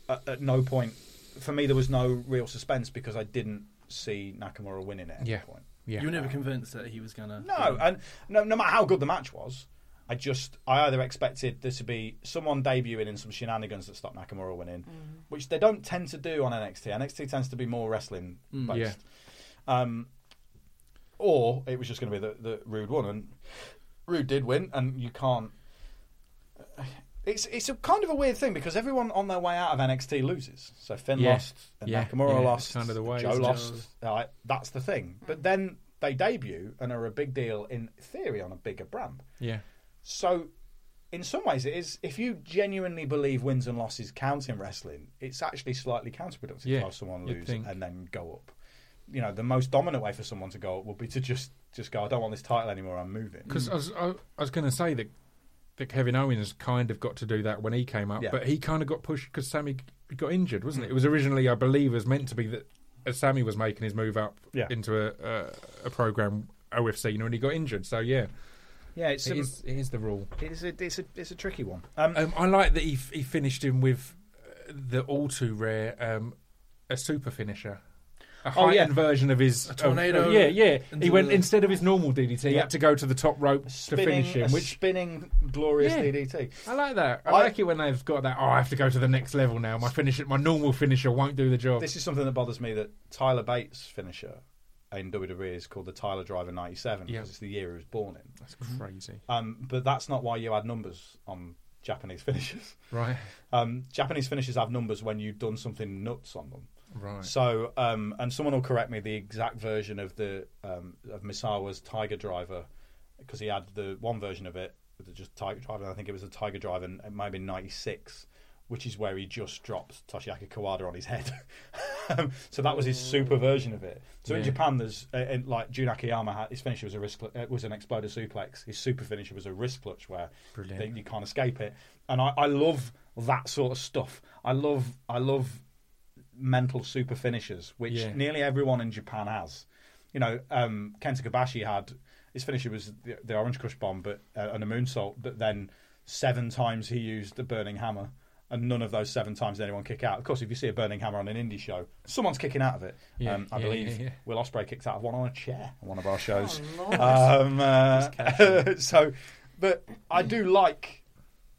at, at no point for me there was no real suspense because I didn't see Nakamura winning it at any Yeah. point. yeah. You were never convinced that he was gonna. No, and no, no matter how good the match was, I just I either expected there to be someone debuting in some shenanigans that stop Nakamura winning, which they don't tend to do on NXT. NXT tends to be more wrestling based. Um, or it was just going to be the, the Roode one, and Roode did win, and you can't. It's it's a kind of a weird thing because everyone on their way out of NXT loses. So Finn Yeah. lost, and Yeah, Nakamura yeah, lost, kind of the way, Joe lost. Uh, that's the thing. But then they debut and are a big deal in theory on a bigger brand. yeah. So, in some ways, it is. If you genuinely believe wins and losses count in wrestling, it's actually slightly counterproductive Yeah, to have someone lose think. and then go up. You know, the most dominant way for someone to go up would be to just just go. I don't want this title anymore. I'm moving. Because I was, I, I was going to say that that Kevin Owens kind of got to do that when he came up, Yeah. but he kind of got pushed because Sami got injured, wasn't it? Hmm. It was originally, I believe, was meant to be that as Sami was making his move up Yeah. into a, a a program OFC, you know, and he got injured. So yeah, yeah, it's it um, is, it is the rule. it's a it's a it's a tricky one. Um, Um, I like that he f- he finished him with uh, the all too rare um, a super finisher. A Oh, yeah. version of his of- tornado of- yeah, yeah. He went the- instead of his normal DDT, he had to go to the top rope to finish him. a Which spinning glorious Yeah. DDT. I like that. I, I- like it when they've got that. Oh, I have to go to the next level now. My finish, my normal finisher won't do the job. This is something that bothers me that Tyler Bates' finisher in WWE is called the Tyler Driver 97 Yeah. because it's the year he was born in. That's crazy, Um, but that's not why you add numbers on Japanese [laughs] finishes. right? Um, Japanese finishes have numbers when you've done something nuts on them. Right. So, um, and someone will correct me the exact version of the um, of Misawa's Tiger Driver because he had the one version of it, with just Tiger Driver. I think it was a Tiger Driver, and it might have been '96, which is where he just dropped Toshiaki Kawada on his head. [laughs] Um, so that was his super version of it. So in Japan, there's uh, in, like Jun Akiyama, had, his finisher was a wrist, uh, was an exploder suplex. His super finisher was a wrist clutch where they- you can't escape it. And I, I love that sort of stuff. I love I love mental super finishers, which Yeah. nearly everyone in Japan has. You know, um, Kenta Kobashi had his finisher was the, the Orange Crush Bomb, but uh, and a moonsault. But then seven times he used the Burning Hammer, and none of those seven times did anyone kick out. Of course, if you see a Burning Hammer on an indie show, someone's kicking out of it. Yeah, um, I yeah, believe yeah, yeah. Will Ospreay kicked out of one on a chair on one of our shows. Oh, Um, uh, [laughs] so, but I do like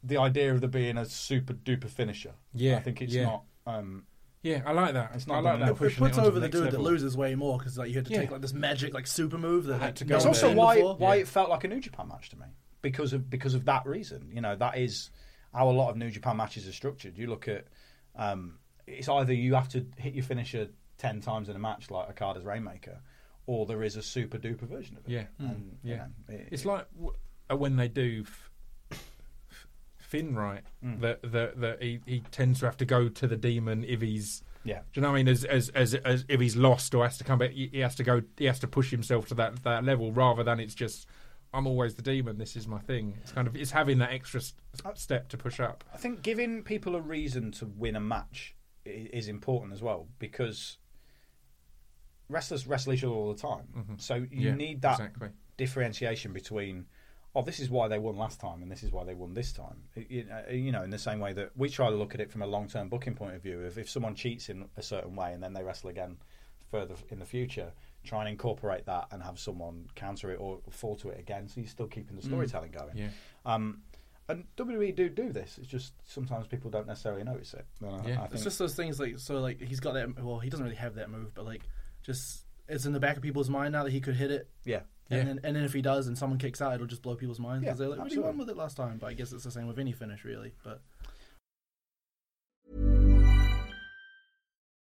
the idea of there being a super duper finisher. Yeah, I think it's yeah. not Um, Yeah, I like that. It's not I like done that. It puts onto over the next dude that loses way more because like you had to Yeah. take like this magic like super move that Had to go It's on also why before. why Yeah. it felt like a New Japan match to me because of because of that reason. You know, that is how a lot of New Japan matches are structured. You look at um, it's either you have to hit your finisher ten times in a match like Okada's Rainmaker, or there is a super duper version of it. Yeah. and, you Yeah. know, it- It's it- like w- uh, when they do f- Finn right, Mm. that that that he, he tends to have to go to the demon if he's. yeah. Do you know what I mean? As, as as as if he's lost or has to come back, he he has to go. He has to push himself to that that level rather than it's just. I'm always the demon. This is my thing. It's kind of it's having that extra s- step to push up. I think giving people a reason to win a match is important as well because wrestlers wrestle each other all the time. So you Mm-hmm. Yeah, need that exactly. differentiation between, oh, this is why they won last time and this is why they won this time. Uh, You know, in the same way that we try to look at it from a long term booking point of view. If, if someone cheats in a certain way and then they wrestle again further in the future, try and incorporate that and have someone counter it or fall to it again. So you're still keeping the storytelling going. Yeah. Um, and WWE do do this. It's just sometimes people don't necessarily notice it. And I, Yeah. I It's just those things like so like he's got that well he doesn't really have that move but like just it's in the back of people's mind now that he could hit it yeah. and Yeah. then and then if he does and someone kicks out it'll just blow people's minds because Yeah, they're like we absolutely. won with it last time but I guess it's the same with any finish really but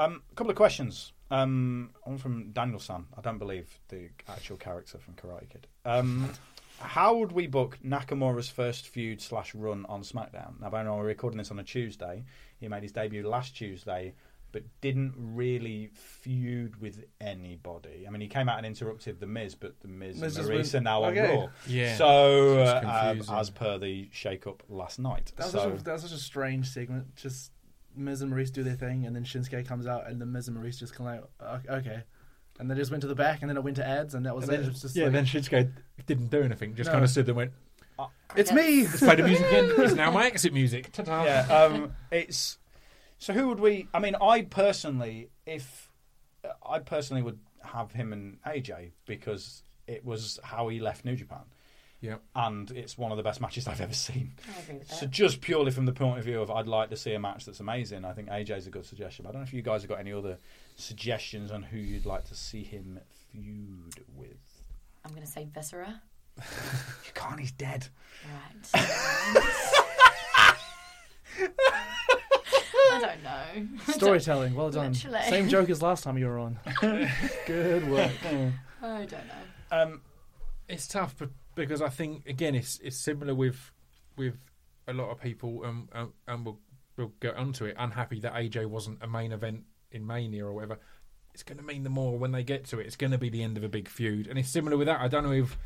Um, a couple of questions. Um, one from Daniel San. I don't believe the actual character from Karate Kid. Um, [laughs] how would we book Nakamura's first feud slash run on SmackDown? Now, I know we're recording this on a Tuesday. He made his debut last Tuesday, but didn't really feud with anybody. I mean, he came out and interrupted the Miz, but the Miz, Miz and just Maryse went, are now "Okay." on Raw. Yeah. So, It's uh, as per the shake-up last night, that was, so such a, that was such a strange segment just Miz and Maryse do their thing and then Shinsuke comes out and then Miz and Maryse just come out "O- okay and they just went to the back and then it went to ads and that was And it then, It was just yeah, like, then Shinsuke didn't do anything. Just No. kind of stood there and went, it's me [laughs] let's play the music again. [laughs] It's now my exit music. Ta-ta. yeah, um, it's so. Who would we? I mean, I personally, if I personally would have him and AJ because it was how he left New Japan, Yeah. and it's one of the best matches I've ever seen. I agree with So just purely from the point of view of I'd like to see a match that's amazing. I think AJ's a good suggestion. But I don't know if you guys have got any other suggestions on who you'd like to see him feud with. I'm going to say Viscera. [laughs] You can't. He's dead. Right. [laughs] I don't know. storytelling well done Literally. same joke as last time you were on [laughs] good work I don't know. Um, It's tough be- because I think again it's it's similar with with a lot of people um, um, and we'll we'll get onto it unhappy that AJ wasn't a main event in Mania or whatever. It's going to mean the more when they get to it. It's going to be the end of a big feud, and it's similar with that. I don't know if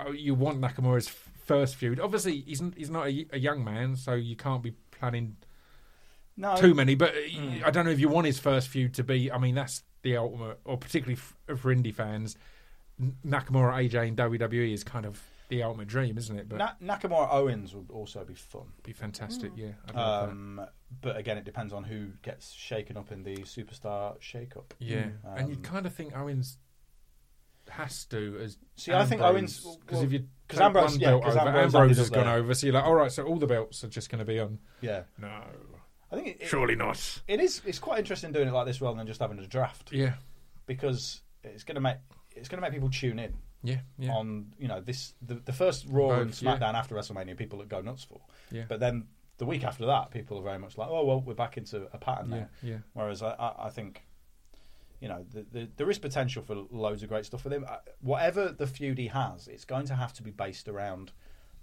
oh, you want Nakamura's first feud. Obviously, he's he's not a, a young man, so you can't be planning no, too many. But uh, I don't know if you want his first feud to be. I mean, that's the ultimate, or particularly for indie fans. Nakamura AJ in WWE is kind of the ultimate dream, isn't it? But Na- Nakamura Owens would also be fun. be fantastic. Yeah, I'd love that. Um, but again, it depends on who gets shaken up in the superstar shake-up. Yeah, and you'd Um, kind of think Owens has to as See, I think Owens- because well, if you 'cause take Ambrose- one yeah, belt 'cause over, Ambrose Ambrose ended has up gone there. over, so you're like, all right, so all the belts are just going to be on. Yeah, No, I think it, it- surely not. it is. It's quite interesting doing it like this rather than just having a draft Yeah, because it's going to make it's going to make people tune in yeah, yeah. on you know this the, the first Raw and Both, yeah. SmackDown after WrestleMania. People that go nuts for, Yeah. but then the week after that, people are very much like, oh well, we're back into a pattern yeah, now. yeah. Whereas I, I, I think, you know, the, the, there is potential for loads of great stuff with him. Uh, Whatever the feud he has, it's going to have to be based around.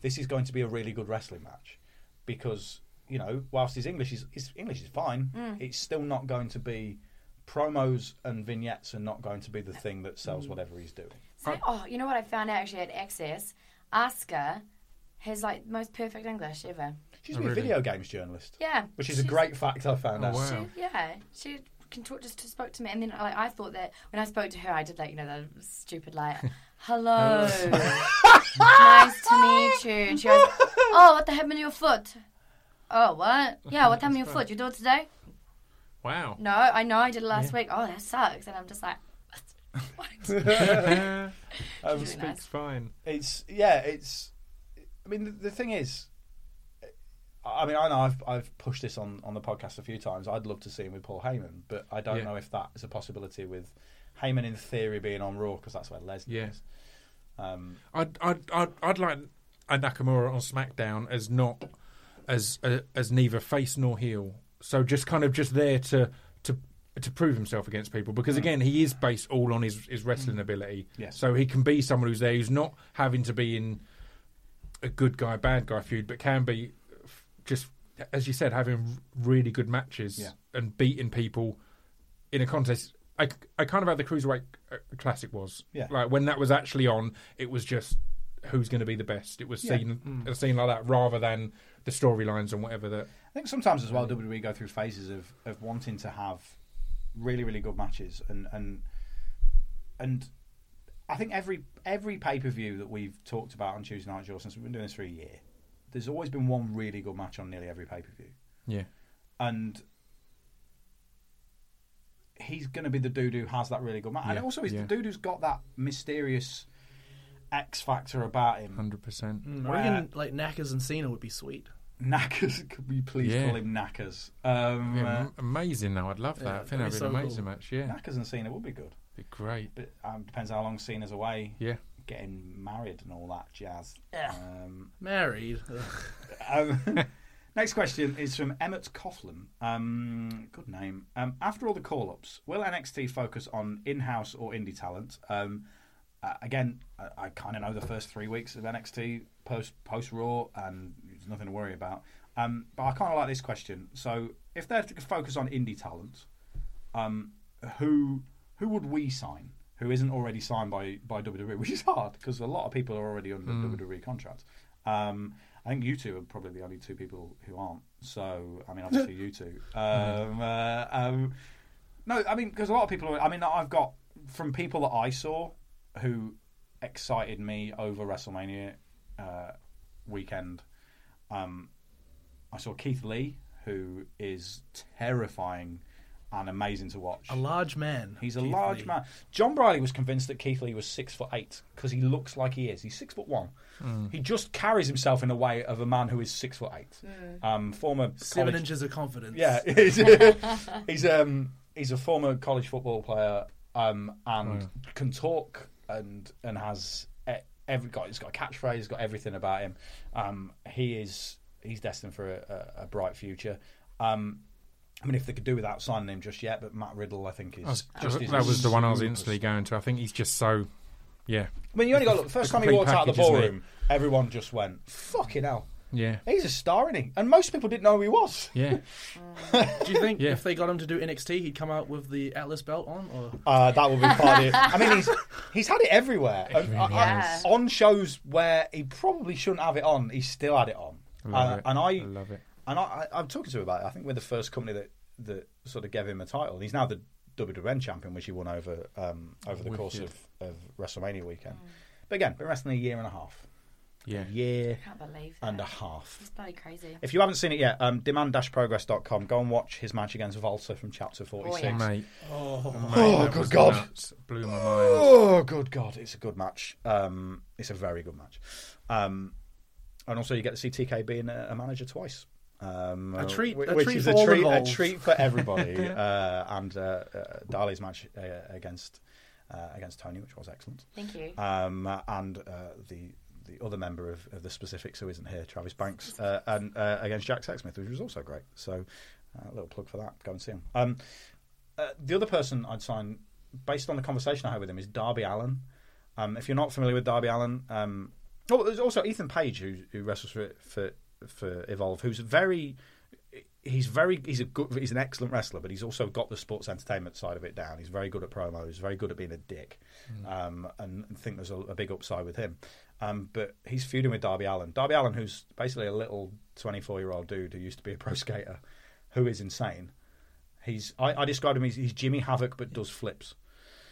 This is going to be a really good wrestling match, because you know, whilst his English is his English is fine, it's still not going to be promos and vignettes are not going to be the thing that sells whatever he's doing. So, oh. oh, you know what I found out actually at Axxess? Asuka has like the most perfect English ever. She's Oh, been a really? video games journalist, Yeah, which is a great fact I found Oh, out. wow. She, yeah, she can talk. Just spoke to me, and then like I thought that when I spoke to her, I did like you know the stupid like, [laughs] "Hello, oh. [laughs] nice to meet you," and she goes, "Oh, what the happened to your foot?" Oh, what? [laughs] Yeah, what happened to your foot? You do it today? Wow. No, I know I did it last week. Oh, that sucks. And I'm just like, what? Um, really Speaks nice. fine. it's yeah it's i mean the, the thing is i mean i know I've, I've pushed this on, on the podcast a few times i'd love to see him with paul heyman but i don't Yeah. know if that is a possibility with heyman in theory being on raw because that's where lesnar Yeah. is um, I'd, I'd, I'd, I'd like a Nakamura on SmackDown as not as uh, as neither face nor heel. So just kind of just there to to prove himself against people because mm. again he is based all on his his wrestling mm. ability. Yes. So he can be someone who's there who's not having to be in a good guy bad guy feud, but can be just as you said having really good matches Yeah. and beating people in a contest. I, I kind of how the cruiserweight uh, classic was. Yeah. Like when that was actually on, it was just who's going to be the best. It was Yeah. seen mm. a scene like that rather than the storylines and whatever that. i think sometimes as well wwe go through phases of, of wanting to have really really good matches and and and i think every every pay-per-view that we've talked about on tuesday night Jaw, since we've been doing this for a year there's always been one really good match on nearly every pay-per-view Yeah. and he's going to be the dude who has that really good match. and also, he's yeah. the dude who's got that mysterious X factor about him. Hundred percent. Mm, or even like Knackers and Cena would be sweet. Knackers, [laughs] could we please Yeah. call him Knackers? Um, Yeah, uh, amazing though. I'd love that. Yeah, I think that'd that'd be be an amazing cool. match. Yeah, Knackers and Cena would be good, be great. but um, depends how long Cena's away, Yeah. getting married and all that jazz. Um, Married. [laughs] Um, [laughs] next question is from Emmett Coughlin. Um, good name. Um, after all the call ups, will NXT focus on in house or indie talent? Um, uh, again, I, I kind of know the first three weeks of NXT post post Raw, and there's nothing to worry about. Um, but I kind of like this question. So, if they're to focus on indie talent, um, who who would we sign? Who isn't already signed by by WWE, [laughs] which is hard because a lot of people are already under WWE contracts. Um, I think you two are probably the only two people who aren't. So, I mean, obviously you two. [laughs] Um, uh, um, no, I mean, because a lot of people. Are, I mean, I've got from people that I saw who excited me over WrestleMania uh, weekend. Um, I saw Keith Lee, who is terrifying and amazing to watch. a large man. He's a Keith large Lee. man. John Brolly was convinced that Keith Lee was six foot eight because he looks like he is. He's six foot one. He just carries himself in a way of a man who is six foot eight. Um, former Seven college- inches of confidence. Yeah, [laughs] he's, [laughs] he's um he's a former college football player um and can talk and and has every got he's got a catchphrase, he's got everything about him. Um, he is he's destined for a, a, a bright future. Um, I mean, if they could do without signing him just yet, but Matt Riddle, I think, is I was- just that was the one I was instantly going to. I think he's just so. Yeah. I mean, you only got look. The first time he walked out of the package, isn't it? ballroom, everyone just went, "Fucking hell, Yeah. he's a star, isn't he?" And most people didn't know who he was. Yeah. [laughs] Do you think Yeah. if they got him to do NXT, he'd come out with the Atlas belt on? Or Uh, that would be [laughs] part of it. I mean, he's he's had it everywhere. And, really uh, has. On shows where he probably shouldn't have it on, he still had it on. I love Uh, it. And I, I love it. and I, I, I'm talking to him about it. I think we're the first company that that sort of gave him a title. He's now the WWN champion, which he won over um, over the course of, Wicked. of WrestleMania weekend. But again, been wrestling a year and a half. Yeah. a year I can't believe and a half. It's bloody crazy. If you haven't seen it yet, um, demand-progress.com. Go and watch his match against WALTER from chapter 46. yeah. Mate. Oh, Mate, oh, that good God. nuts. Blew my mind. Oh, good God. It's a good match. Um, it's a very good match. Um, and also, you get to see TK being a, a manager twice. Um, A uh, treat- a which treat is for a all treat, a treat for everybody. [laughs] uh, and uh, uh, Dali's match uh, against uh, against Toni, which was excellent. Thank you. Um, and uh, the the other member of, of the specifics who isn't here, Travis Banks, uh, and uh, against Jack Sexsmith, which was also great. So uh, a little plug for that. Go and see him. Um, uh, the other person I'd sign, based on the conversation I had with him, is Darby Allin. Um, if you're not familiar with Darby Allin, um, oh, there's also Ethan Page who who wrestles for for for Evolve, who's very. He's very he's a good he's an excellent wrestler, but he's also got the sports entertainment side of it down. He's very good at promos, very good at being a dick, um, and I think there's a, a big upside with him. Um, but he's feuding with Darby Allin. Darby Allin, who's basically a little 24 year old dude who used to be a pro skater, who is insane. He's I, I described him as he's Jimmy Havoc but does flips.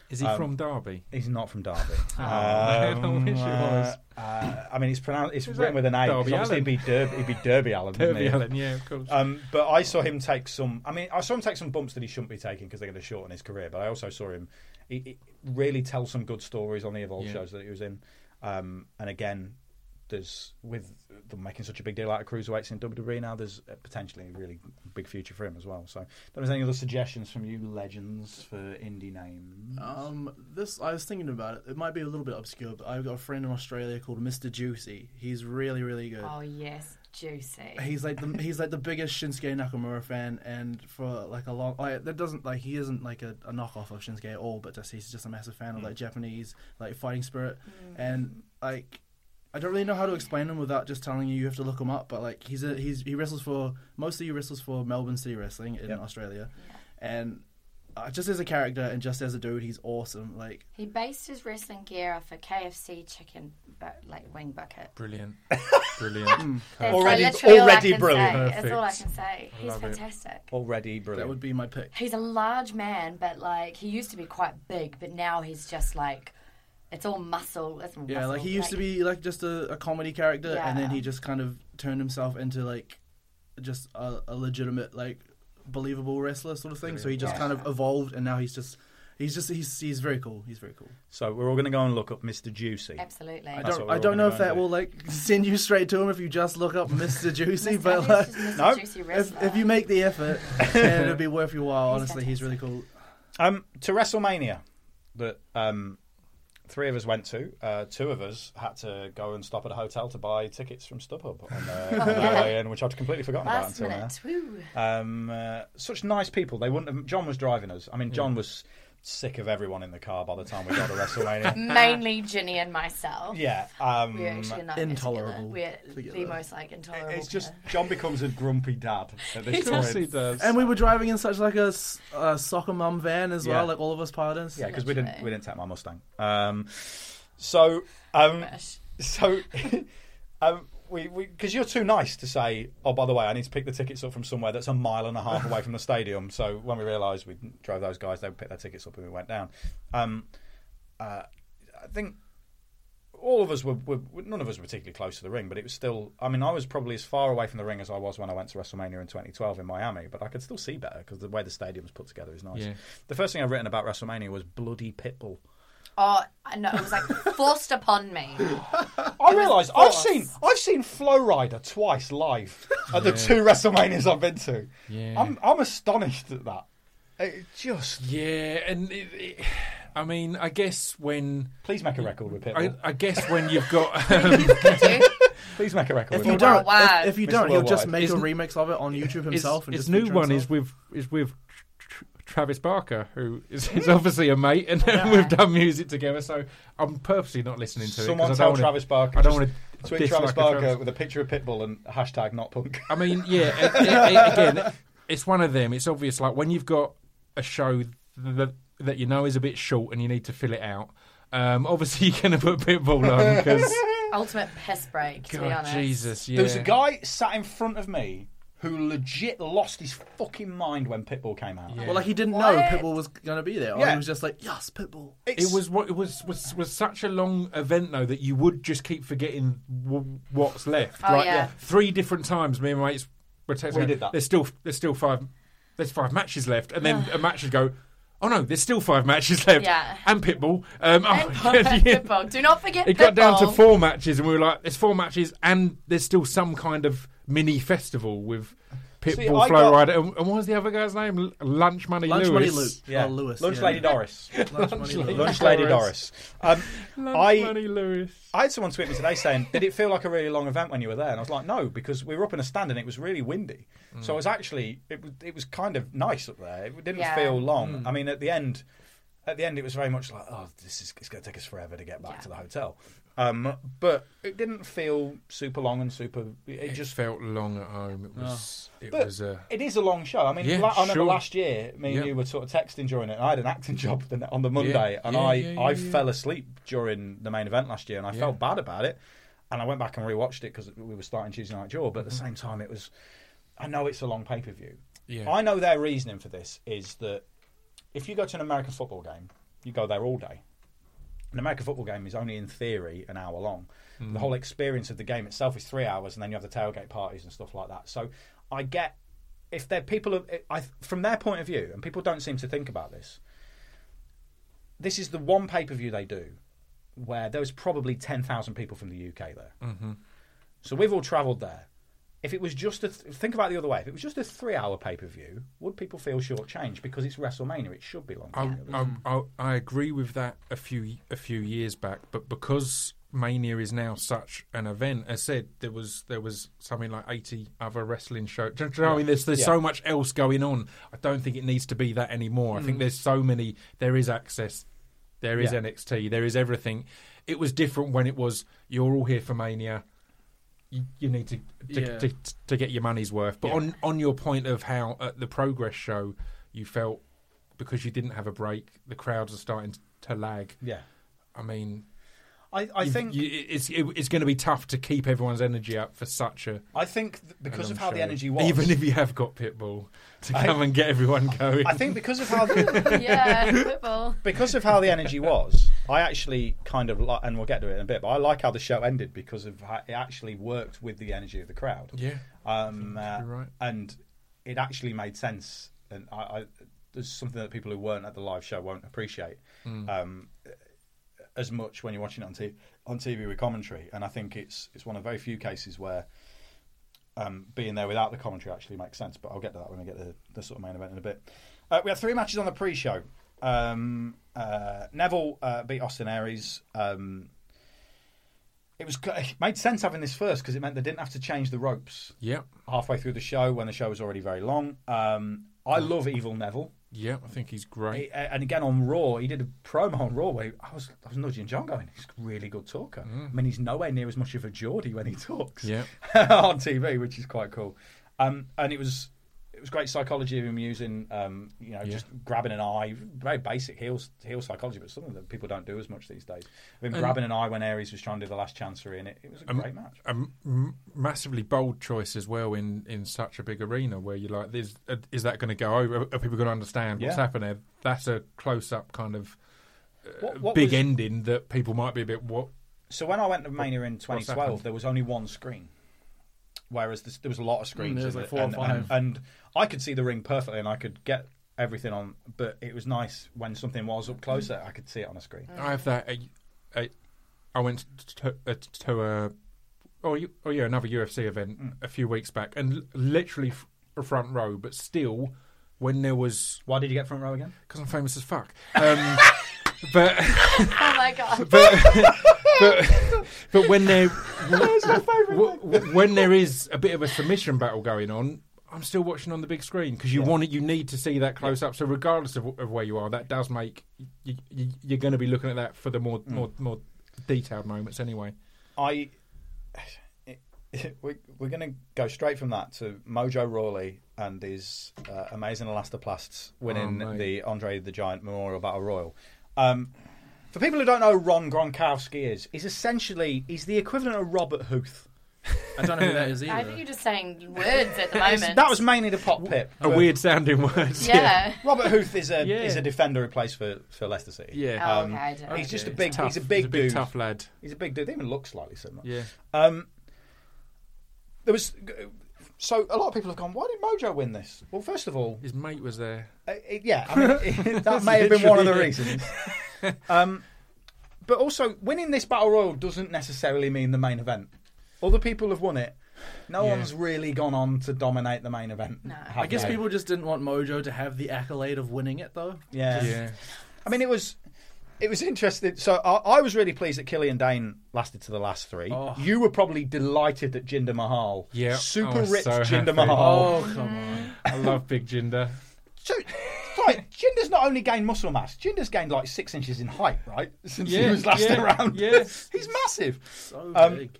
Is he Um, from Derby? He's not from Derby. [laughs] [laughs] I wish it was. Uh, uh, I mean, it's pronounced. It's Is written with an A. Derby Allen? it'd be Derby. It'd be Derby Allen. Derby? Allen, yeah, of course. Um, but I saw him take some. I mean, I saw him take some bumps that he shouldn't be taking because they're going to shorten his career. But I also saw him he, he really tell some good stories on the Evolve Yeah. shows that he was in. Um, and again, there's with them making such a big deal out of cruiserweights in WWE now. There's potentially a really big future for him as well. So, don't there's any other suggestions from you legends for indie names. Um, this I was thinking about it. It might be a little bit obscure, but I've got a friend in Australia called Mr. Juicy. He's really, really good. Oh yes, juicy. He's like the he's like the biggest Shinsuke Nakamura fan, and for like a long like that doesn't like he isn't like a, a knockoff of Shinsuke at all, but just he's just a massive fan of like Japanese like fighting spirit, and like I don't really know how to explain him without just telling you you have to look him up. But like he's a he's he wrestles for mostly he wrestles for Melbourne City Wrestling in Yep. Australia, and uh, just as a character and just as a dude, he's awesome. Like He based his wrestling gear off a KFC chicken, but like wing bucket. Brilliant. [laughs] Brilliant. That's Already- literally all already brilliant. That's all I can say. He's love it. fantastic. Already brilliant. that would be my pick. He's a large man, but like he used to be quite big, but now he's just like it's all muscle. It's Yeah, muscle, like he used to be like just a, a comedy character, and then he just kind of turned himself into like just a, a legitimate, like believable wrestler sort of thing. So he just kind of evolved, and now he's just he's just he's he's very cool. He's very cool. So we're all going to go and look up Mr. Juicy. Absolutely. I don't I don't know if that do. will like [laughs] send you straight to him if you just look up Mr. [laughs] Juicy, Mr. but like Mr. No. Juicy if, if you make the effort, [laughs] it'll be worth your while. He's Honestly, he's really cool. Um, to WrestleMania that um, three of us went to. Uh, two of us had to go and stop at a hotel to buy tickets from StubHub on the, [laughs] on the way in, which I'd completely forgotten about until minute. Woo. now. Um, uh, such nice people. They wouldn't. Have, John was driving us. I mean, John was sick of everyone in the car by the time we got to WrestleMania. [laughs] Mainly Jinny and myself. yeah. Um, We're actually not Intolerable We're the most like intolerable. it's just pair. John becomes a grumpy dad at this [laughs] Of course point. he does. And we were driving in such like a soccer mum van as well, Yeah. like all of us piled in. Yeah, because we didn't we didn't take my Mustang. Um, so um, so [laughs] um, we because you're too nice to say. Oh, by the way, I need to pick the tickets up from somewhere that's a mile and a half away from the stadium. So when we realised we drove those guys, they would pick their tickets up and we went down. Um, uh, I think all of us were, were none of us were particularly close to the ring, but it was still. I mean, I was probably as far away from the ring as I was when I went to WrestleMania in 2012 in Miami, but I could still see better because the way the stadium's put together is nice. Yeah. The first thing I've written about WrestleMania was bloody pitbull. Oh, I know. It was like forced upon me. [laughs] I realise I've forced. seen I've seen Flo Rida twice live at the two WrestleManias I've been to. Yeah. I'm I'm astonished at that. It just Yeah, and it, it, I mean, I guess when please make a record with I, Pitbull. I guess when you've got [laughs] um, please make a record If with you Pitbull. don't, Worldwide. if, if you Mr. don't, he'll just Worldwide. make a Isn't- remix of it on YouTube his, himself and his just new feature one himself. is with is with Tr- Tr- Travis Barker, who is, is obviously a mate, and [laughs] we've done music together. So I'm purposely not listening to Someone it. 'cause I tell don't Travis Barker. I don't just want to tweet Travis Barker with a picture of Pitbull and hashtag not punk. I mean, yeah. it- it- it- again, it's one of them. It's obvious. Like when you've got a show that that you know is a bit short and you need to fill it out. Um, obviously, [laughs] you're going to put Pitbull on because Ultimate piss break, to be honest. Jesus, yeah. There was a guy sat in front of me who legit lost his fucking mind when Pitbull came out. Well, like he didn't What? know Pitbull was gonna be there. Or Yeah. he was just like, yes, Pitbull. It's- It was what it was was was such a long event though that you would just keep forgetting w- what's left. Oh, like yeah. three different times, me and my mates were texting. We did that. There's still there's still five there's five matches left, and then a match would go. Oh no, there's still five matches left. Yeah. And Pitbull. Um, oh, And [laughs] yeah. Pitbull. Do not forget It got down to Pitbull. four matches, and we were like, "There's four matches, and there's still some kind of mini festival with Pitbull, I Flo got- Rida, and, and what was the other guy's name? L- Lunch Money Lunch Lewis. Money Luke. yeah, Oh, Lewis. Lunch yeah. Lady Doris. [laughs] Lunch Money Lady Lewis. Lunch Lady Doris. Doris. Um, [laughs] Lunch I Money Lewis. I had someone tweet me today saying, "Did it feel like a really long event when you were there?" And I was like, "No, because we were up in a stand and it was really windy. So it was actually it was it was kind of nice up there. It didn't Yeah. feel long. I mean, at the end, at the end, it was very much like, "Oh, this is it's going to take us forever to get back Yeah. to the hotel." Um, but it didn't feel super long and super. It, It just. felt long at home. It was. It But was. Uh, it is a long show. I mean, Yeah, la- I remember sure. last year, me and Yeah. you were sort of texting during it. And I had an acting [laughs] job on the Monday, and Yeah, I, yeah, I yeah. fell asleep during the main event last year, and I felt bad about it. And I went back and rewatched it because we were starting Tuesday Night Jaw, but at the Mm-hmm. same time, it was. I know it's a long pay per view. yeah. I know their reasoning for this is that if you go to an American football game, you go there all day. An American football game is only in theory an hour long. Mm. The whole experience of the game itself is three hours, and then you have the tailgate parties and stuff like that. So I get if they're people of, I, from their point of view, and people don't seem to think about this. This is the one pay per view they do where there was probably ten thousand people from the UK there. Mm-hmm. So we've all travelled there. If it was just a th- think about it the other way, if it was just a three-hour pay-per-view, would people feel shortchanged because it's WrestleMania? It should be longer. I, than it is. I, I, I agree with that a few a few years back, but because Mania is now such an event, as said, there was there was something like eighty other wrestling shows. Do you know I mean? There's there's Yeah. so much else going on. I don't think it needs to be that anymore. I think mm. there's so many. There is Axxess. There is Yeah. NXT. There is everything. It was different when it was you're all here for Mania. You, you need to to, Yeah. to to get your money's worth. But Yeah. on on your point of how at the Progress show you felt because you didn't have a break, the crowds are starting to lag. yeah, I mean, I, I you- think you, it's it, it's going to be tough to keep everyone's energy up for such a I think th- because of long how the energy was, even if you have got Pitbull to I- come and get everyone going. I think because of how the, [laughs] yeah, Pitbull. because of how the energy was, I actually kind of like, and we'll get to it in a bit, but I like how the show ended because of how it actually worked with the energy of the crowd. yeah, Um, uh, right. and it actually made sense. And I, I, there's something that people who weren't at the live show won't appreciate Hmm. um, as much when you're watching it on TV, on TV with commentary. And I think it's it's one of very few cases where um, being there without the commentary actually makes sense. But I'll get to that when we get to the, the sort of main event in a bit. Uh, we had three matches on the pre-show. Um, uh, Neville uh, beat Austin Aries. Um, it was it made sense having this first because it meant they didn't have to change the ropes yeah, halfway through the show when the show was already very long. Um, I love Evil Neville. Yeah. I think he's great. He- and again on Raw, he did a promo on Raw where he- I was I was nudging John going, he's a really good talker. I mean, he's nowhere near as much of a Geordie when he talks Yeah. [laughs] on TV, which is quite cool. Um, and it was it was great psychology of him using, um, you know, Yeah. just grabbing an eye, very basic heel heel psychology, but something that people don't do as much these days. Him And- grabbing an eye when Aries was trying to do the last chancery, and it, it was a Um, great match. a m- massively bold choice as well in, in such a big arena where you're like, is, uh, is that going to go over? Are people going to understand what's Yeah. happening there? That's a close up kind of What- what big was- ending that people might be a bit, what? So when I went to Mania in 2012, there was only one screen, whereas this, there was a lot of screens. Mm, there was and- like four or five. And, and I could see the ring perfectly, and I could get everything on. But it was nice when something was up closer, I could see it on a screen. I have that. I, I, I went to, uh, to a, oh, oh yeah, another UFC event Mm. a few weeks back, and l- literally f- a front row, but still, when there was, Why did you get front row again? because I'm famous as fuck. Um, [laughs] but Oh my god. [laughs] but but but when there w- w- when there is a bit of a submission battle going on, I'm still watching on the big screen because you Yeah. want it. You need to see that close up. So regardless of, of where you are, that does make you, you, you're going to be looking at that for the more Mm. more more detailed moments anyway. I. [laughs] We, we're going to go straight from that to Mojo Rawley and his uh, amazing elastoplasts winning Oh, the Andre the Giant Memorial Battle Royal. Um, for people who don't know who Rob Gronkowski is, he's essentially he's the equivalent of Robert Huth. I don't know who that is either. [laughs] I think you're just saying words at the [laughs] moment. that was mainly the pop pip. A weird sounding word. Yeah. Robert Huth is a Yeah. is a defender who plays for, for Leicester City. Yeah. Oh, Um, okay. I didn't He's know. just a big. Tough. He's a big a big dude. tough lad. He's a big dude. They even look slightly similar. Yeah. Um, there was so a lot of people have gone. Why did Mojo win this? Well, first of all, His mate was there. uh, it- yeah, I mean, [laughs] [laughs] that may have been one of the reasons. [laughs] um, but also, winning this battle royal doesn't necessarily mean the main event. Other people have won it. No Yeah. one's really gone on to dominate the main event. No. I guess they? people just didn't want Mojo to have the accolade of winning it, though. Yeah. Yeah. I mean, it was it was interesting. So I, I was really pleased that Killian Dain lasted to the last three. Oh. You were probably delighted that Jinder Mahal, Yeah, super rich so Jinder happy. Mahal. Oh, come on. I love Big Jinder. So, right, Jinder's not only gained muscle mass, Jinder's gained like six inches in height, right? Since he was last yeah, around. yeah. [laughs] He's massive. So Um, big.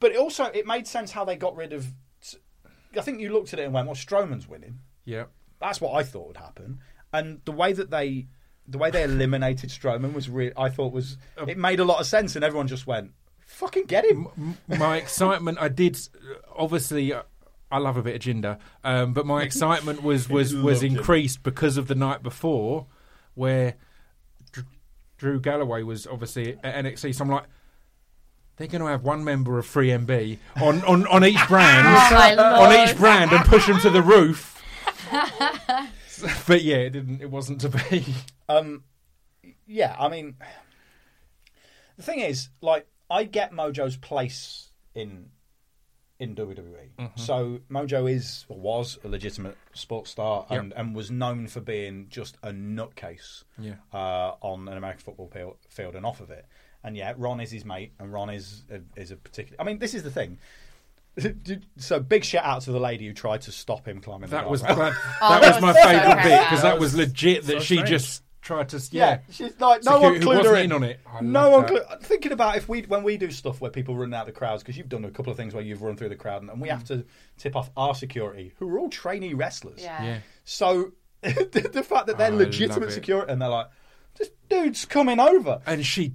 But it also, it made sense how they got rid of. I think you looked at it and went, well, Strowman's winning. Yeah. That's what I thought would happen. And the way that they. The way they eliminated Strowman was re- I thought was it made a lot of sense, and everyone just went, "Fucking get him!" My excitement, I did. Obviously, uh, I love a bit of Jinder, um, but my excitement was [laughs] was was Loved him. increased because of the night before, where Dr- Drew Galloway was obviously at NXT. So I'm like, they're going to have one member of 3MB on on, on each brand, [laughs] Oh, on each brand, and push them to the roof. [laughs] [laughs] but yeah, it didn't. It wasn't to be. [laughs] Um, yeah, I mean, the thing is, like, I get Mojo's place in in WWE. Mm-hmm. So Mojo is or was a legitimate sports star and, and was known for being just a nutcase Yeah. uh, on an American football field and off of it. And yeah, Ron is his mate, and Ron is a, is a particular. I mean, this is the thing. [laughs] so big shout out to the lady who tried to stop him climbing. That the was that, [laughs] Oh, that that was my was so favourite bit because that was legit that So she strange. just tried to Yeah, yeah. she's like no Security one who clued her wasn't in. in on it. I no love one. that. Clued, thinking about if we when we do stuff where people run out the crowds because you've done a couple of things where you've run through the crowd and, and we have mm. to tip off our security who are all trainee wrestlers. Yeah. Yeah. So [laughs] the, the fact that they're Oh, legitimate security and they're like, this dude's coming over. and she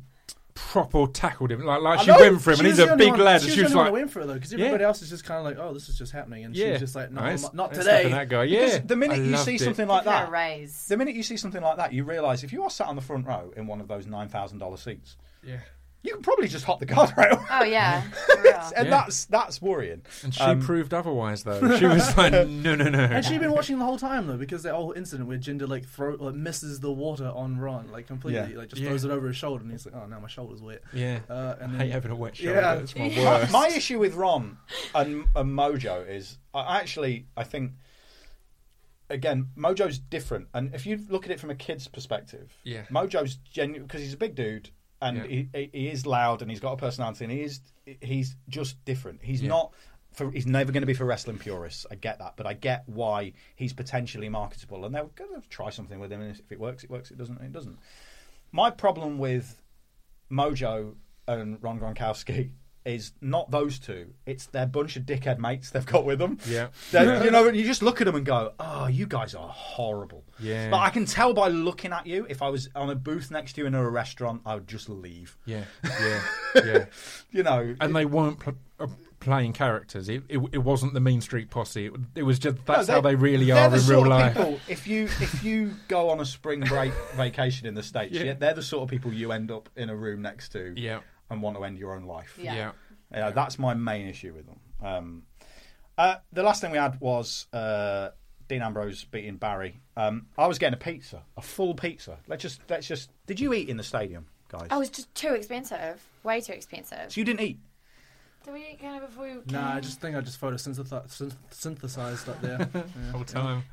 proper tackled him like like I she know. went for him, She and he's a big one- lad, She and was she was like, that went for it though, because Yeah. everybody else is just kind of like, "Oh, this is just happening," and she yeah, was just like, "No, Nice. not- not today." that guy, Because yeah. the minute I you see it. something like that, raise. the minute you see something like that, you realise if you are sat on the front row in one of those nine thousand dollar seats, yeah. You can probably just hop the guardrail. [laughs] Oh yeah. For [laughs] and Yeah. that's that's worrying. And she Um, proved otherwise, though. [laughs] She was like, no, no, no. And she'd been watching the whole time though, because the whole incident where Jinder like throw like misses the water on Rob like completely, Yeah. like just Yeah. throws it over his shoulder, and he's like, "Oh, now my shoulder's wet." Yeah. Uh, and I then, hate having a wet shoulder. Yeah. It's my Yeah. worst. My issue with Rob and, and Mojo is I actually I think again Mojo's different, and if you look at it from a kid's perspective, Yeah. Mojo's genuine because he's a big dude and Yeah. he, he is loud and he's got a personality and he is he's just different. He's Yeah. not. For, he's never going to be for wrestling purists. I get that, but I get why he's potentially marketable, and they're going to try something with him. And if it works, it works. It doesn't, it doesn't. My problem with Mojo and Rob Gronkowski is not those two. It's their bunch of dickhead mates they've got with them. Yeah. They're- You know, you just look at them and go, "Oh, you guys are horrible." Yeah. But I can tell by looking at you. If I was on a booth next to you in a restaurant, I would just leave. Yeah, [laughs] yeah, yeah. You know, And they weren't pl- uh, playing characters. It, it it wasn't the Mean Street Posse. It, it was just that's No, how they really they're the in real life. People, if you if you go on a spring break [laughs] vacation in the states, Yeah. yeah, they're the sort of people you end up in a room next to, Yeah. And want to end your own life. Yeah. Yeah. Yeah, that's my main issue with them. Um, uh, the last thing we had was uh, Dean Ambrose beating Baron. Um, I was getting a pizza, a full pizza. Let's just let's just. Did you eat in the stadium, guys? Oh, was just too expensive. Way too expensive. so you didn't eat. Did we eat kind of before we Nah, I just think I just photosynthesized synth- synthesized up there. [laughs] Yeah. Whole time.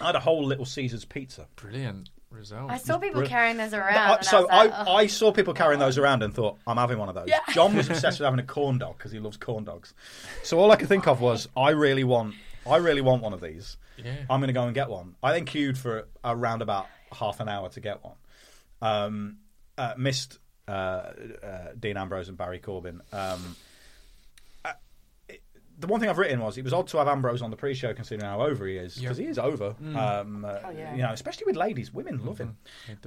I had a whole little Caesar's pizza. Brilliant result. I saw people carrying those around. I- so I, I, was like, "Oh." I saw people carrying those around and thought, I'm having one of those. Yeah. John was obsessed with having a corn dog because he loves corn dogs. So all I could think of was, I really want, I really want one of these. Yeah. I'm going to go and get one. I then queued for around about half an hour to get one. Um, uh, missed uh, uh, Dean Ambrose and Baron Corbin. Um, the one thing I've written was it was odd to have Ambrose on the pre-show considering how over he is because Yeah. he is over. Um, uh, Oh, yeah. You know, especially with ladies, women love him.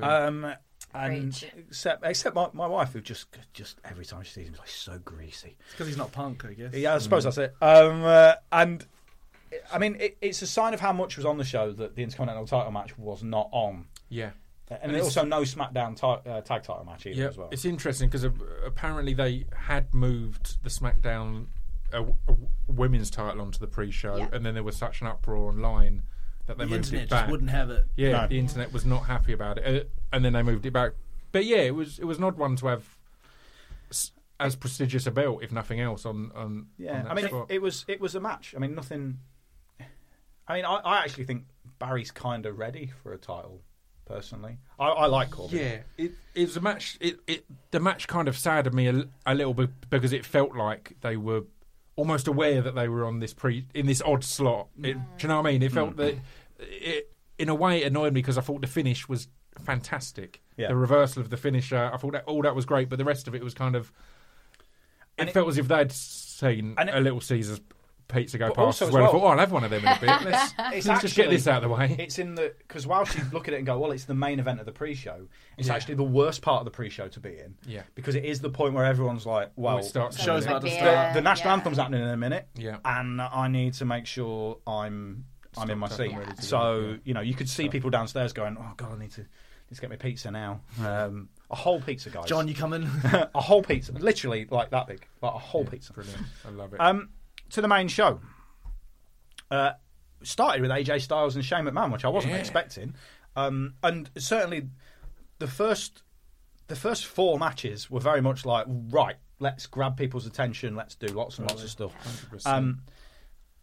Um, And Preach. except except my, my wife, who just just every time she sees him, is like so greasy. because he's not punk, I guess. Yeah, I suppose that's it. Um, uh, and I mean, it, it's a sign of how much was on the show that the Intercontinental title match was not on, Yeah. and, it's- also no SmackDown ti- uh, tag title match either Yeah, as well. it's interesting because apparently they had moved the SmackDown w- w- women's title onto the pre-show, Yeah. and then there was such an uproar online that they the moved internet it just back. wouldn't have it. Yeah, No. the internet was not happy about it, uh, and then they moved it back. But yeah, it was it was an odd one to have s- as prestigious a belt, if nothing else, on on. Yeah, on that I mean, it, it was it was a match. I mean, nothing. I mean, I, I actually think Baron's kind of ready for a title. Personally, I, I like Corbin. Yeah, it, it was a match. It, it the match kind of saddened me a, a little bit because it felt like they were almost aware that they were on this pre in this odd slot. It, do you know what I mean? It felt mm. that it in a way it annoyed me because I thought the finish was fantastic. Yeah. The reversal of the finisher, I thought that all that was great, but the rest of it was kind of. It, felt as if they'd seen it- a Little Caesars pizza go But past as as well. I thought, oh, I'll have one of them in a bit. [laughs] Let's, let's just get this out of the way. It's in the because whilst you look at it and go, well, it's the main event of the pre-show. It's Yeah. actually the worst part of the pre-show to be in. Yeah. because it is the point where everyone's like, well, it starts So Show's about to the, start. uh, the national yeah. anthem's happening in a minute. Yeah. and I need to make sure I'm I'm in my seat. and So yeah. you know, you could see people downstairs going, "Oh God, I need to." Need to get my pizza now. Um, a whole pizza, guys. John, you coming? [laughs] a whole pizza, literally like that big, like a whole pizza. Brilliant. I love it. Um, to the main show. Uh, started with AJ Styles and Shane McMahon, which I wasn't Yeah. expecting, um, and certainly the first the first four matches were very much like right. Let's grab people's attention. Let's do lots and lots of stuff. Um,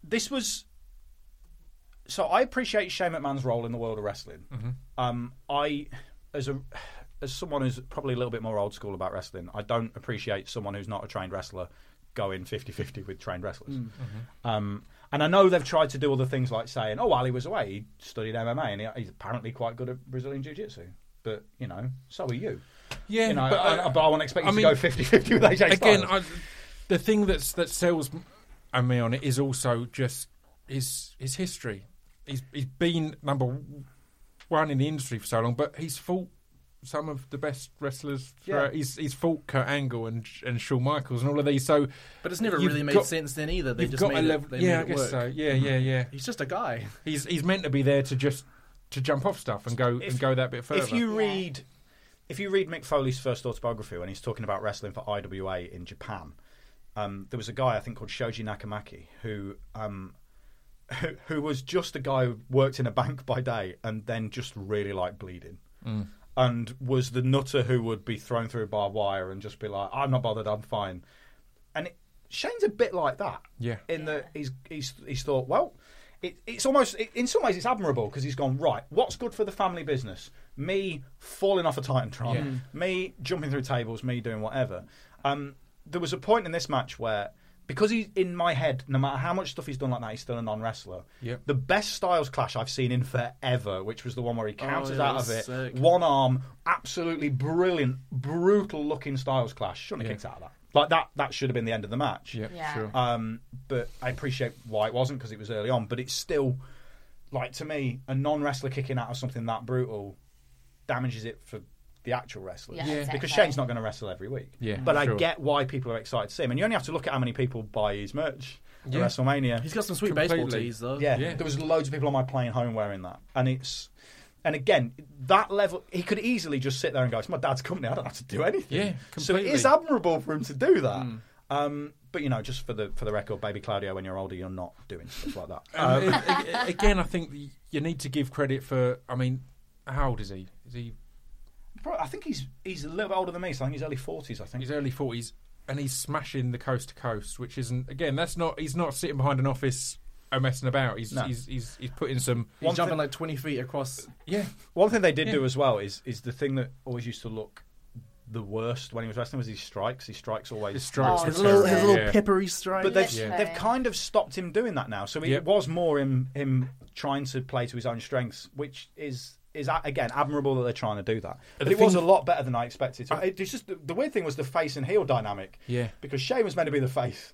this was so I appreciate Shane McMahon's role in the world of wrestling. Um, I, as a as someone who's probably a little bit more old school about wrestling, I don't appreciate someone who's not a trained wrestler going 50-50 with trained wrestlers. Um, and I know they've tried to do other things like saying, "Oh, while he was away, he studied MMA, and he, he's apparently quite good at Brazilian jiu-jitsu." But you know, so are you. yeah, You know, but, I, uh, but I won't expect you I to mean, go 50-50 with AJ again, Styles. I, the thing that's that sells m- me on it is also just his his history. He's he's been number one in the industry for so long, but he's fought some of the best wrestlers. Yeah. He's he's fought Kurt Angle and and Shawn Michaels and all of these. So, But it's never really made got- sense then either. They you've just got made a it, they yeah, I made it guess work. so. Yeah, yeah, yeah. He's just a guy. He's he's meant to be there to just to jump off stuff and go If- and go that bit further. If you read, if you read Mick Foley's first autobiography when he's talking about wrestling for IWA in Japan, um, there was a guy I think called Shoji Nakamaki who, um, who who was just a guy who worked in a bank by day and then just really liked bleeding. Mm. And was the nutter who would be thrown through barbed wire and just be like, "I'm not bothered, I'm fine." And it, Shane's a bit like that. Yeah. In that he's he's he's thought, well, it, it's almost it, in some ways it's admirable because he's gone right. What's good for the family business? Me falling off a Titantron, Yeah. me jumping through tables, me doing whatever. Um, there was a point in this match where. Because he's in my head, no matter how much stuff he's done like that, he's still a non-wrestler. Yep. The best Styles clash I've seen in forever, which was the one where he counters yeah, out of it, sick. one arm, absolutely brilliant, brutal looking Styles clash. Shouldn't have Yeah. kicked out of that. Like that, that should have been the end of the match. yeah, Yeah. sure. Um, but I appreciate why it wasn't because it was early on. But it's still like to me, a non-wrestler kicking out of something that brutal damages it for the actual wrestlers. Yeah, Yeah. Because Shane's not going to wrestle every week. Yeah, but I sure. get why people are excited to see him, and you only have to look at how many people buy his merch at Yeah. WrestleMania. He's got some sweet baseball Completely. tees though. Yeah, Yeah. there was loads of people on my plane home wearing that, and it's. And again, that level, he could easily just sit there and go, "It's my dad's company. I don't have to do anything." Yeah, So it is admirable for him to do that. Um, but you know, just for the for the record, baby Claudio, when you're older, you're not doing stuff like that. Um, Um, a- a- again, I think you need to give credit for. I mean, how old is he? Is he? Pro- I think he's he's a little bit older than me, so I think he's early forties. I think. He's early forties, and he's smashing the coast to coast, which isn't. Again, that's not. He's not sitting behind an office and messing about. He's No. he's, he's he's putting some. He's One jumping thing- like 20 feet across. Yeah, One thing they did Yeah. do as well is is the thing that always used to look the worst when he was wrestling was his strikes. His strikes always. his strikes. Oh, His little, his terrible, little yeah. peppery strike. But they've Yeah. they've kind of stopped him doing that now. So it Yep. was more him him trying to play to his own strengths, which is is a- again admirable that they're trying to do that. But The it was a lot better than I expected. To. It, it's just the, the weird thing was the face and heel dynamic. Yeah. Because Shane was meant to be the face,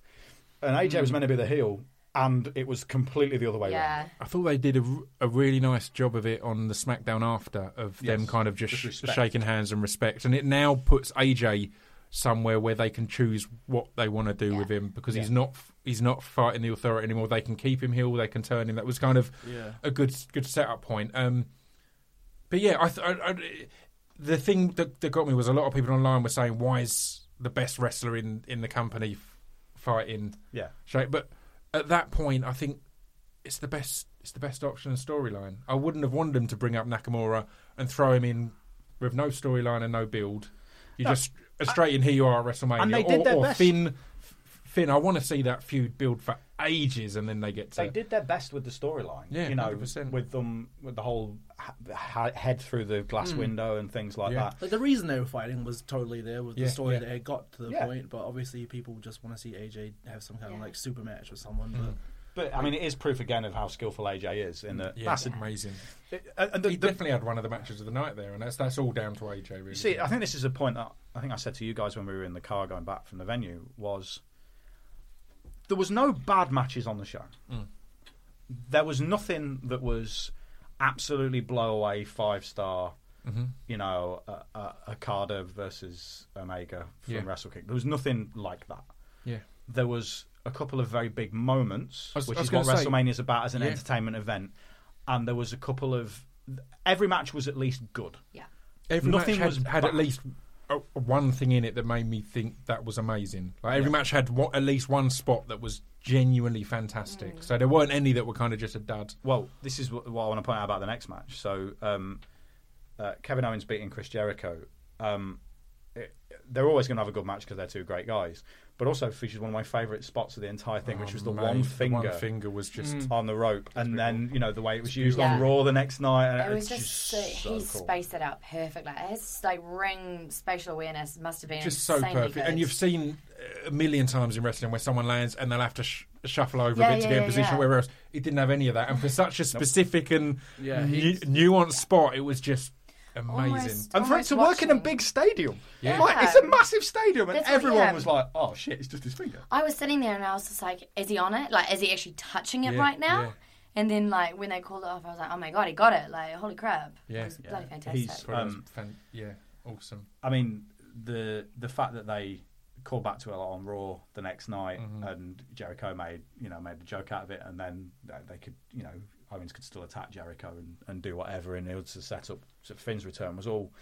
and AJ Mm. was meant to be the heel, and it was completely the other way Yeah. around. I thought they did a really nice job of it on the SmackDown after of them kind of just, just sh- shaking hands and respect, and it now puts AJ somewhere where they can choose what they want to do Yeah. with him because he's not he's not fighting the authority anymore. They can keep him heel, they can turn him. That was kind of Yeah. a good good setup point. Um, but yeah, I, th- I, I the thing that, that got me was a lot of people online were saying why is the best wrestler in in the company f- fighting Yeah. Shay, but at that point, I think it's the best. It's the best option and storyline. I wouldn't have wanted them to bring up Nakamura and throw him in with no storyline and no build. You No, just straight in here you are at WrestleMania. And they did or, their or best. Finn. Finn, I want to see that feud build for ages, and then they get to. They did their best with the storyline. Yeah, you know, 100%. with them with the whole ha- ha- head through the glass window and things like Yeah. that. Like the reason they were fighting was totally there with Yeah, the story yeah. that had got to the Yeah. point, but obviously people just want to see AJ have some kind of like super match with someone. Mm. But I mean, it is proof again of how skillful AJ is. In that, yeah, that's that's amazing. uh, and the- he the- definitely had one of the matches of the night there, and that's that's all down to AJ. Really. See, I think this is a point that I think I said to you guys when we were in the car going back from the venue was there was no bad matches on the show. Mm. There was nothing that was absolutely blow away five star. Mhm. You know, uh, uh, Okada versus Omega from Yeah. Wrestle King. There was nothing like that. yeah, There was a couple of very big moments, was- which is what WrestleMania is about as an Yeah. entertainment event. And there was a couple of every match was at least good. every Nothing match was had, had at least a, one thing in it that made me think that was amazing. Like every match had wa- at least one spot that was genuinely fantastic. So there weren't any that were kind of just a dud. Well, this is what, what I want to point out about the next match. So, um, uh, Kevin Owens beating Chris Jericho. Um, it, they're always going to have a good match because they're two great guys. But also features one of my favourite spots of the entire thing, which Oh, was the mate, one the finger one finger was just on the rope, and then you know the way it was used Yeah. on Raw the next night. And It was it's just, so, so he cool. spaced it out perfectly. Like his like ring spatial awareness must have been just so perfect. Good. And you've seen uh, a million times in wrestling where someone lands and they'll have to sh- shuffle over Yeah, a bit to get in yeah, position. yeah. Whereas he didn't have any of that, and for [laughs] such a specific and Yeah, nu- nuanced spot, it was just amazing. Almost- And for it to work in a big stadium, Yeah. like it's a massive stadium, and That's what- everyone yeah. was like, "Oh shit, it's just his finger." I was sitting there and I was just like, is he on it? Like, is he actually touching it Yeah, right now? yeah. And then like when they called it off, I was like, oh my god, he got it! Like, holy crap! Yeah. it was Yeah. bloody fantastic. He's- Well, it was Um, fan- yeah, awesome. I mean, the the fact that they called back to it on Raw the next night, Mm-hmm. and Jericho made you know made a joke out of it, and then they could you know Owens could still attack Jericho and, and do whatever, and it was to set up so Finn's return was all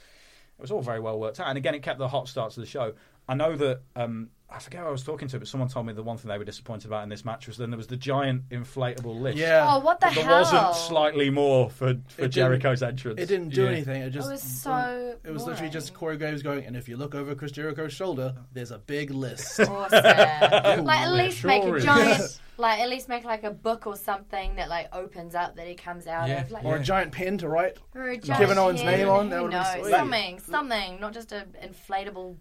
it was all very well worked out, and again it kept the hot start to the show. I know that um, I forget who I was talking to, but someone told me the one thing they were disappointed about in this match was then there was the giant inflatable lift. Yeah, oh, what the But there hell? wasn't slightly more for, for Jericho's entrance. it didn't do Yeah. anything. It just was so It was literally just. Corey Graves going, and if you look over Chris Jericho's shoulder, there's a big list. awesome. [laughs] like at least sure make a is. giant, [laughs] like at least make like a book or something that like opens up that he comes out Yeah. of. Like, or a giant pen to write. or a giant Kevin Owens' name on, that who would've been knows? sweet. Something, something, not just an inflatable.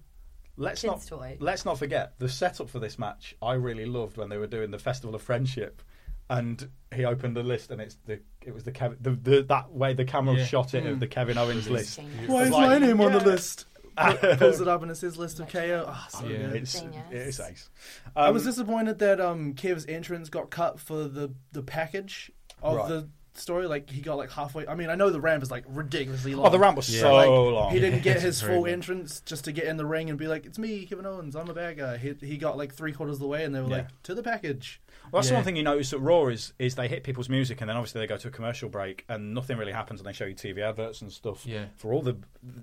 Let's kids' not toy. let's not forget the setup for this match. I really loved when they were doing the Festival of Friendship, and he opened the list, and it's the it was the Kevin the, the that way the camera Yeah. shot it of the Kevin Owens list. Why is like, my name on the list? [laughs] Pulls it up and it says list of KO. Oh, so Yeah. good. It's Genius. it's ace. I Um, was disappointed that um, Kev's entrance got cut for the, the package of Right. the story. Like he got like halfway. I mean, I know the ramp is like ridiculously oh, long. oh, the ramp was Yeah. so Like, long. He didn't [laughs] get his full entrance just to get in the ring and be like, "It's me, Kevin Owens. I'm a bad guy." He, he got like three quarters of the way, and they were Yeah. like, "To the package." Well, that's the one thing you notice at Raw is is they hit people's music and then obviously they go to a commercial break and nothing really happens and they show you TV adverts and stuff. Yeah. For all the,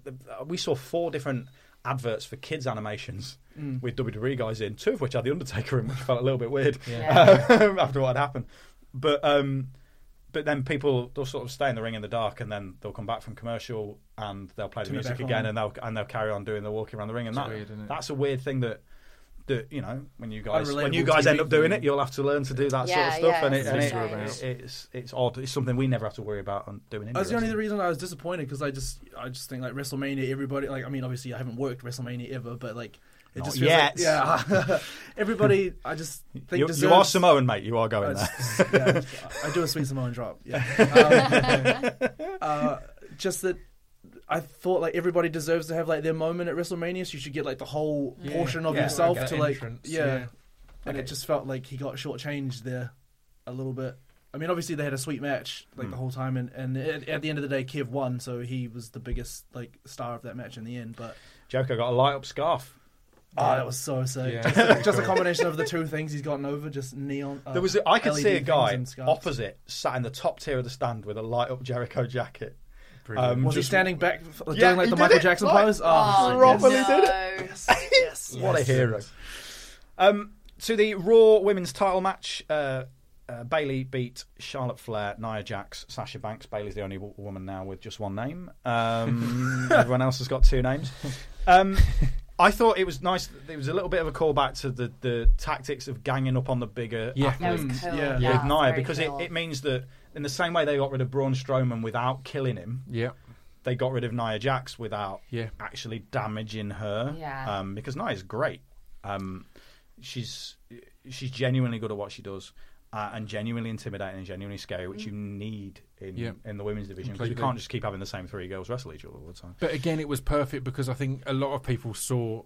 the uh, we saw four different adverts for kids animations mm. with WWE guys in, two of which had the Undertaker in, which felt a little bit weird Yeah. [laughs] Um, after what had happened. But um, but then people they'll sort of stay in the ring in the dark and then they'll come back from commercial and they'll play the music again and they'll and they'll carry on doing the walking around the ring and It's that weird, that's a weird thing that that you know when you guys when you guys end up doing it, you'll have to learn to do that sort of stuff, yeah, and, it, it's and it, it- it's it's odd. It's something we never have to worry about on doing. indie That's the only wrestling. reason I was disappointed because I just I just think like WrestleMania, everybody like I mean obviously I haven't worked WrestleMania ever, but like it just feels yet. like yeah, [laughs] everybody I just think You, deserves, you are Samoan, mate. You are going I, there. yeah, I do a sweet Samoan drop. Yeah, [laughs] um, uh, just that. I thought like everybody deserves to have like their moment at WrestleMania, so you should get like the whole portion of Yeah, yourself like to like entrance, yeah. yeah. And it just felt like he got shortchanged there. a little bit. I mean, obviously they had a sweet match like Hmm. the whole time, and, and at, at the end of the day, Kev won, so he was the biggest like star of that match in the end. But Joker got a light up scarf. Oh, that was so sick. Yeah. Just, a, just a [laughs] combination of the two things he's gotten over, just neon. Uh, There was, a, I could LED see a guy opposite, sat in the top tier of the stand with a light up Jericho jacket. Um, Was he standing back, f- Yeah, doing like the Michael it, Jackson like- pose? Oh, Properly no. did it. yes, [laughs] What a hero. Um, to the Raw Women's Title match, uh, uh, Bayley beat Charlotte Flair, Nia Jax, Sasha Banks. Bayley's the only w- woman now with just one name. Um, [laughs] everyone else has got two names. Um, I thought it was nice. It was a little bit of a callback to the, the tactics of ganging up on the bigger Yeah. Athletes cool. Yeah. Yeah, with Nia because cool. it, it means that in the same way they got rid of Braun Strowman without killing him, Yeah. they got rid of Nia Jax without Yeah. actually damaging her. Yeah. Um, because Nia's great. Um, she's she's genuinely good at what she does. Uh, and genuinely intimidating and genuinely scary, which you need in Yeah. in the women's division because you can't just keep having the same three girls wrestle each other all the time. But again, it was perfect because I think a lot of people saw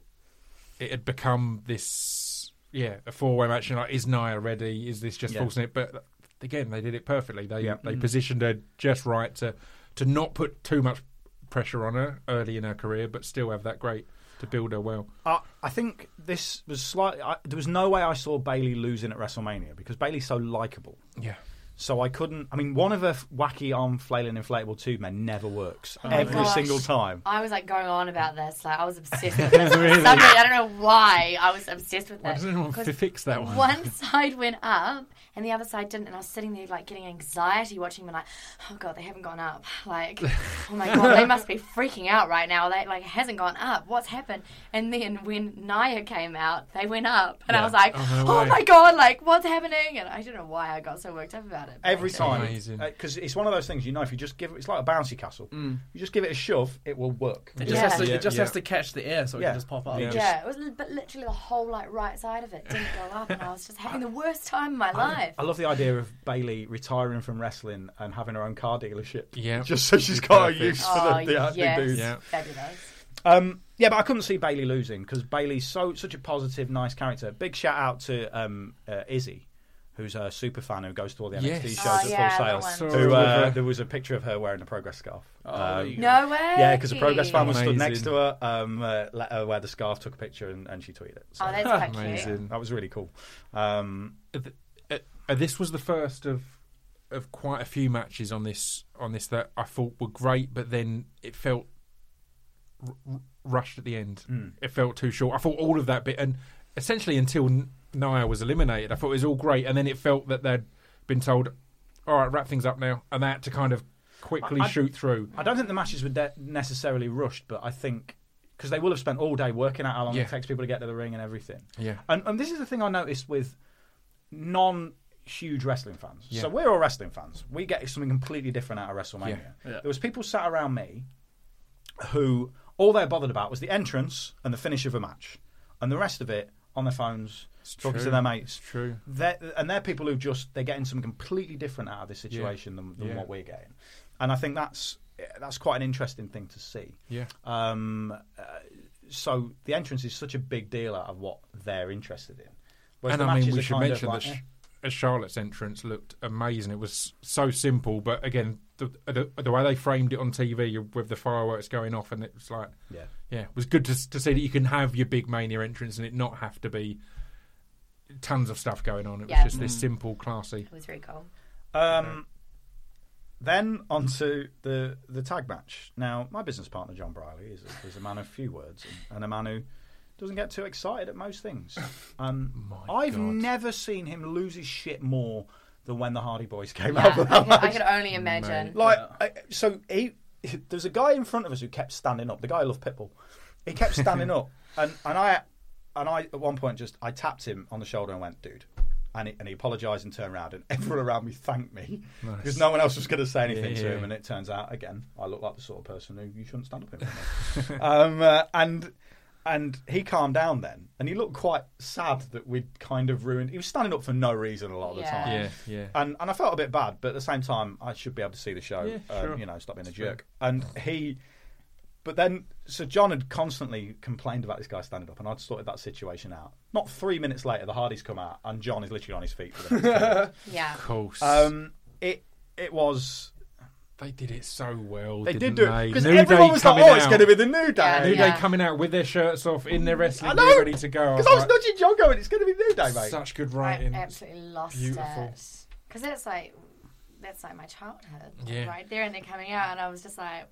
it had become this, yeah, a four-way match. And like, is Nia ready? Is this just Yeah. forcing it? But again, they did it perfectly. They Yeah. they positioned her just right to to not put too much pressure on her early in her career, but still have that great to build her well. Uh, I think this was slightly. I, there was no way I saw Bayley losing at WrestleMania because Bayley's so likable. Yeah. So I couldn't. I mean, one of her wacky arm flailing inflatable tube men never works Oh every gosh. single time. I was like going on about this. Like I was obsessed [laughs] with this. Somebody, I don't know why I was obsessed with Why it. doesn't anyone 'Cause fi- fix that one? One side went up and the other side didn't, and I was sitting there like getting anxiety watching them. Like, oh god, they haven't gone up. [laughs] Like, oh my god, they must be freaking out right now. They like it hasn't gone up. What's happened? And then when Nia came out, they went up, and I was like, Oh, no oh my god, like what's happening? And I don't know why I got so worked up about it. Every time, Amazing. Uh, because it's one of those things. You know, if you just give it, it's like a bouncy castle. Mm. You just give it a shove, it will work. It just, Yeah. has, to, Yeah, it just yeah. has to catch the air, so it Yeah. can just pop up. Yeah. Yeah, it was, but literally the whole like right side of it didn't go up, and I was just having the worst time of my [laughs] life. I love the idea of Bayley retiring from wrestling and having her own car dealership. Yeah. [laughs] just so she's got a use for Oh the, the acting yes, dudes. Yeah. fabulous. Um, yeah, but I couldn't see Bayley losing because Bayley's so such a positive, nice character. Big shout out to um, uh, Izzy, who's a super fan who goes to all the NXT Yes. shows Oh, at yeah, full that sales. one. Who uh, there was a picture of her wearing a progress scarf. Oh, Um, there you go. No way. yeah, because a progress fan was stood next to her, um, uh, let her wear the scarf, took a picture, and, and she tweeted it. So Oh, that's quite [laughs] cute. Amazing. that was really cool. Um, Uh, th- this was the first of of quite a few matches on this on this that I thought were great, but then it felt r- rushed at the end. It felt too short. I thought all of that bit, and essentially until Nia was eliminated, I thought it was all great, and then it felt that they'd been told, "All right, wrap things up now," and that to kind of quickly I- shoot through. I don't think the matches were de- necessarily rushed, but I think because they will have spent all day working out how long Yeah. it takes people to get to the ring and everything. Yeah. And, and this is the thing I noticed with non huge wrestling fans. Yeah. So we're all wrestling fans. We get something completely different out of WrestleMania. Yeah. Yeah. There was people sat around me who all they're bothered about was the entrance and the finish of a match, and the rest of it on their phones, talking true. to their mates. It's true. They're, and they're people who just they're getting something completely different out of this situation than, than Yeah. what we're getting, and I think that's that's quite an interesting thing to see. Yeah. Um, uh, so the entrance is such a big deal out of what they're interested in. Whereas and the I mean, we should mention like, that eh. Sh- Charlotte's entrance looked amazing. It was so simple, but again, the, the the way they framed it on TV with the fireworks going off, and it was like, Yeah. yeah, it was good to to see that you can have your big mania entrance and it not have to be tons of stuff going on. It was Yeah. just this simple, classy. It was very cool. Um, then on to the the tag match. Now, my business partner John Brolly is a, is a man of few words and, and a man who doesn't get too excited at most things. [laughs] Um, I've God. never seen him lose his shit more than when the Hardy Boys came Yeah, out. I, that could, I match. could only imagine. Like, I, so he, [laughs] there's a guy in front of us who kept standing up. The guy I love Pitbull. He kept standing [laughs] up, and and I and I at one point just I tapped him on the shoulder and went, "Dude." And he, and he apologised and turned around, and everyone around me thanked me because no one else was going to say anything Yeah, to yeah. him. And it turns out, again, I look like the sort of person who you shouldn't stand up in front of. um, uh, and and he calmed down then, and he looked quite sad that we'd kind of ruined. He was standing up for no reason a lot of the Yeah. time. Yeah, yeah. And and I felt a bit bad, but at the same time, I should be able to see the show. Yeah, um, sure. you know, stop being a jerk. And he but then, so John had constantly complained about this guy standing up, and I'd sorted that situation out. Not three minutes later, the Hardys come out, and John is literally on his feet. For the next 10 minutes. Yeah. Of course. um, it it was. They did it so well. They didn't did do it because everyone Day was like, coming "Oh, it's going to be the new day." Yeah. New Day coming out with their shirts off in their wrestling I know. gear, ready to go. Because I was like, nudging John, going, "It's going to be new day, mate." such good I writing. absolutely lost Beautiful. it because that's like that's like my childhood Yeah. right there, and they're coming out, and I was just like,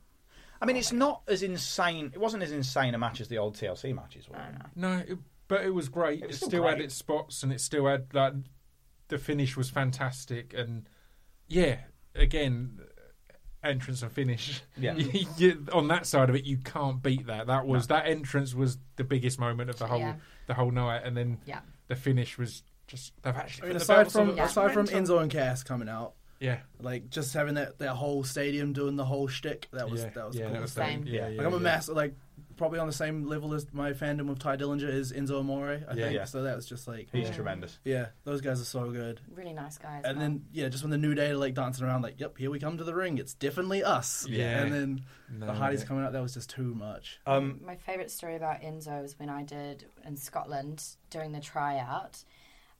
I mean, oh it's not as insane. It wasn't as insane a match as the old TLC matches were. No, it, but it was great. It, was still, still had its spots, and it still had like the finish was fantastic, and yeah, again, entrance and finish. Yeah. You- [laughs] you- on that side of it, you can't beat that. That was that entrance was the biggest moment of the whole Yeah. the whole night, and then yeah, the finish was just they've actually I mean, put the aside from aside from mental. Enzo and Cass coming out, yeah, like just having that, that whole stadium doing the whole shtick, that was yeah, that was yeah, cool. that was Same. Yeah, yeah, like I'm a yeah. massive like probably on the same level as my fandom of Tye Dillinger is Enzo Amore. I Yeah. think Yeah. so. That was just like He's tremendous. yeah, those guys are so good. really nice guys. And man. then yeah, just when the new day like dancing around like, yep, here we come to the ring. It's definitely us. Yeah. And then No, the Hardys yeah. coming out, that was just too much. Um, my favorite story about Enzo is when I did in Scotland during the tryout.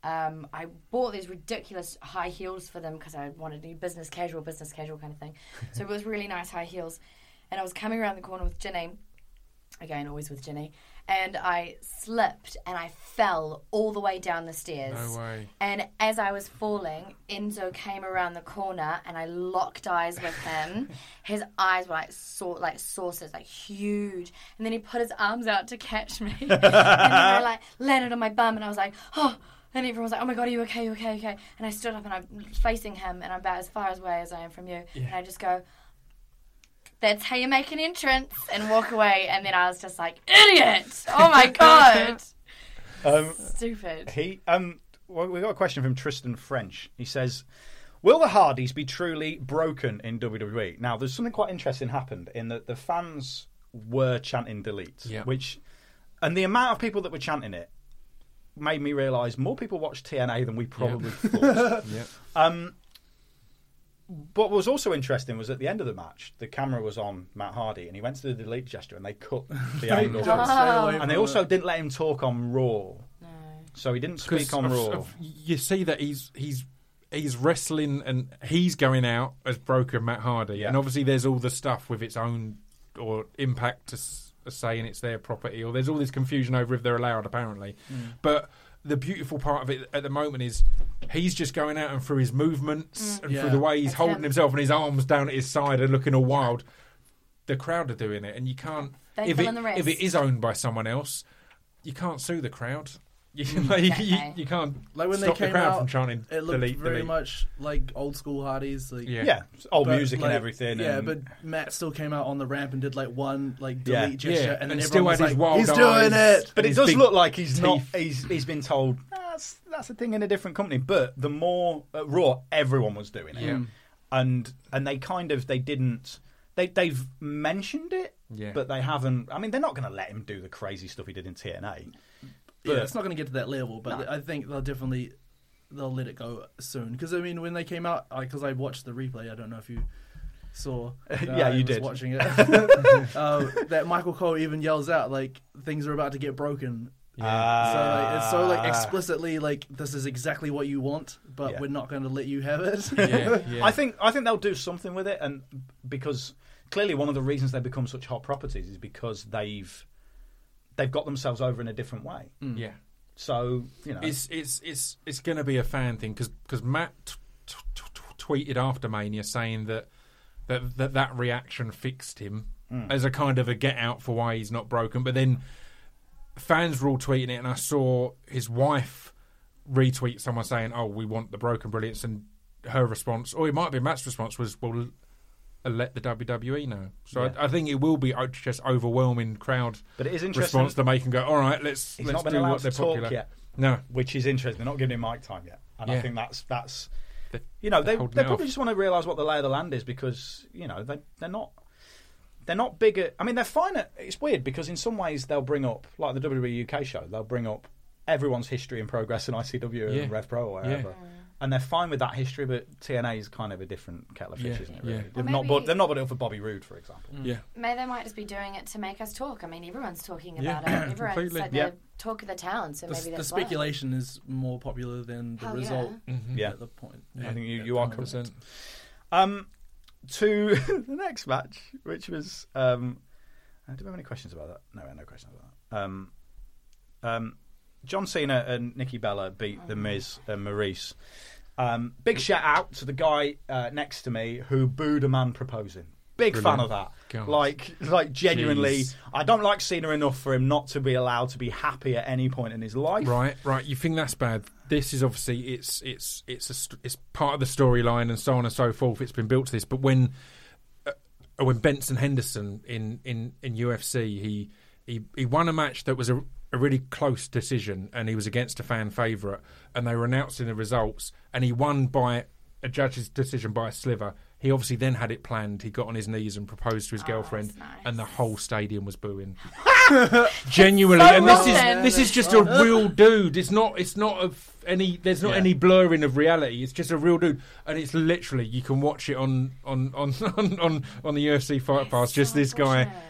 Um, I bought these ridiculous high heels for them because I wanted to do business casual, business casual kind of thing. [laughs] so it was really nice high heels. And I was coming around the corner with Jinny, again, always with Jinny, and I slipped and I fell all the way down the stairs. No way. And as I was falling, Enzo came around the corner, and I locked eyes with him. [laughs] his eyes were like saw like saucers, like huge. And then he put his arms out to catch me, [laughs] and then I like landed on my bum, and I was like, oh. And everyone was like, "Oh my god, are you okay? You okay? Okay?" And I stood up, and I'm facing him, and I'm about as far away as I am from you. And I just go, "That's how you make an entrance," and walk away. And then I was just like, "Idiot! Oh my [laughs] god, um, stupid." he um, well, we got a question from Tristan French. He says, "Will the Hardys be truly broken in WWE?" Now, there's something quite interesting happened in that the fans were chanting "delete," Yeah. which, and the amount of people that were chanting it made me realise more people watch TNA than we probably [laughs] thought. Yeah. Um, what was also interesting was at the end of the match, the camera was on Matt Hardy, and he went to the delete gesture, and they cut [laughs] the angle. Jumped And they also didn't let him talk on Raw, No. so he didn't speak on of- Raw. of- you see that he's he's he's wrestling and he's going out as broken Matt Hardy, Yeah. and obviously there's all the stuff with its own or impact to s- saying it's their property, or there's all this confusion over if they're allowed apparently. Mm. But the beautiful part of it at the moment is he's just going out and through his movements mm. and Yeah. through the way he's holding him. himself and his arms down at his side and looking all wild. The crowd are doing it, and you can't. They if it, the rest. if it is owned by someone else, you can't sue the crowd. You, mm, like, [laughs] you, Exactly. you can't Like when stop they the came crowd out, from chanting it looked delete, very delete. much like old school Hardys. Like Yeah. yeah, old but, music like, and everything. Yeah, and- but Matt still came out on the ramp and did like one like Yeah. delete gesture, Yeah, and then and everyone still was his like, wild "He's eyes. doing it." But it does big look like he's not. He's he's been told ah, that's that's a thing in a different company. But the more at Raw, everyone was doing it, Yeah. and and they kind of they didn't. They they've mentioned it, Yeah. but they haven't. I mean, they're not going to let him do the crazy stuff he did in TNA. Yeah, it's not going to get to that level, but I think they'll definitely they'll let it go soon. Because I mean, when they came out, because I, watched the replay, I don't know if you saw. [laughs] Yeah, I you was did. watching it. [laughs] [laughs] uh, that Michael Cole even yells out like things are about to get broken. Yeah. So like, it's so like explicitly like this is exactly what you want, but Ah. Yeah. we're not going to let you have it. yeah, yeah. I think I think they'll do something with it, and because clearly one of the reasons they become such hot properties is because they've they've got themselves over in a different way. Mm. yeah. So you know, It's it's it's it's going to be a fan thing because because Matt t- t- t- tweeted after Mania saying that that that, that reaction fixed him mm. as a kind of a get out for why he's not broken. But then fans were all tweeting it, and I saw his wife retweet someone saying, "Oh, we want the broken brilliance," and her response, or it might be Matt's response, was, "Well." Let the WWE know, so Yeah. I, I think it will be just overwhelming crowd but it is interesting. response to make and go. All right, let's He's let's do what they're popular. yet. No, which is interesting. They're not giving him mic time yet, and I think that's that's They're- you know they they probably off. just want to realise what the lay of the land is because you know they they're not they're not big at. I mean, they're fine at. It's weird because in some ways they'll bring up like the WWE UK show. They'll bring up everyone's history and progress in ICW Yeah. and Rev Pro or Yeah. Wherever. and they're fine with that history. But TNA is kind of a different kettle of fish, Yeah, isn't it? Really? Well, They've not maybe- bought, they're not bought it for Bobby Roode, for example. Yeah. Maybe they might just be doing it to make us talk. I mean, everyone's talking Yeah, about it. [coughs] Everyone's completely. like Yeah. the talk of the town, so The, maybe the that's why. speculation is more popular than the Hell result. Mhm. Yeah. At the point. I think you, you are 100%. correct. Um, to [laughs] the next match, which was. Um, uh, do we have any questions about that? No, we have no questions about that. Um, um, John Cena and Nikki Bella beat The Miz and Maryse. Um, big shout out to the guy uh, next to me who booed a man proposing. Big fan of that. God. Like, like genuinely, Jeez. I don't like Cena enough for him not to be allowed to be happy at any point in his life. Right, right. You think that's bad? This is obviously it's it's it's a it's part of the storyline and so on and so forth. It's been built to this, but when uh, when Benson Henderson in in in UFC, he he he won a match that was a, a really close decision, and he was against a fan favorite, and they were announcing the results, and he won by a judge's decision by a sliver. He obviously then had it planned. He got on his knees and proposed to his girlfriend, nice. and the whole stadium was booing. [laughs] [laughs] Genuinely, So and this is this is just a [laughs] real dude. It's not. It's not of any. There's not Yeah. any blurring of reality. It's just a real dude, and it's literally you can watch it on on on on on, on the UFC Fight Pass. Just so this guy unfortunate.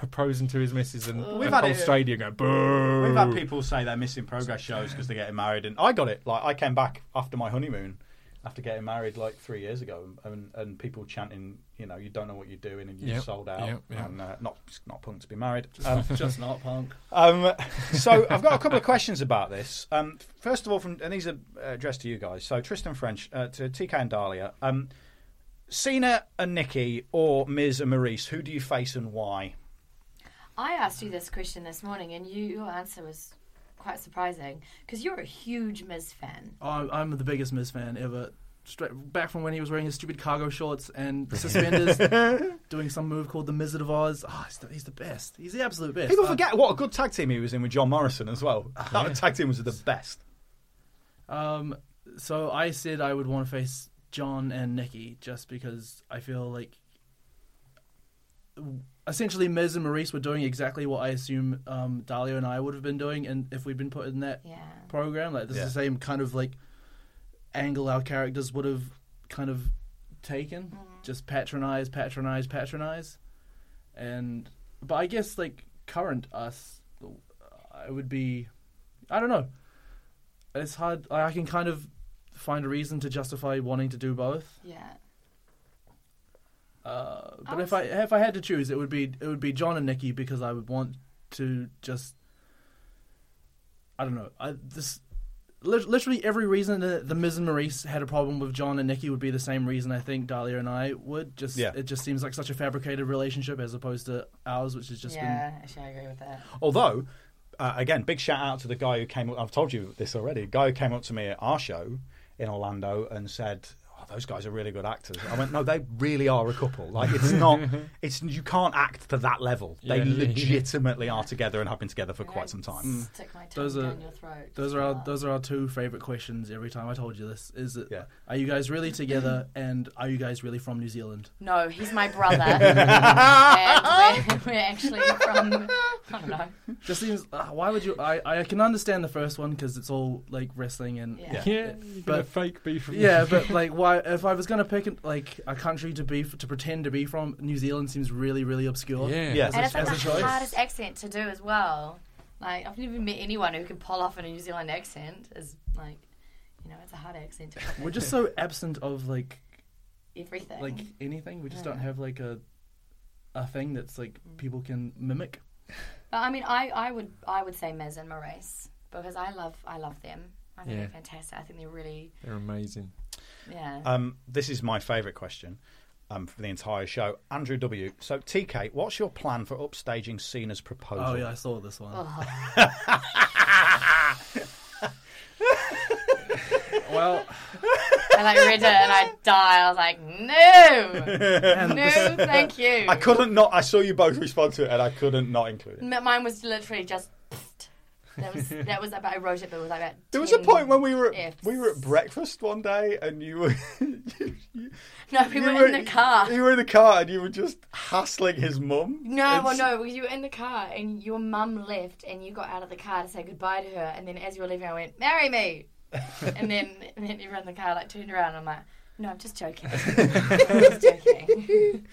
Proposing proposing to his missus and, We've and had whole it- stadium going boo. We've had people say they're missing progress shows because they're getting married, and I got it. Like I came back after my honeymoon, after getting married like three years ago, and, and people chanting, you know, you don't know what you're doing, and you Yep, sold out, yep, yep. and uh, not not punk to be married. Um, [laughs] Just not punk. um, so I've got a couple of questions about this. Um, first of all, from and these are uh, addressed to you guys. So Tristan French uh, to TK and Dahlia. Um, Cena and Nikki or Miz and Maryse, who do you face and why? I asked you this question this morning, and you, your answer was quite surprising because you're a huge Miz fan. I'm, I'm the biggest Miz fan ever. Straight back from when he was wearing his stupid cargo shorts and suspenders, [laughs] doing some move called the Mizard of Oz. Oh, he's the, he's the best. He's the absolute best. People Uh, forget what a good tag team he was in with John Morrison as well. [laughs] That tag team was the best. Um, so I said I would want to face John and Nikki just because I feel like essentially Miz and Maryse were doing exactly what I assume um, Dahlia and I would have been doing, and if we'd been put in that Yeah. program, like this Yeah. is the same kind of like angle our characters would have kind of taken, just patronize, patronize, patronize, and but I guess like current us, I would be, I don't know. It's hard. I can kind of find a reason to justify wanting to do both. Yeah. Uh, but I if I if I had to choose, it would be it would be John and Nikki because I would want to just I don't know. I this literally every reason that the Miz and Maryse had a problem with John and Nikki would be the same reason I think Dahlia and I would. Just Yeah. it just seems like such a fabricated relationship as opposed to ours, which has just been yeah, actually, I agree with that. Although, uh, again, big shout out to the guy who came up. I've told you this already. A guy who came up to me at our show in Orlando and said, "Those guys are really good actors." I went, "No, they really are a couple. Like, it's not. [laughs] It's you can't act to that level. They Yeah, yeah, yeah. legitimately are together and have been together for And quite some time." Stick my tongue Those are- down your throat. Those are our those are our two favorite questions every time I told you this. Is it? Yeah. Are you guys really together? And are you guys really from New Zealand? No, he's my brother. [laughs] and we're, we're actually from, I don't know. Just seems. Uh, why would you? I I can understand the first one because it's all like wrestling and Yeah. Yeah, you're But- fake beef. yeah, but like, why? If I was gonna pick like a country to be to pretend to be from, New Zealand seems really, really obscure. yeah, Yeah. As And a- it's like as the a choice. hardest accent to do as well. Like, I've never met anyone who can pull off a New Zealand accent. Is like, you know, it's a hard accent to copy. We're just so absent of like everything. like anything. We just Yeah. don't have like a a thing that's like people can mimic. But, I mean, I, I would I would say Miz and Maryse because I love I love them. I think Yeah. they're fantastic. I think they're really they're amazing. Yeah. Um, this is my favourite question um, for the entire show. Andrew W. So, TK, what's your plan for upstaging Cena's proposal? Oh yeah, I saw this one. [laughs] well, And I like read it and I died. I was like, no, no, thank you. I couldn't not. I saw you both respond to it, and I couldn't not include it. Mine was literally just. That was [laughs] that was about. I wrote it, but it was like about. There was a point when we were Fs. we were at breakfast one day, and you were you, [laughs] you- No, we you were in the car. You were in the car, and you were just hassling his mum. No, well, no, because you were in the car and your mum left and you got out of the car to say goodbye to her, and then as you were leaving, I went, "Marry me," and then [laughs] and then everyone in the car like turned around. and I'm like, no, I'm just joking. just joking.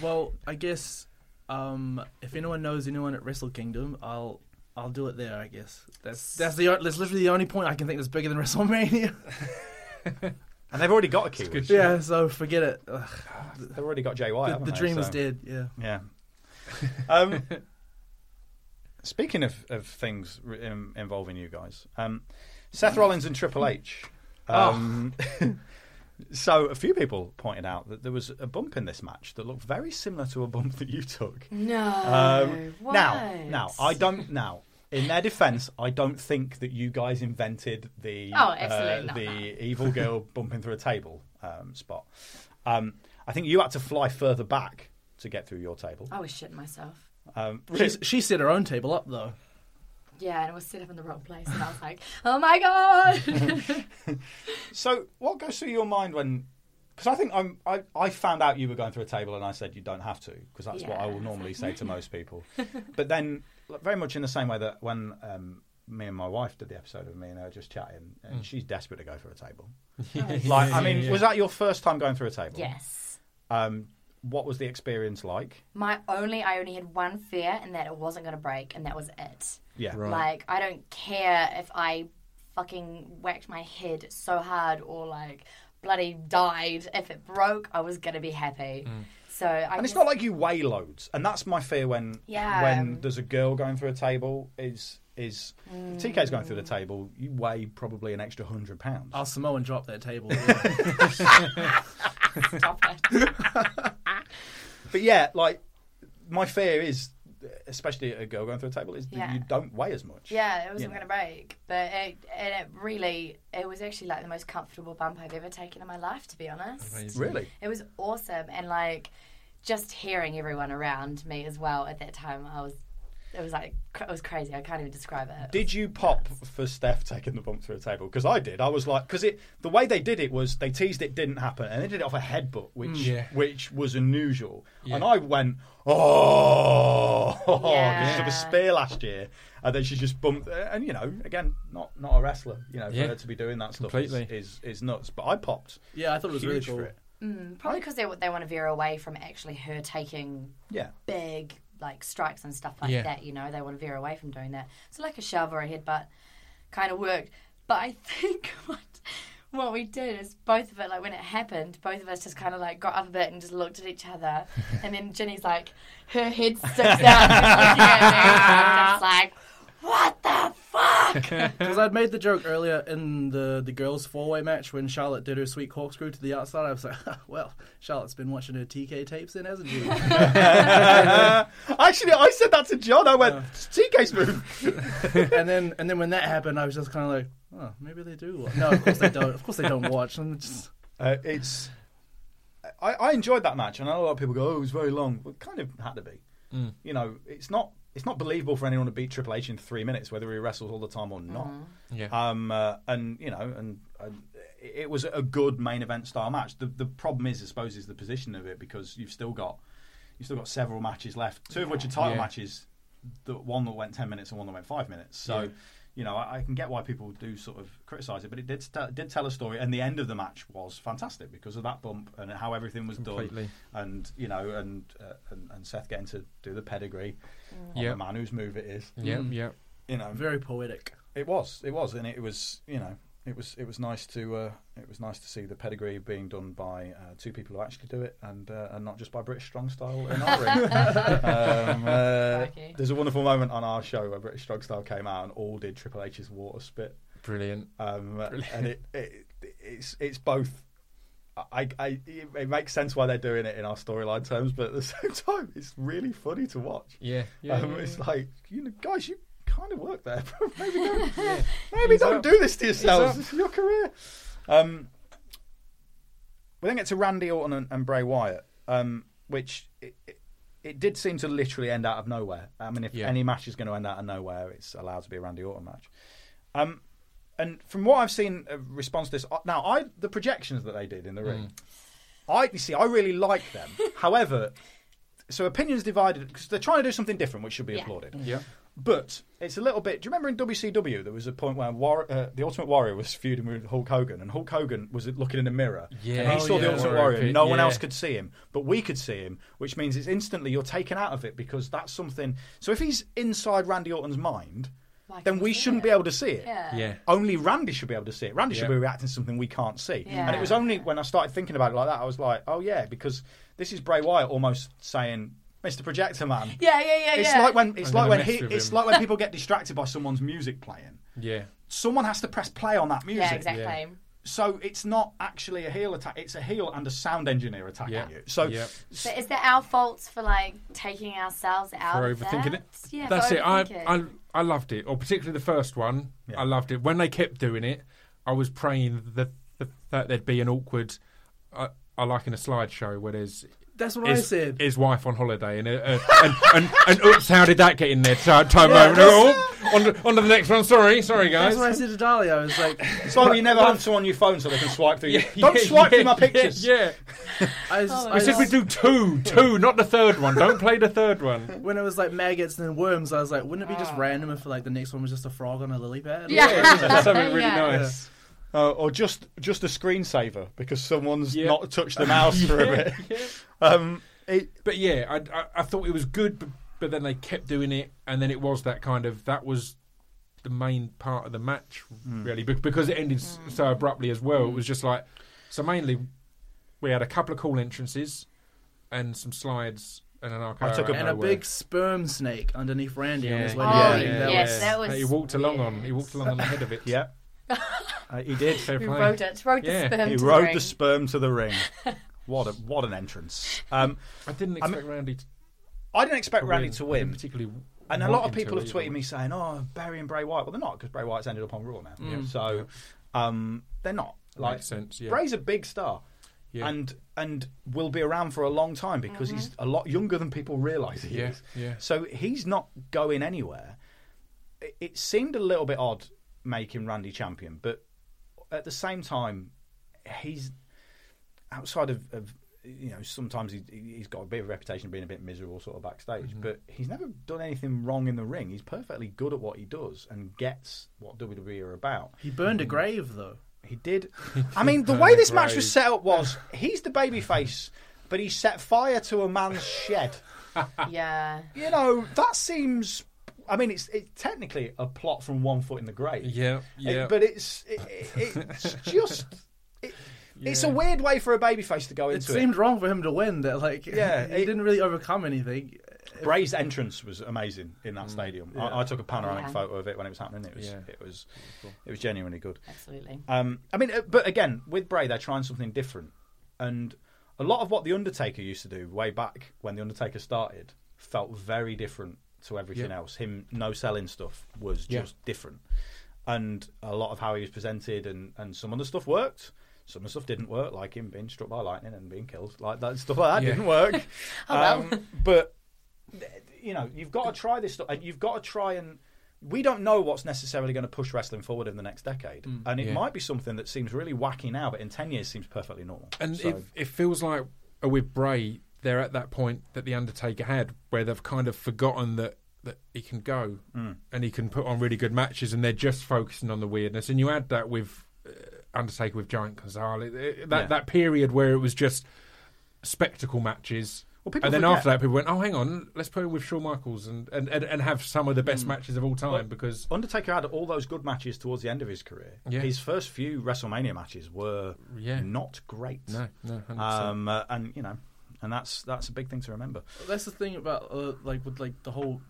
Well, I guess um, if anyone knows anyone at Wrestle Kingdom, I'll I'll do it there. I guess that's that's the that's literally the only point I can think that's bigger than [laughs] WrestleMania. [laughs] And they've already got a Kiwi. yeah, so forget it. Ugh, They've already got JY. The haven't the they? dream is dead. Yeah. Yeah. [laughs] Um, speaking of, of things re- involving you guys, um, Seth Rollins and Triple H. Um, so a few people pointed out that there was a bump in this match that looked very similar to a bump [laughs] that you took. No. Um, what? now, now I don't now. In their defence, I don't think that you guys invented the Oh, absolutely uh, the no. [laughs] evil girl bumping through a table um, spot. Um, I think you had to fly further back to get through your table. I was shitting myself. Um, She's, she set her own table up though. Yeah, and it was set up in the wrong place, and I was like, oh my god. [laughs] So, what goes through your mind when? Because I think I'm, I I found out you were going through a table, and I said you don't have to, because that's what I will normally say to most people. [laughs] but then, very much in the same way that when um, me and my wife did the episode of me and her just chatting, and she's desperate to go through a table. [laughs] like, I mean, was that your first time going through a table? yes. Um, what was the experience like? My only, I only had one fear, and that it wasn't going to break, and that was it. Yeah. Like, I don't care if I fucking whacked my head so hard or like bloody died. If it broke, I was going to be happy. So I And it's not like you weigh loads, and that's my fear when Yeah. when there's a girl going through a table. Is is Mm. TK's going through the table? You weigh probably an extra hundred pounds. I'll Samoan drop that table. [laughs] [laughs] Stop it. [laughs] But yeah, like my fear is, especially a girl going through a table, is that you don't weigh as much. Yeah, it wasn't going to break, but it, and it really, it was actually like the most comfortable bump I've ever taken in my life, to be honest. Really? It was awesome, and like just hearing everyone around me as well at that time, I was, it was like it was crazy. I can't even describe it. Did you pop for Steph taking the bump through a table? Because I did. I was like, because it the way they did it was they teased it didn't happen, and they did it off a headbutt, which mm. Yeah. which was unusual. Yeah. And I went, oh, Yeah. she took a spear last year, and then she just bumped. Uh, and you know, again, not not a wrestler. You know, for Yeah. her to be doing that stuff Completely. is, is is nuts. But I popped. yeah, I thought it was really cool. for it. Mm, probably because they they want to veer away from actually her taking Yeah. big like strikes and stuff like Yeah. that. You know, they want to veer away from doing that. So like a shove or a headbutt kind of worked. But I [laughs] think what what we did is both of it like when it happened, both of us just kind of like got up a bit and just looked at each other, [laughs] and then Jinny's like her head sticks out, [laughs] and she's looking at me, and just like, what the fuck? Because [laughs] I'd made the joke earlier in the, the girls' four way match when Charlotte did her sweet corkscrew to the outside. I was like, [laughs] well, Charlotte's been watching her TK tapes then, hasn't she? [laughs] Actually, I said that to John. I went, "It's TK's move. and then and then when that happened, I was just kind of like, oh, maybe they do. Watch. No, of course they don't. Of course they don't watch. I'm just Uh, it's. I, I enjoyed that match, and I know a lot of people go, "Oh, it was very long." Well, it kind of had to be. You know, it's not. It's not believable for anyone to beat Triple H in three minutes, whether he wrestles all the time or not. Yeah. Um, uh, and you know, and, and it was a good main event style match. The the problem is, I suppose, is the position of it because you've still got you've still got several matches left, two of which are title Yeah. matches. The one that went ten minutes and one that went five minutes. So. Yeah. You know, I, I can get why people do sort of criticise it, but it did st- did tell a story, and the end of the match was fantastic because of that bump and how everything was Completely. done, and you know, and, uh, and and Seth getting to do the pedigree on Yeah. the man whose move it is. Yeah, yeah. You know, very poetic. it was, it was, and it was, you know, it was, it was nice to, uh, it was nice to see the pedigree being done by uh, two people who actually do it, and uh, and not just by British Strong Style in our ring. [laughs] um, uh, Crikey. there's a wonderful moment on our show where British Strong Style came out and all did Triple H's water spit, Brilliant. um, and it, it, it's, it's both. I, I, it makes sense why they're doing it in our storyline terms, but at the [laughs] same time, it's really funny to watch. Yeah, yeah. Um, it's like, you know, guys, you kind of work there. [laughs] maybe don't, [laughs] maybe don't do this to yourselves. This is your career. Um, we then get to Randy Orton and, and Bray Wyatt, um, which it, it, it did seem to literally end out of nowhere. I mean, if Yeah. any match is going to end out of nowhere, it's allowed to be a Randy Orton match. Um, and from what I've seen, of response to this uh, now, I the projections that they did in the ring, I you see, I really like them. [laughs] However, so opinions divided because they're trying to do something different, which should be Yeah. applauded. yeah. But it's a little bit. Do you remember in WCW there was a point where War, uh, the Ultimate Warrior was feuding with Hulk Hogan, and Hulk Hogan was looking in the mirror, Yeah. and he Oh, saw the. Ultimate Warrior Warrior. pit, No one else could see him, but we could see him, which means it's instantly you're taken out of it because that's something. So if he's inside Randy Orton's mind, Why then we we shouldn't it? be able to see it. Yeah. Yeah. Only Randy should be able to see it. Randy should be reacting to something we can't see. Yeah. And it was only when I started thinking about it like that, I was like, oh yeah, because this is Bray Wyatt almost saying, "Mr. Projector Man." Yeah, yeah, yeah, It's yeah. like when it's I'm like when he, it's like when people get distracted by someone's music playing. [laughs] Yeah. Someone has to press play on that music. yeah, exactly. Yeah. So it's not actually a heel attack; it's a heel and a sound engineer attacking Yeah. you. So Yeah. So is that our faults for like taking ourselves out for overthinking that? it. Yeah, That's it. I. I I loved it, or particularly the first one. Yeah. I loved it when they kept doing it. I was praying that that, that there'd be an awkward. I, I like in a slideshow where there's That's what I said. his wife on holiday, and, uh, uh, and, and, and oops, how did that get in there? Time, time moment. Oh, on, to, on to the next one. Sorry, sorry, guys. That's what I said to Dahlia. I was like, it's like you never answer on your phone so they can swipe through. you. [laughs] Don't Yeah, swipe yeah, through my pictures. Yeah, yeah. I was, Oh, I We said we was- do two, two, not the third one. Don't play the third one. when it was like maggots and then worms, I was like, wouldn't it be just random if like the next one was just a frog on a lily pad? Yeah. [laughs] Something really Yeah. nice. Uh, or just just a screensaver because someone's Yeah. not touched the mouse for a [laughs] bit. Yeah. Um, it, But yeah, I, I, I thought it was good, but, but then they kept doing it, and then it was that kind of that was the main part of the match, really, be- because it ended s so abruptly as well. It was just like so. Mainly, we had a couple of cool entrances and some slides and an RKO. I took a- And a big sperm snake underneath Randy on his Yeah. way Oh, to the yeah. That yes, was- that was- That he walked along on. He walked along on the head of it. yeah, [laughs] uh, he did. Fair Who play. wrote it? Wrote Yeah, the sperm He to rode the ring. the sperm to the ring. [laughs] What a what an entrance! Um, [laughs] I didn't I mean- expect Randy to, I didn't expect to Randy win. to win, particularly. and a lot of people have tweeted either. me saying, "Oh, Barry and Bray Wyatt." Well, they're not because Bray Wyatt's ended up on Raw now. Yeah. So um, they're not. Like Makes sense. Yeah. Bray's a big star. Yeah. And and will be around for a long time because he's a lot younger than people realise he Yeah, is. yeah. So he's not going anywhere. It, it seemed a little bit odd making Randy champion, but at the same time, he's outside of, of you know sometimes he, he's got a bit of a reputation of being a bit miserable sort of backstage, Mm-hmm. but he's never done anything wrong in the ring. He's perfectly good at what he does and gets what WWE are about. He burned a grave though. He did. [laughs] I mean, the way the this match was set up was [laughs] he's the babyface, but he set fire to a man's shed. [laughs] Yeah. You know, that seems. I mean, it's it's technically a plot from One Foot in the Grave. Yeah, It- yeah. but it's it, it, it's just. It, It's a weird way for a babyface to go into It into seemed wrong for him to win. That like, Yeah, [laughs] he it- didn't really overcome anything. Bray's entrance was amazing in that stadium. I, I took a panoramic Yeah. photo of it when it was happening. It was Yeah. it was it was genuinely good. Absolutely. Um, I mean, uh, but again, with Bray, they're trying something different, and a lot of what the Undertaker used to do way back when the Undertaker started felt very different to everything Yeah. else. Him no selling stuff was Yeah. just different, and a lot of how he was presented, and and some of the stuff worked. Some of the stuff didn't work, like him being struck by lightning and being killed. Like that stuff like that Yeah. didn't work. [laughs] Oh, well. Um, but you know, you've got to try this stuff, and you've got to try and. We don't know what's necessarily going to push wrestling forward in the next decade, and it Yeah. might be something that seems really wacky now, but in ten years seems perfectly normal. And So- it, it feels like uh, with Bray, they're at that point that the Undertaker had, where they've kind of forgotten that that he can go Hmm. and he can put on really good matches, and they're just focusing on the weirdness. And you add that with uh, Undertaker with Giant Gonzalez, that Yeah. that period where it was just spectacle matches. Well, and then forget- after that, people went, "Oh, hang on, let's put him with Shawn Michaels and, and, and, and have some of the best matches of all time." because Undertaker had all those good matches towards the end of his career. Yeah. His first few WrestleMania matches were Yeah. not great. no, no, 100%. um, uh, and you know, and that's that's a big thing to remember. That's the thing about uh, like with like the whole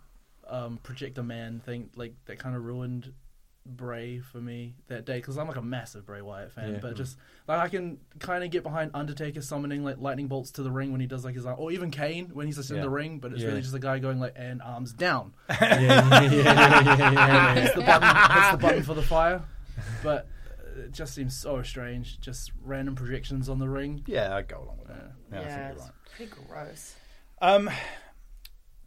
um, projector man thing. Like that kind of ruined Bray for me that day because I'm like a massive Bray Wyatt fan. Yeah. But just like I can kind of get behind Undertaker summoning like lightning bolts to the ring when he does like his arm, or even Kane when he's just in the ring. But it's Yeah. really just a guy going like and arms down. [laughs] yeah, yeah, yeah, yeah, yeah, yeah. Hits the button. hits the button for the fire. But uh, it just seems so strange. Just random projections on the ring. Yeah, I'd go along with that. Yeah, I yeah, think you're it's right. pretty gross. Um,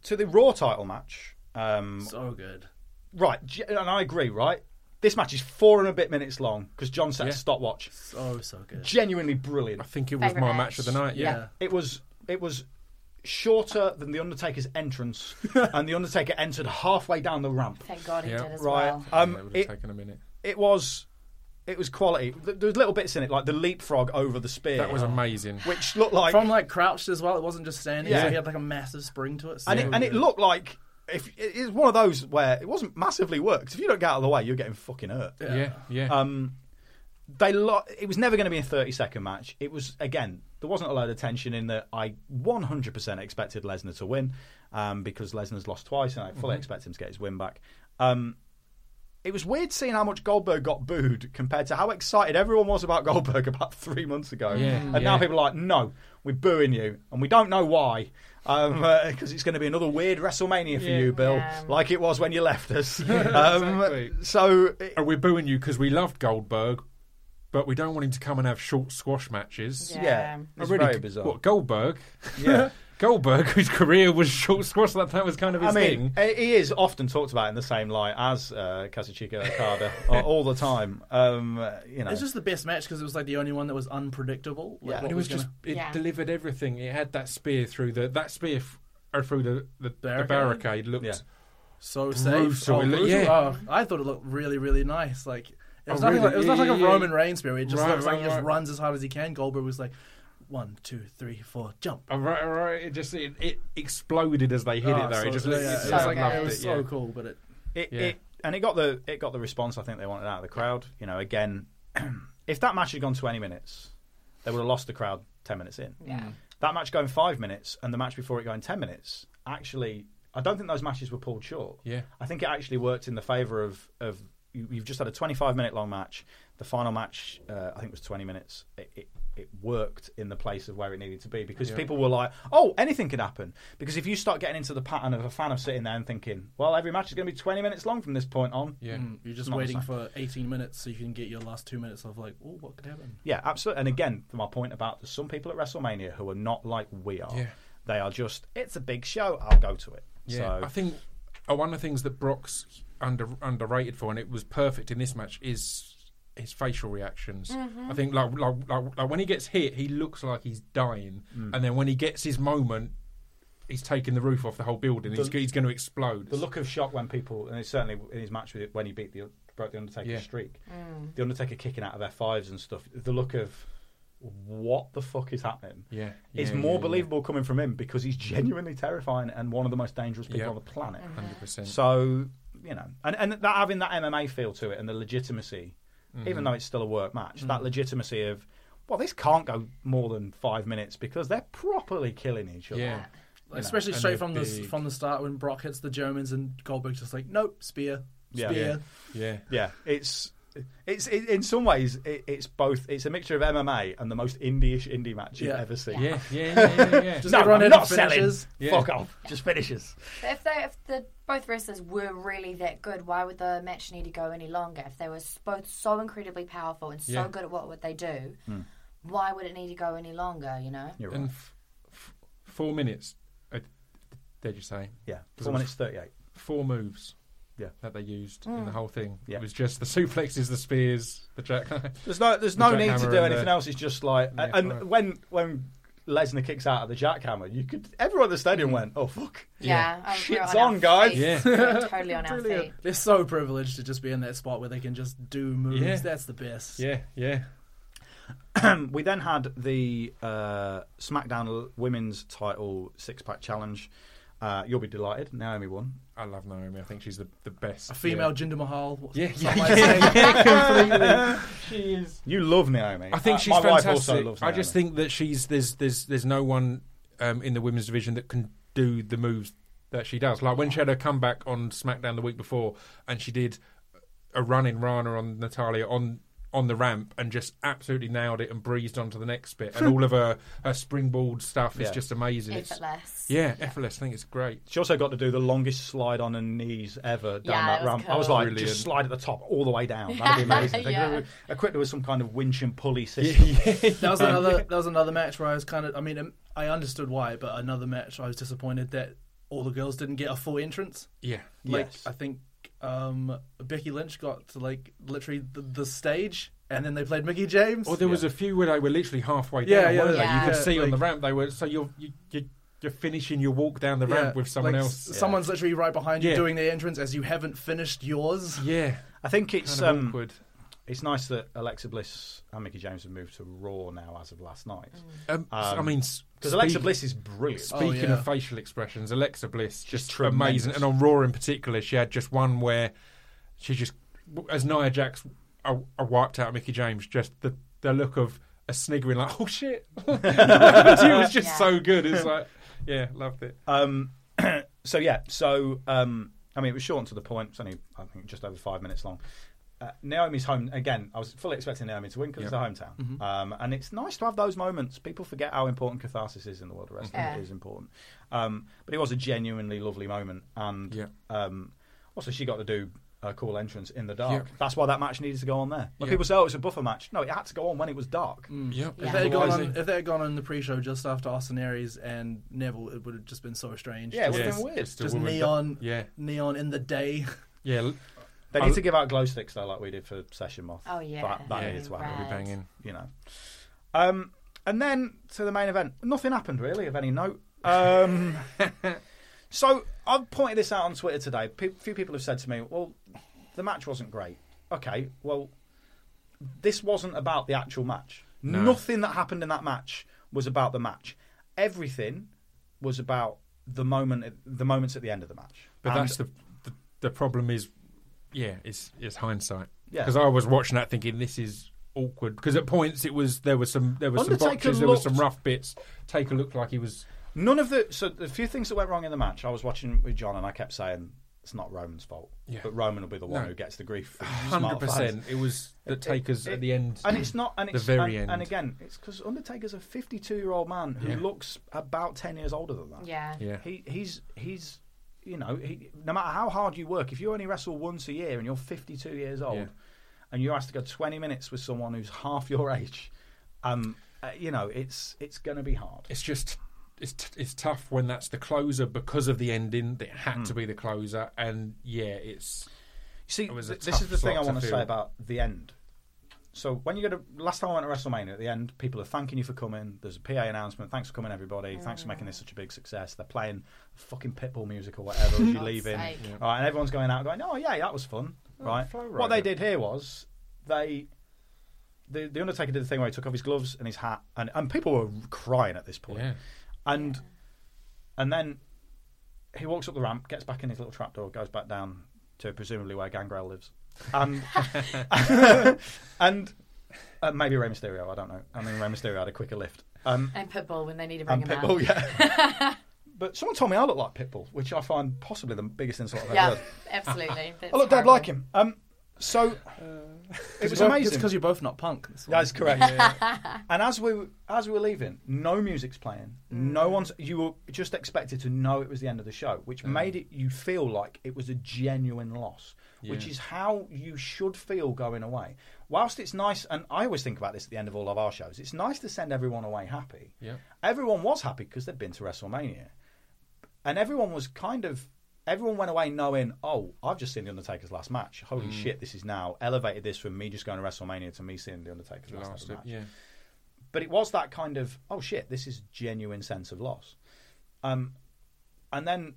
to the Raw title match. Um, So good. right, and I agree. Right, this match is four and a bit minutes long because John set Yeah. a stopwatch. So so good. Genuinely brilliant. I think it was Favourite my match? match of the night. Yeah. Yeah. It was. It was. shorter than the Undertaker's entrance, [laughs] and the Undertaker entered halfway down the ramp. Thank God he Yeah. did as Right. well. Um, that would it, have taken a minute. it was it was quality. Th- There was little bits in it, like the leapfrog over the spear, That was amazing. which looked like From like crouched as well. It wasn't just standing. Yeah. So he had like a massive spring to it. So and it, and it looked like if it is one of those where it wasn't massively worked. If you don't get out of the way, you're getting fucking hurt. Yeah, yeah. Um, they lo- it was never going to be a 30 second match. It was again there wasn't a load of tension in that. I 100% expected Lesnar to win um, because Lesnar's lost twice, and I fully expect him to get his win back. Um, it was weird seeing how much Goldberg got booed compared to how excited everyone was about Goldberg [laughs] about three months ago. Yeah, and yeah. now people are like, no, we're booing you, and we don't know why. Because it's going to be another weird WrestleMania for Yeah. you, Bill, Yeah. like it was when you left us. [laughs] um, exactly. So it- And we're booing you because we loved Goldberg, but we don't want him to come and have short squash matches. Yeah. yeah, Um, it's really- very bizarre. What Goldberg? Yeah. [laughs] Goldberg, [laughs] whose career was short squash, that that was kind of his I his mean, thing. he is often talked about in the same light as uh, Kazuchika Okada [laughs] all- all the time. Um, you know, It's just the best match because it was like the only one that was unpredictable. Like, Yeah. what It was gonna- just it Yeah. delivered everything. It had that spear through the that spear f- or through the the barricade, Barricade? the barricade looked. Yeah. so safe. Oh, It looked- yeah. Oh, I thought it looked really, really nice. Like it was Oh, nothing. really? Like, it was Yeah, not like a yeah, yeah. Roman Reigns spirit. It just Right, looks like right, he just runs as hard as he can. Goldberg was like, one, two, three, four, jump. Oh, right, all right. It just it, it exploded as they hit Oh, it though. so- it just yeah, looked- yeah, it it was so like loved it was it, so yeah. cool, but it it, Yeah. it, and it got the it got the response I think they wanted out of the crowd. You know, again, [clears throat] if that match had gone 20 minutes, they would have lost the crowd 10 minutes in. Yeah. That match going five minutes and the match before it going 10 minutes, actually, I don't think those matches were pulled short. Yeah. I think it actually worked in the favour of, of you, you've just had a 25 minute long match. The final match, uh, I think, was 20 minutes. It, it, it worked in the place of where it needed to be because people were like, oh, anything could happen. Because if you start getting into the pattern of a fan of sitting there and thinking, well, every match is going to be 20 minutes long from this point on. Yeah. mm, you're just waiting for 18 minutes so you can get your last two minutes of like, oh, what could happen? Yeah, absolutely. And again, for my point about there's some people at WrestleMania who are not like we are. Yeah. They are just, it's a big show, I'll go to it. Yeah, So, I think uh, one of the things that Brock's under underrated for, and it was perfect in this match, is his facial reactions. Mm-hmm. I think like, like like like when he gets hit, he looks like he's dying, Mm. and then when he gets his moment, he's taking the roof off the whole building. he's, The- he's going to explode. the look of shock when people, and it's certainly in his match with it, when he beat the broke the Undertaker Yeah. streak, mm. the Undertaker kicking out of F5s and stuff. The look of what the fuck is happening? yeah, It's yeah, more yeah, believable coming from him because he's mm-hmm. genuinely terrifying and one of the most dangerous people Yeah. on the planet. yeah, hundred percent. So you know, and and that having that MMA feel to it and the legitimacy, Mm-hmm. even though it's still a work match, Mm. that legitimacy of well, this can't go more than five minutes because they're properly killing each other. Yeah, Like, especially and straight they're from the from the start when Brock hits the Germans and Goldberg's just like, nope, spear, Yeah. spear. yeah, Yeah, it's it's it, in some ways it, it's both. It's a mixture of MMA and the most indie-ish indie match you've Yeah. ever seen. yeah, yeah, [laughs] yeah, yeah. yeah. Just No, everyone I'm had not selling. finishes. Yeah. Fuck off. Just finishes. But if they, if the both wrestlers were really that good, why would the match need to go any longer? If they were s- both so incredibly powerful and so Yeah. good at what would they do, why would it need to go any longer? You know. You're right. and f- f- four minutes. Uh, did you say yeah, Because four it minutes thirty-eight. four moves? Yeah. that they used in the whole thing. Yeah. It was just the suplexes, the spears, the jack. [laughs] There's no there's The no need to do anything the- else. It's just like Yeah, and right. when when Lesnar kicks out of the jackhammer, you could everyone at the stadium went, oh fuck. Yeah, I- we're Shit's our on, guys. Yeah. [laughs] Totally [laughs] on our Brilliant. feet. They're so privileged to just be in that spot where they can just do moves. Yeah. That's the best. yeah, yeah. [clears throat] we then had the uh, SmackDown Women's Title Six Pack Challenge. Uh, you'll be delighted. Naomi won. I love Naomi. I think she's the, the best. A female Jinder Mahal. Yeah, Some yeah, might yeah, say. yeah, completely. [laughs] she is. You love Naomi. I think Uh, she's my fantastic. wife also loves Naomi. I just think that she's there's there's there's no one um, in the women's division that can do the moves that she does. Like when she had her comeback on SmackDown the week before, and she did a run in Rana on Natalya on on the ramp and just absolutely nailed it and breezed onto the next bit. And all of her her springboard stuff is just amazing. It's- Effortless. yeah, effortless. I think it's great. She also got to do the longest slide on her knees ever down Yeah, that it was ramp. I was like, Brilliant. just slide at the top all the way down. [laughs] That'd be amazing. Yeah. could equipped with some kind of winch and pulley [laughs] system. [laughs] That was another. That was another match where I was kind of. I mean, um, I understood why, but another match I was disappointed that all the girls didn't get a full entrance. Yeah. Like Yes. I think um, Becky Lynch got to like literally the, the stage, and then they played Mickie James. Or there was a few where they were literally halfway Yeah, down. yeah, weren't yeah. You could Yeah, see on the ramp they were. So you're you, you you're finishing your walk down the Yeah, ramp with someone like, else. s- Someone's literally right behind you Yeah. doing their entrance as you haven't finished yours. Yeah, I think it's kind of um, awkward. it's nice that Alexa Bliss and Mickie James have moved to Raw now as of last night. Um, I um, mean, Because Alexa Bliss is brilliant. Oh, Speaking yeah. of facial expressions, Alexa Bliss just tremendous. amazing, and on Raw in particular, she had just one where she just, as Nia Jax uh, uh, wiped out Mickie James, just the the look of a sniggering like, oh shit, [laughs] it was just Yeah. so good. It's like, yeah, loved it. Um, [clears throat] so yeah, so um, I mean, it was short and to the point. It's only I think just over five minutes long. Uh, Naomi's home again. I was fully expecting Naomi to win because Yeah. it's her hometown, um, and it's nice to have those moments. People forget how important catharsis is in the world of wrestling. Yeah. It is important, um, but it was a genuinely lovely moment, and Yeah. um, also she got to do a cool entrance in the dark. Yeah. That's why that match needed to go on there. When Yeah. people say, "Oh, it's a buffer match," no, it had to go on when it was dark. Yep. If they had gone Otherwise on, if they had gone on the pre-show just after Austin Aries and Neville, it would have just been so strange. Yeah, it just, would have been weird. just just woman- neon, Yeah, neon in the day. yeah. [laughs] l- They need to give out glow sticks though, like we did for Session Moth. Oh, yeah. that, that Yeah, needed to happen. right. Be banging. you know. Um, and then to the main event, nothing happened really of any note. Um, [laughs] so I've pointed this out on Twitter today. A few people have said to me, "Well, the match wasn't great." Okay, well, this wasn't about the actual match. No. Nothing that happened in that match was about the match. Everything was about the moment, the moments at the end of the match. But And- that's the, the the problem is, yeah, it's it's hindsight. Yeah. Because I was watching that thinking this is awkward. Because at points it was there was some there was some Undertaker botches, there was some rough bits. Taker looked like he was. None of the so the few things that went wrong in the match. I was watching with John, and I kept saying it's not Roman's fault, Yeah. but Roman will be the one No. who gets the grief. Hundred percent. It was the It- Taker's it- at the end. and it's not. And The very and, end. And again, it's because Undertaker's a 52 year old man who Yeah. looks about 10 years older than that. Yeah. Yeah. He he's he's you know he, no matter how hard you work, if you only wrestle once a year and you're 52 years old, Yeah. and you're asked to go 20 minutes with someone who's [laughs] half your age, um, uh, you know it's it's going to be hard. It's just it's t- it's tough when that's the closer because of the ending. That Hmm. had to be the closer, and yeah, it's You See, It th- this is the thing I want to say about the end. So when you go to last time I went to WrestleMania, at the end, people are thanking you for coming. There's a PA announcement. Thanks for coming, everybody. Thanks for making this such a big success. They're playing fucking Pitbull music or whatever as you [laughs] God's leave in. sake. All right, and everyone's going out going, "Oh yeah, that was fun." Oh, right. flow What they did here was they. The, the Undertaker did the thing where he took off his gloves and his hat, and, and people were crying at this point. yeah. And and then he walks up the ramp, gets back in his little trapdoor, goes back down to presumably where Gangrel lives, and [laughs] and uh, maybe Rey Mysterio. I don't know. I mean, Rey Mysterio had a quicker lift. Um, And Pitbull when they need to bring and him Pitbull, out. yeah. [laughs] but someone told me I look like Pitbull, which I find possibly the biggest insult I've ever Yeah, heard. absolutely. [laughs] That's I look dead like him. Um, so it was amazing. It's because you're both not punk. That's. That's correct. and as we were- as we were leaving, no music's playing. No one's. You were just expected to know it was the end of the show, which made it you feel like it was a genuine loss, which is how you should feel going away. Whilst it's nice, and I always think about this at the end of all of our shows. It's nice to send everyone away happy. Yeah. Everyone was happy because they'd been to WrestleMania, and everyone was kind of. Everyone went away knowing, oh, I've just seen the Undertaker's last match. Holy shit, this is now elevated this from me just going to WrestleMania to me seeing the Undertaker's last, Last, match yeah. but it was that kind of oh shit this is genuine sense of loss um and then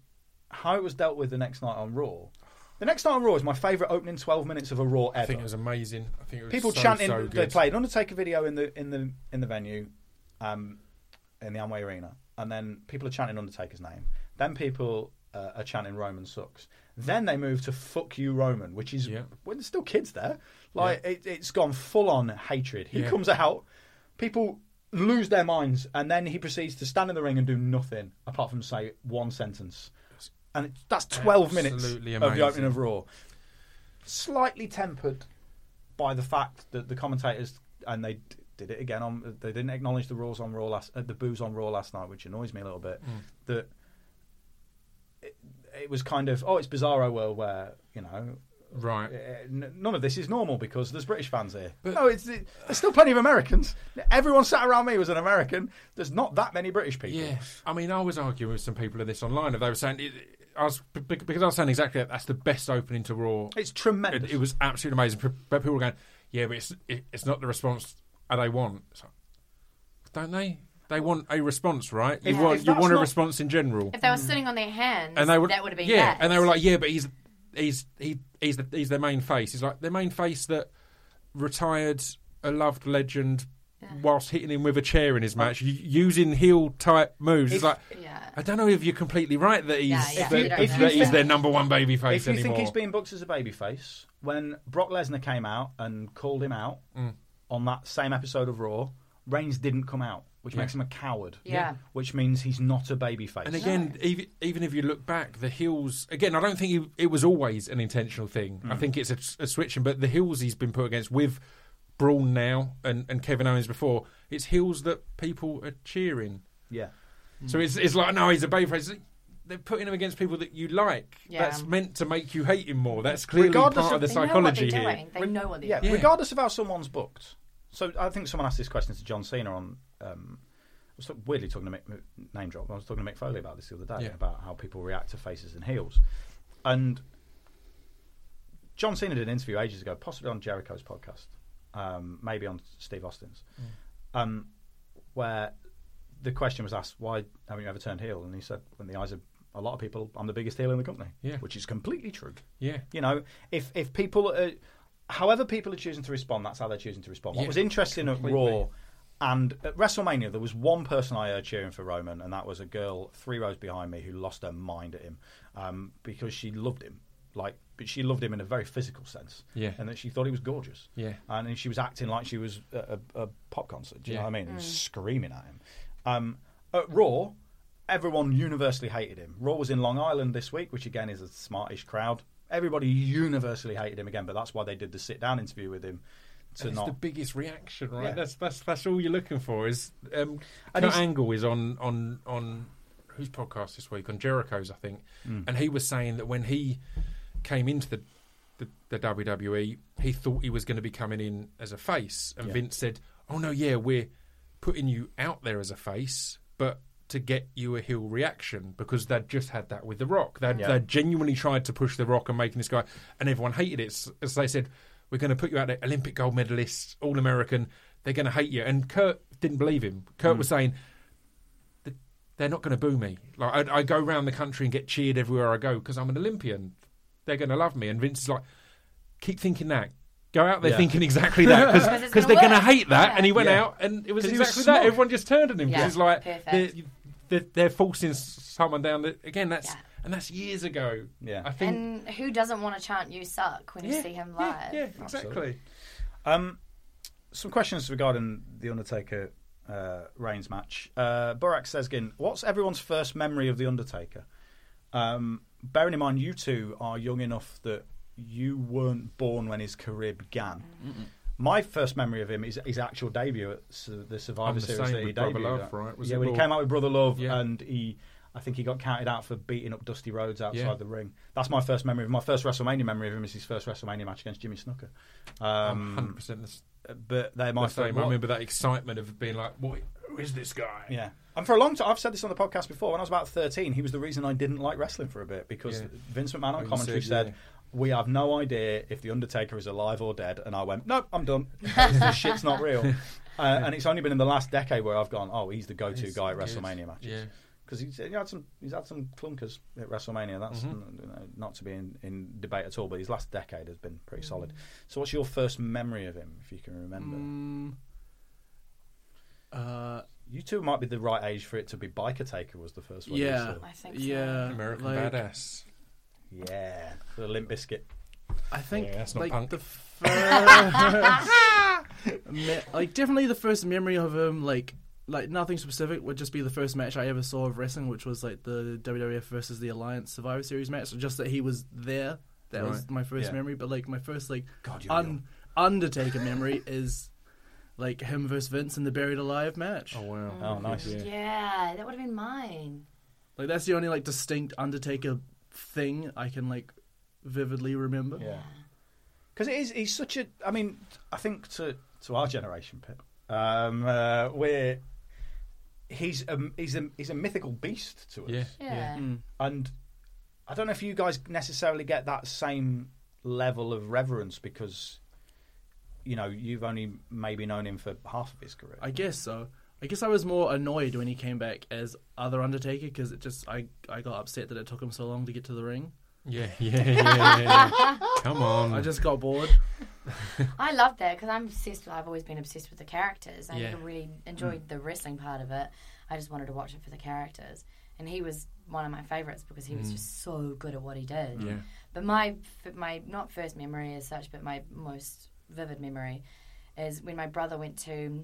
how it was dealt with the next night on raw the next night on raw is my favorite opening 12 minutes of a raw ever I think it was amazing. I think it was people so, chanting So they played an undertaker video in the in the in the venue um in the amway arena. And then people are chanting undertaker's name. Then people uh, are chanting roman sucks. Then they move to fuck you roman which is Yeah. when there's still kids there. Like it, it's gone full on hatred. He Yeah. comes out people lose their minds and then he proceeds to stand in the ring and do nothing apart from say one sentence and it, that's 12 minutes Absolutely of the opening of raw slightly tempered by the fact that the commentators and they d- did it again on they didn't acknowledge the rules on raw last uh, the boos on raw last night which annoys me a little bit that it, it was kind of oh it's bizarro world where you know Right. uh, n- none of this is normal because there's British fans here. no, it's it, there's still plenty of Americans. Everyone sat around me was an American. There's not that many British people. Yeah, I mean, I was arguing with some people of this online, and they were saying I was b- b- because I was saying exactly that. That's the best opening to Raw. It's tremendous. It, it was absolutely amazing. But people were going, "Yeah, but it's it, it's not the response they want." It's like, don't they? they want a response, right? You If- want you want a not- response in general. If they were sitting on their hands, and they would that would have been yeah, bad. and they were like, yeah, but he's he's he he's the, he's their main face. He's like their main face that retired a loved legend whilst hitting him with a chair in his match, using heel type moves. it's like yeah. I don't know if you're completely right that he's Yeah, yeah, that, you don't that know. he's their number one baby face if you anymore. think he's being booked as a babyface, when Brock Lesnar came out and called him out Mm. on that same episode of Raw, Reigns didn't come out, which Yeah. makes him a coward. Yeah. Which means he's not a babyface. And again, even, even if you look back, the heels again. I don't think he, it was always an intentional thing. I think it's a, a switching, but the heels he's been put against with Braun now and, and Kevin Owens before, it's heels that people are cheering. yeah. So it's it's like no, he's a babyface. They're putting him against people that you like. Yeah. That's meant to make you hate him more. That's clearly Regardless part of- of the They know what psychology they're here. doing. They know what they're Yeah, doing. Yeah. regardless of how someone's booked. So I think someone asked this question to John Cena on. Um, I was weirdly talking to Mick, name drop. I was talking to Mick Foley about this the other day Yeah. about how people react to faces and heels, and John Cena did an interview ages ago, possibly on Jericho's podcast, um, maybe on Steve Austin's, Mm. um, where the question was asked, "Why haven't you ever turned heel?" And he said, "In the eyes of a lot of people, I'm the biggest heel in the company," Yeah. which is completely true. Yeah. You know, if if people, are, however people are choosing to respond, that's how they're choosing to respond. What Yeah, was interesting completely. at Raw and at WrestleMania, there was one person I heard cheering for Roman, and that was a girl three rows behind me who lost her mind at him um, because she loved him. Like, but she loved him in a very physical sense, Yeah. and that she thought he was gorgeous, Yeah. and she was acting like she was at a, a pop concert. Do you Yeah. know what I mean? And screaming at him. Um, at Raw, everyone universally hated him. Raw was in Long Island this week, which again is a smartish crowd. Everybody universally hated him again, but that's why they did the sit down interview with him to And it's not. the biggest reaction, right? Yeah. That's that's that's all you're looking for. Is um, And Kurt Angle is on on on whose podcast this week on Jericho's, I think, Mm. and he was saying that when he came into the the, the WWE, he thought he was going to be coming in as a face, and Yeah. Vince said, "Oh no, yeah, we're putting you out there as a face, but." To get you a heel reaction because they'd just had that with The Rock. They'd, Yeah. they'd genuinely tried to push The Rock and making this guy, and everyone hated it. S- As they said, we're going to put you out there, Olympic gold medalist, All American. They're going to hate you. And Kurt didn't believe him. Kurt mm. was saying, they're not going to boo me. Like I, I go around the country and get cheered everywhere I go because I'm an Olympian. They're going to love me. And Vince is like, keep thinking that. Go out there Yeah. thinking exactly that [laughs] Because it's because gonna they're going to hate that. Yeah. And he went Yeah. out and it was 'Cause he was exactly that. Everyone just turned on him Yeah. because like they're, they're, they're forcing someone down. The, again, that's Yeah. and that's years ago. Yeah. I think. And who doesn't want to chant "You suck" when you yeah, see him live? Yeah, exactly. Um, some questions regarding the Undertaker uh, Reigns match. Uh, Burak Sezgin, what's everyone's first memory of the Undertaker? Um, bearing in mind, you two are young enough that you weren't born when his career began. My first memory of him is his actual debut at Su- the Survivor the Series same that he with Brother debuted Love, right? Was yeah, it when he came out with Brother Love, Yeah. and he, I think he got counted out for beating up Dusty Rhodes outside Yeah. the ring. That's my first memory. of My first WrestleMania memory of him is his first WrestleMania match against Jimmy Snuka. Um, Hundred percent the but they're my first. I remember that excitement of being like, "What? Who is this guy?" Yeah. And for a long time, I've said this on the podcast before. When I was about 13, he was the reason I didn't like wrestling for a bit because Yeah. Vince McMahon on commentary said, yeah. We have no idea if The Undertaker is alive or dead. And I went, Nope, I'm done. [laughs] this, shit's not real. [laughs] Uh, and it's only been in the last decade where I've gone, Oh, he's the go to guy at. WrestleMania matches. Yeah. Because he's, he had some, he's had some clunkers at WrestleMania. That's Mm-hmm. you know, not to be in, in debate at all, but his last decade has been pretty solid. So, what's your first memory of him, if you can remember? Mm, uh, You two might be the right age for it to be Biker Taker was the first one. you yeah, saw. I think so. yeah, American like, Badass. Yeah, the Limp Bizkit. I think Yeah, that's not like punk. the first, [laughs] me- like definitely the first memory of him, like like nothing specific, would just be the first match I ever saw of wrestling, which was like the WWF versus the Alliance Survivor Series match. Just that he was there. That was my first Yeah. memory. But like my first like God, you're un- Undertaker memory [laughs] is like him versus Vince in the Buried Alive match. Oh wow. Oh, nice. Yeah. Yeah, that would have been mine. Like that's the only like distinct Undertaker thing I can like vividly remember. Yeah. Because it is, he's such a. I mean, I think to to our generation, Pip, um, uh, we're he's a he's a he's a mythical beast to us. Yeah. Yeah. Mm. And I don't know if you guys necessarily get that same level of reverence because you know you've only maybe known him for half of his career. I guess so. I guess I was more annoyed when he came back as other Undertaker because it just I I got upset that it took him so long to get to the ring. [laughs] Yeah, yeah, yeah. yeah. Come on. I just got bored. [laughs] I love that because I'm obsessed. With, I've always been obsessed with the characters. I Yeah. really enjoyed mm. the wrestling part of it. I just wanted to watch it for the characters, and he was one of my favorites because he was mm. just so good at what he did. Yeah. But my f- my not first memory as such, but my most vivid memory is when my brother went to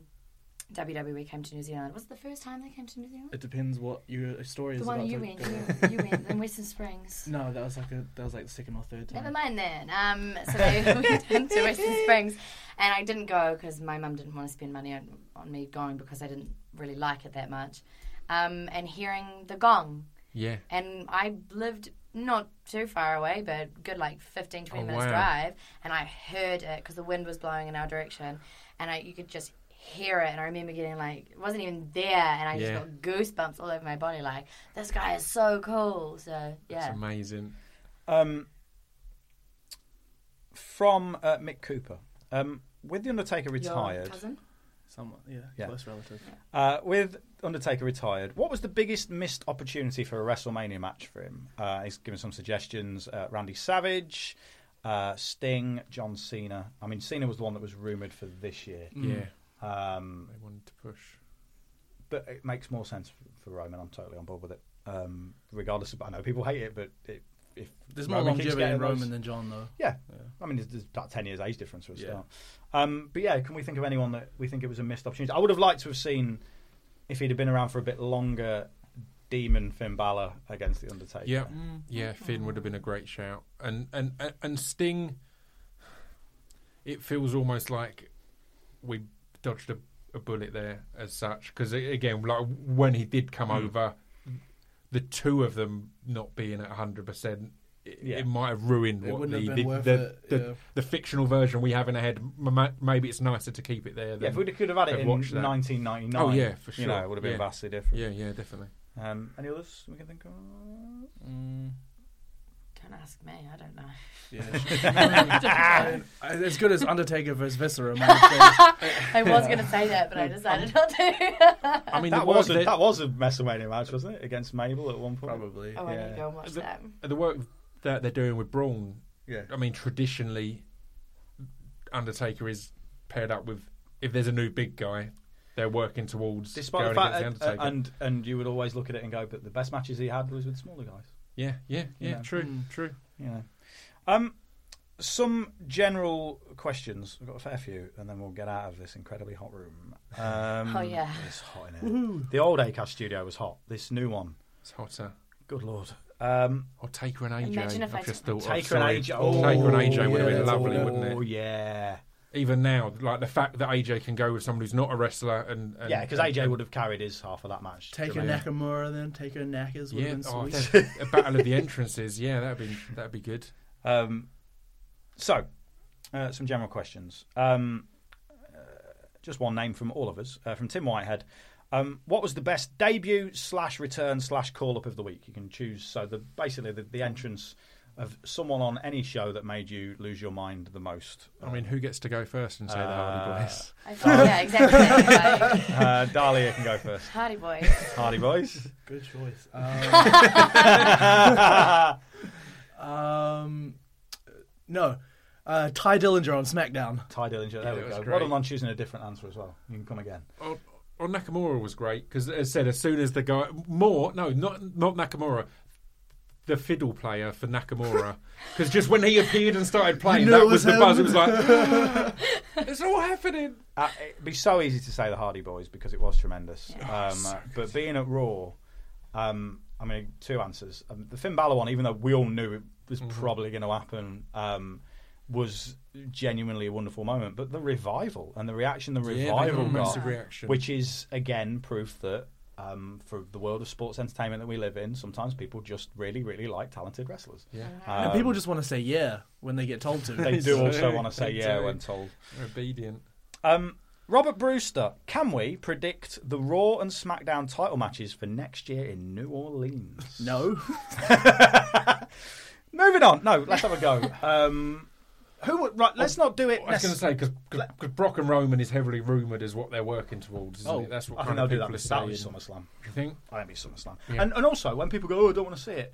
WWE came to New Zealand. Was it the first time they came to New Zealand? It depends what your story is The one about. you to- went, you, [laughs] you went in Western Springs. No, that was like a that was like the second or third time. Never mind then. Um, so they [laughs] went into Western Springs, and I didn't go because my mum didn't want to spend money on, on me going because I didn't really like it that much. Um, and hearing the gong, Yeah. and I lived not too far away, but good like 15, 20 Oh, minutes wow. drive, and I heard it because the wind was blowing in our direction, and I you could just hear it, and I remember getting like it wasn't even there, and I just Yeah. got goosebumps all over my body, like this guy is so cool. So yeah, It's amazing. Um, from uh, Mick Cooper. Um, with the Undertaker Your retired, cousin. Somewhat, yeah, Yeah. close relative. uh, with Undertaker retired, what was the biggest missed opportunity for a WrestleMania match for him? Uh, he's given some suggestions: uh, Randy Savage, uh, Sting, John Cena. I mean, Cena was the one that was rumored for this year, Yeah. Um, They wanted to push. but it makes more sense for Roman. I'm totally on board with it. Um, regardless of, I know people hate it, but it, if There's more Roman keeps longevity in getting those- Roman than John, though. Yeah. I mean, there's, there's about 10 years age difference for a Yeah. start. Um, but yeah, can we think of anyone that we think it was a missed opportunity? I would have liked to have seen, if he'd have been around for a bit longer, Demon Finn Balor against The Undertaker. Yeah, yeah. Finn would have been a great shout, and and and, and Sting. It feels almost like we dodged a, a bullet there, as such, because again, like when he did come Hmm. over, the two of them not being at hundred percent. It, Yeah. it might have ruined It what the have the, the, it, the, yeah. the fictional version we have in our head. M- Maybe it's nicer to keep it there. Yeah, if we could have had it in watched 1999, Oh, yeah, for You know, sure. it would have been Yeah. vastly different. yeah, yeah, definitely. Um, any others we can think of? Mm, Don't ask me. I don't know. yeah. [laughs] As good as Undertaker versus Viscera. might. [laughs] I was going to say that, but I decided not to. I mean, that, was work a, that- that was a WrestleMania match, wasn't it? Against Mabel at one point. Probably. oh, I need Yeah. to go and watch the, that. the work that they're doing with Braun Yeah. I mean, traditionally, Undertaker is paired up with. If there's a new big guy, they're working towards Despite the fact, against the uh, Undertaker. and and you would always look at it and go, but the best matches he had was with smaller guys. Yeah, yeah, yeah. know. True, Mm. true. You know. Um, some general questions. We've got a fair few, and then we'll get out of this incredibly hot room. Um, [laughs] Oh, yeah. it's hot in here. The old Acast studio was hot. This new one, It's hotter. good lord. Um, Or Taker and AJ. Imagine if I've just took- thought. of, Taker and sorry. AJ. Oh, Taker and AJ would have been lovely, oh, wouldn't it? Oh yeah, Even now, like the fact that AJ can go with someone who's not a wrestler and, and yeah. Because AJ and- would have carried his half of that match. Take a Nakamura then. Take a Knackers would Yeah, have been oh, sweet. that- [laughs] a battle of the entrances. Yeah, that'd be that'd be good. Um, so, uh, some general questions. Um, uh, just one name from all of us, uh, from Tim Whitehead. Um, what was the best debut slash return slash call up of the week? You can choose. So, the basically the, the entrance of someone on any show that made you lose your mind the most. I mean, who gets to go first and say the Hardy Uh, Boys? I thought, yeah, exactly. [laughs] Like, Uh, Dahlia can go first. Hardy Boys. Hardy boys. Good choice. [laughs] Um, [laughs] um, no. Uh, Tye Dillinger on SmackDown. Tye Dillinger. There Yeah, we go. great. Well done on choosing a different answer as well. You can come again. Oh, oh, Nakamura was great because, as I said, as soon as the guy more no, not not Nakamura, the fiddle player for Nakamura, [laughs] because just when he appeared and started playing, knew that it was, was the him. buzz. It was like [laughs] it's all happening. Uh, it'd be so easy to say the Hardy Boys because it was tremendous. um, uh, but being at Raw, um, I mean, two answers. Um, the Finn Balor one, even though we all knew it was Mm-hmm. probably going to happen, um, was genuinely a wonderful moment. But the revival and the reaction the revival got got, reaction. which is again proof that. Um, for the world of sports entertainment that we live in, sometimes people just really, really like talented wrestlers. Yeah, and people just want to say yeah when they get told to. They do [laughs] also want to say do. yeah when told. They're obedient. Um, Robert Brewster, can we predict the Raw and SmackDown title matches for next year in New Orleans? no. [laughs] Moving on. No, let's have a go. Um, Who would right? Let's not do it. I was going to say because Brock and Roman is heavily rumoured as what they're working towards. Isn't Oh, it? That's what I think kind they'll of do people that. are That'll be. SummerSlam. You think? I think be SummerSlam. Yeah. And and also when people go, oh, I don't want to see it.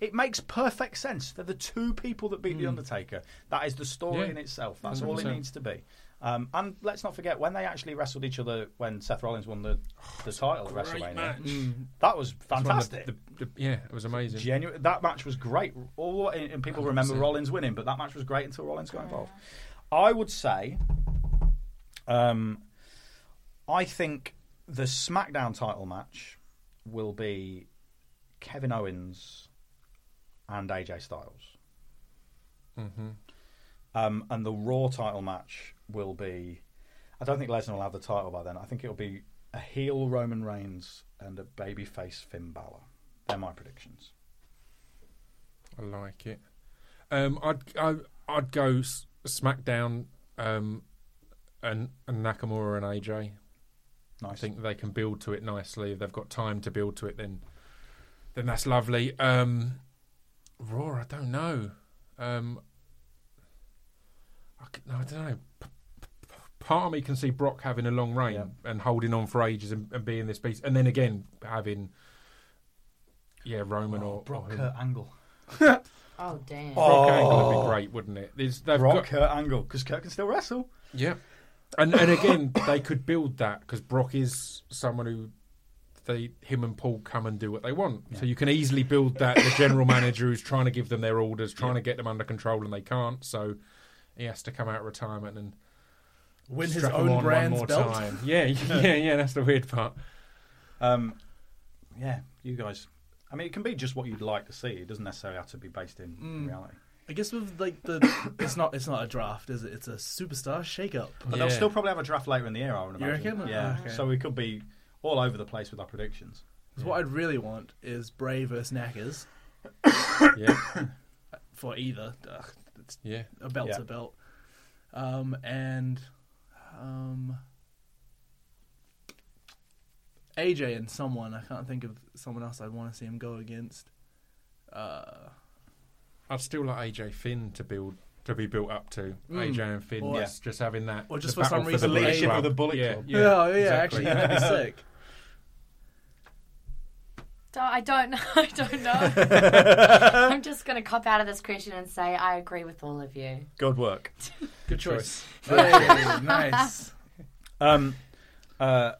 It makes perfect sense. They're the two people that beat the Undertaker. That is the story Hmm. Yeah. in itself. That's all it needs to be. Um, and let's not forget when they actually wrestled each other when Seth Rollins won the, the title at WrestleMania. match. That was That's one of fantastic. the- the- the- yeah, it was amazing. Genuine. That match was great. All and people remember 100%. Rollins winning, but that match was great until Rollins got involved. I would say, um, I think the SmackDown title match will be Kevin Owens and AJ Styles, Mm-hmm. um, and the Raw title match will be. I don't think Lesnar will have the title by then. I think it'll be a heel Roman Reigns and a babyface Finn Balor. They're my predictions. I like it. Um, I'd I, I'd go S- SmackDown um, and, and Nakamura and AJ. I think they can build to it nicely. If they've got time to build to it, then then that's lovely. Um, Raw, I don't know. Um, I, I don't know. P- p- Part of me can see Brock having a long reign Yeah. and holding on for ages and, and being this beast, and then again having yeah Roman oh, or, Brock or. Kurt Angle. [laughs] Oh damn. Brock Angle would Oh. be great, wouldn't it? There's, they've Brock got, Kurt Angle because Kurt can still wrestle. yeah, and and again [coughs] they could build that because Brock is someone who they him and Paul come and do what they want. So you can easily build that. The general [coughs] manager who's trying to give them their orders, trying to get them under control, and they can't. So he has to come out of retirement and Win his own on one brand's more belt. time. [laughs] Yeah, yeah, yeah. That's the weird part. Um, yeah, you guys. I mean, it can be just what you'd like to see. It doesn't necessarily have to be based in Mm. reality. I guess with like the, it's not it's not a draft, is it? It's a superstar shakeup. But Yeah. they'll still probably have a draft later in the year. I would You imagine. reckon? Yeah. Okay. So we could be all over the place with our predictions. 'Cause what I'd really want is Bray versus Knackers [coughs] Yeah, [coughs] for either. Ugh, it's yeah. a belt's Yeah. a belt. Um, and um, AJ and someone. I can't think of someone else I'd want to see him go against. Uh, I'd still like AJ Finn to build to be built up to Mm. AJ and Finn. Or- yes, just having that. or just for some reason the the leadership Club. of the Bullet yeah, Club. Yeah, yeah, yeah, exactly. actually, that'd be sick. Don't- I don't know. [laughs] I don't know. [laughs] I'm just going to cop out of this question and say I agree with all of you. Good work. [laughs] Good choice. Hey, nice. Um, uh,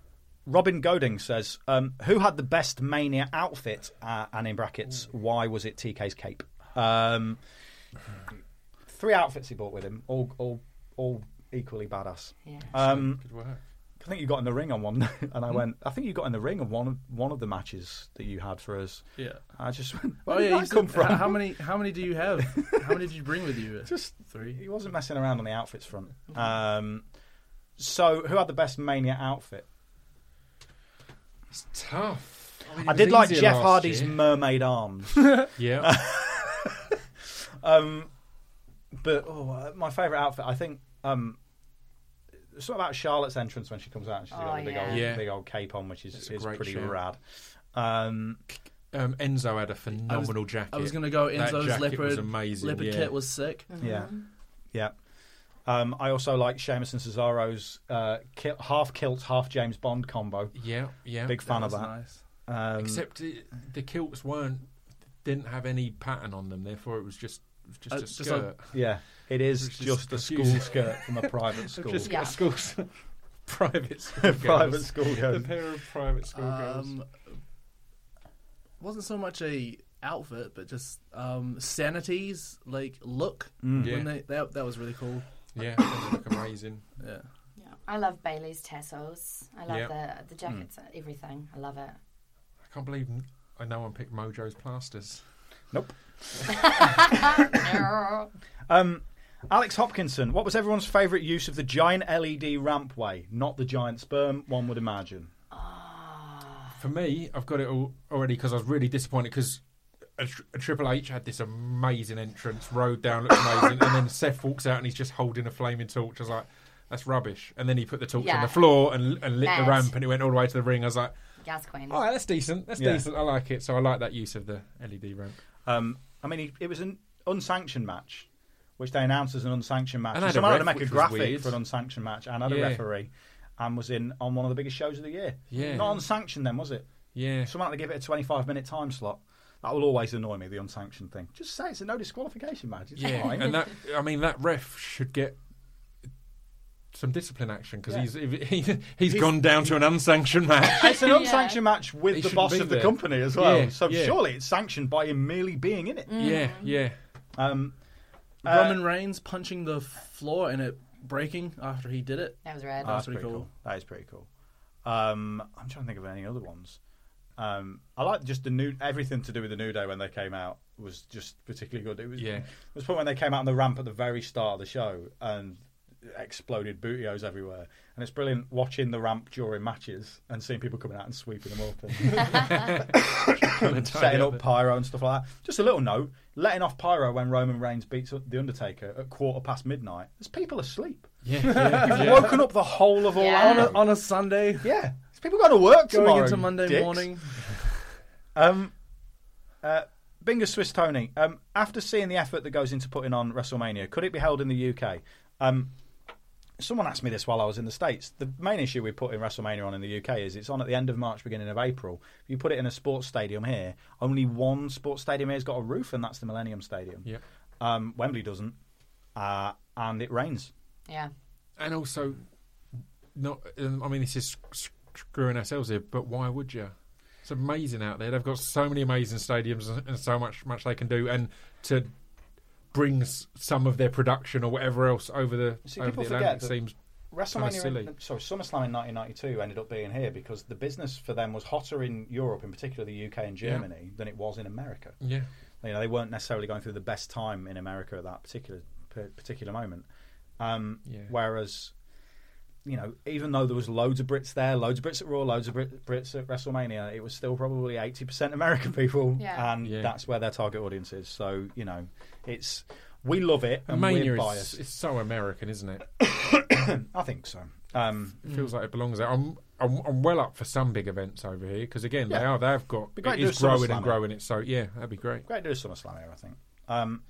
Robin Goding says, um, "Who had the best Mania outfit?" Uh, and in brackets, why was it TK's cape? Um, three outfits he bought with him, all all all equally badass. Yeah. Um, Good work. I think you got in the ring on one, [laughs] and I went. I think you got in the ring on one of one of the matches that you had for us. Yeah. I just [laughs] went. Where Oh did yeah, that come from? How, how many? How many do you have? [laughs] How many did you bring with you? Just three. He wasn't messing around on the outfits front. Um, so, who had the best Mania outfit? It's tough. mean, it I was did like Jeff Hardy's year. mermaid arms. Yeah, um, but oh, uh, my favourite outfit, I think. Um, something about Charlotte's entrance when she comes out and she's Oh, got a big yeah. old, Yeah. big old cape on, which is, It's is pretty shout. rad. Um, um, Enzo had a phenomenal jacket. I was gonna go Enzo's leopard. was amazing. Leopard yeah. kit was sick. Yeah, yeah. Um, I also like Sheamus and Cesaro's uh, ki- half kilt, half James Bond combo. Yeah, yeah. Big fan That of that. Nice. Um, Except it, the kilts weren't didn't have any pattern on them, therefore it was just it was just Uh, a just skirt. yeah, it is Which is just a school confusing. skirt from a private [laughs] school. just Yeah. a school [laughs] private [laughs] school private girls. school A girls. pair of private school girls. Um, wasn't so much a outfit, but just um, sanity's like look. Mm. Yeah. When they, that that was really cool. Yeah, I [coughs] they look amazing. Yeah. Yeah. I love Bayley's tassels. I love Yeah. the the jackets, everything. I love it. I can't believe I know one picked Mojo's plasters. Nope. No. [laughs] Um, Alex Hopkinson, what was everyone's favourite use of the giant LED rampway? Not the giant sperm, one would imagine. For me, I've got it all already because I was really disappointed because a, tr- a Triple H had this amazing entrance, rode down, looked amazing, and then Seth walks out and he's just holding a flaming torch. I was like, that's rubbish. And then he put the torch on Yeah. the floor and, and lit the Mad. ramp and it went all the way to the ring. I was like, Gas Queen. all right, that's decent. That's Yeah. decent. I like it. So I like that use of the LED ramp. Um, I mean, he, it was an unsanctioned match, which they announced as an unsanctioned match. And had a Someone had to make a graphic weird. for an unsanctioned match and had a referee, and was in on one of the biggest shows of the year. Yeah. not unsanctioned then, was it? Yeah. Someone had to give it a 25 minute time slot. That will always annoy me, the unsanctioned thing. Just say it's a no disqualification match. It's Yeah, fine. and that I mean that ref should get some discipline action because Yeah. he's he, [laughs] he's gone down to an unsanctioned match. [laughs] it's an [laughs] Yeah. unsanctioned match with He the boss be of the there. company as well. Yeah, so yeah. surely it's sanctioned by him merely being in it. Yeah, yeah. Um, uh, Roman Reigns punching the floor and it breaking after he did it. That was rad. Oh, that's pretty pretty cool. cool. That is pretty cool. Um, I'm trying to think of any other ones. Um, I like just the new everything to do with the New Day when they came out was just particularly good. It was Yeah. It was point when they came out on the ramp at the very start of the show and exploded Booty-O's everywhere, and it's brilliant watching the ramp during matches and seeing people coming out and sweeping them up and, and [laughs] [laughs] setting up pyro and stuff like that. Just a little note: letting off pyro when Roman Reigns beats the Undertaker at quarter past midnight. There's people asleep. Yeah, [laughs] yeah, You've yeah. woken up the whole of Yeah. On a, on a Sunday, Yeah, there's people going to work going tomorrow. into Monday dicks. morning. Um, uh, Bingo Swiss Tony. Um, after seeing the effort that goes into putting on WrestleMania, could it be held in the UK? Um, someone asked me this while I was in the States. The main issue with putting WrestleMania on in the UK is it's on at the end of March, beginning of April. If you put it in a sports stadium here, only one sports stadium here has got a roof, and that's the Millennium Stadium. Yeah. Um, Wembley doesn't, uh, and it rains. Yeah. and also not. Um, I mean, this is screwing ourselves here, but why would you? It's amazing out there. They've got so many amazing stadiums and- and so much much they can do, and to bring s- some of their production or whatever else over the See, over people the forget Atlantic that seems WrestleMania, silly. in, sorry, SummerSlam in 1992 ended up being here because the business for them was hotter in Europe, in particular the UK and Yeah. Germany, than it was in America. yeah. You know, they weren't necessarily going through the best time in America at that particular particular moment. Um, Yeah. Whereas, you know, even though there was loads of Brits there, loads of Brits at Raw, loads of Brit- Brits at WrestleMania, it was still probably 80% American people, [laughs] Yeah. and Yeah. that's where their target audience is. So, you know, it's we love it, and Mania we're is biased. it's so American, isn't it? [coughs] I think so. Um, It feels like it belongs there. I'm, I'm I'm well up for some big events over here because again they are they've got Be great it to is do a growing SummerSlam and growing it. So yeah, that'd be great. Great to do a SummerSlam here, I think. Um,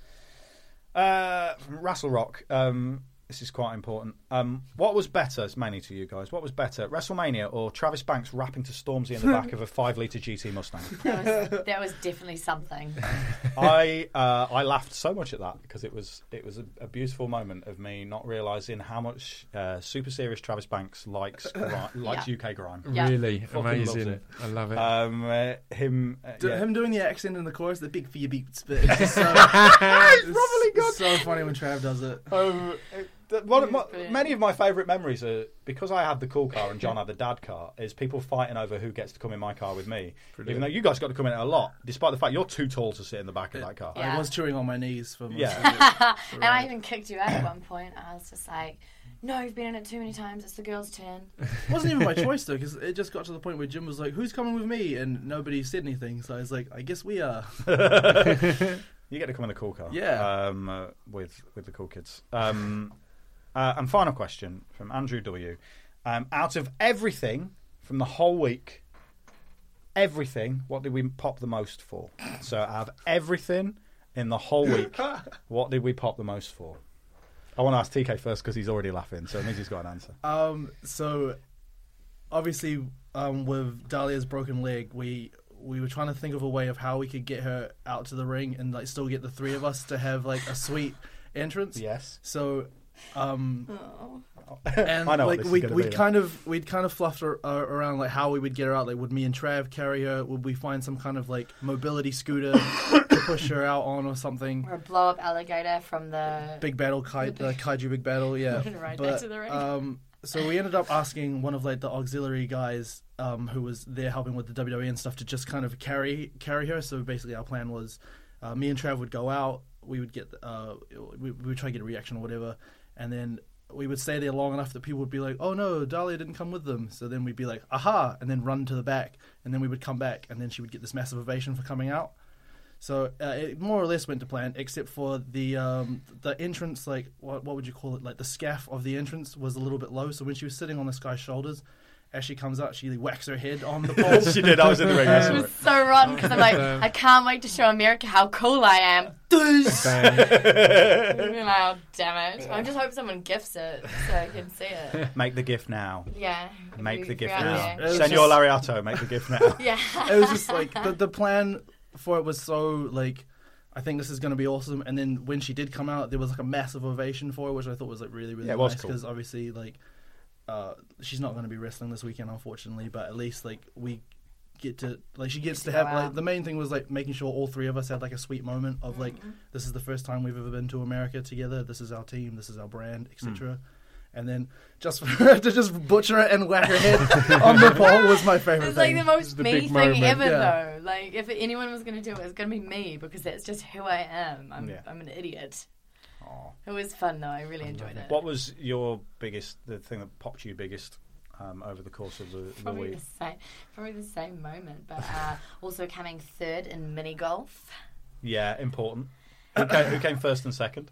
uh, from Rassle Rock, um, this is quite important. Um, what was better, it's mainly to you guys, what was better, WrestleMania or Travis Banks rapping to Stormzy in the back of a 5 litre GT Mustang? [laughs] That was, that was definitely something. [laughs] I uh, I laughed so much at that because it was it was a, a beautiful moment of me not realising how much uh, super serious Travis Banks likes [laughs] gri- likes Yeah. UK grime. Yeah. Really Fucking amazing. I love it. Um, uh, him, uh, yeah. Him doing the accent in the chorus, the big for your beats, but it's so, it's, probably good. it's so funny when Trav does it. Um, it- the- one of my, many of my favourite memories are because I had the cool car and John had the dad car. Is people fighting over who gets to come in my car with me, even though you guys got to come in it a lot, despite the fact you're too tall to sit in the back of that car. Yeah. I was chewing on my knees for most Yeah. of it. [laughs] and I even kicked you out at one point. I was just like, no, you've been in it too many times. It's the girls' turn. It wasn't even my [laughs] choice though, because it just got to the point where Jim was like, "Who's coming with me?" and nobody said anything. So I was like, "I guess we are." [laughs] You get to come in the cool car, Yeah. um, uh, with with the cool kids. Um, uh, and final question from Andrew W. Um, out of everything from the whole week, everything, what did we pop the most for? So out of everything in the whole week, [laughs] what did we pop the most for? I want to ask TK first because he's already laughing, so it means he's got an answer. Um, so obviously, um, with Dahlia's broken leg, we we were trying to think of a way of how we could get her out to the ring and like still get the three of us to have like a sweet entrance. Yes. So, um, and I know what like this is we gonna we be. kind of we'd kind of fluffed her, uh, around like how we would get her out. Like, would me and Trav carry her? Would we find some kind of like mobility scooter to push her out on or something? Or a blow up alligator from the. Big battle, kai, uh, Kaiju Big Battel, yeah. [laughs] Right but, back to the ring. Um, so we ended up asking one of like the auxiliary guys um, who was there helping with the WWE and stuff to just kind of carry carry her. So basically, our plan was uh, me and Trav would go out. We would get uh, we, we would try to get a reaction or whatever, and then we would stay there long enough that people would be like, "Oh no, Dahlia didn't come with them." So then we'd be like, "Aha!" and then run to the back, and then we would come back, and then she would get this massive ovation for coming out. So uh, it more or less went to plan, except for the um, the entrance, like what what would you call it? Like the scaff of the entrance was a little bit low. So when she was sitting on this guy's shoulders, as she comes out, she whacks her head on the [laughs] pole. she did. I was in the ring. Um, I It it. was so rotten because I'm like, I can't wait to show America how cool I am. actors. [laughs] oh, damn it. I just hope someone gifts it so I can see it. [laughs] Make the gift now. Yeah. Make the gift if now. there. was Senor Lariato, make the gift now. Yeah. it was just like the the plan for it was so like I think this is going to be awesome. And then when she did come out, there was like a massive ovation for it, which I thought was like really really Yeah, it was nice cool. because obviously like uh, she's not going to be wrestling this weekend unfortunately, but at least like we get to like she gets to to have go like the main thing was like making sure all three of us had like a sweet moment of like Mm-hmm. this is the first time we've ever been to America together. This is our team. This is our brand, etc. And then just [laughs] for her to just butcher it and whack her head [laughs] on the [laughs] pole was my favorite It's like thing. the most the me thing moment. ever, Yeah. though. Like, if anyone was going to do it, it's going to be me because that's just who I am. I'm, Yeah. I'm an idiot. Aw. It was fun, though. I really enjoyed it. What was your biggest, the thing that popped you biggest um, over the course of the, the Probably week? the same, probably the same moment, but uh, also coming third in mini golf. Yeah, important. Who came, who came first and second?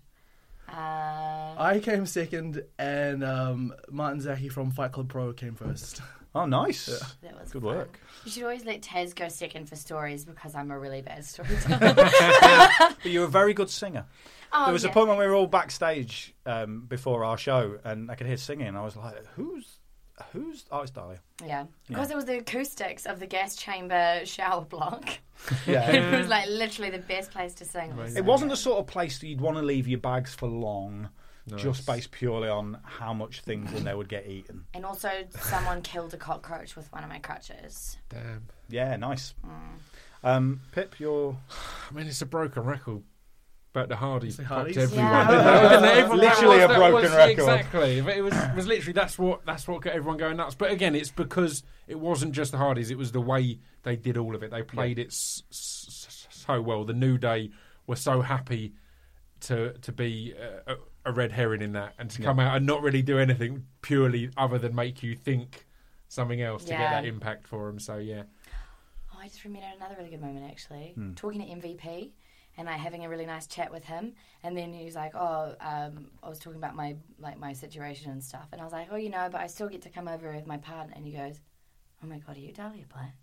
Uh, I came second, and um, Martin Zaki from Fight Club Pro came first. [laughs] Oh, nice. that was Good fun. work. You should always let Taz go second for stories because I'm a really bad storyteller. [laughs] [laughs] But you're a very good singer. Oh, there was yeah. a point when we were all backstage um, before our show, and I could hear singing, and I was like, "Who's, who's Artist Dahlia?" Yeah, because it was the acoustics of the gas chamber shower block. Yeah. [laughs] it was like literally the best place to sing. was It wasn't the sort of place that you'd want to leave your bags for long, just based purely on how much things in there would get eaten. And also, someone killed a cockroach with one of my crutches. Damn. Yeah, nice. Mm. Um, Pip, you're I mean, it's a broken record. But the Hardys Say Hardys? everyone. Yeah. didn't they? Everyone- Literally that a broken was- record. Exactly. But it was was literally that's what that's what got everyone going nuts. But again, it's because it wasn't just the Hardys. It was the way they did all of it. They played it s- s- so well. The New Day were so happy to to be uh, a, a red herring in that and to come out and not really do anything purely other than make you think something else to get that impact for them. So yeah. Oh, I just remembered another really good moment actually. Hmm. Talking to MVP and like having a really nice chat with him, and then he was like, "Oh, um, I was talking about my like my situation and stuff," and I was like, "Oh, you know, but I still get to come over with my partner." And he goes, "Oh my god, are you Dahlia Black?"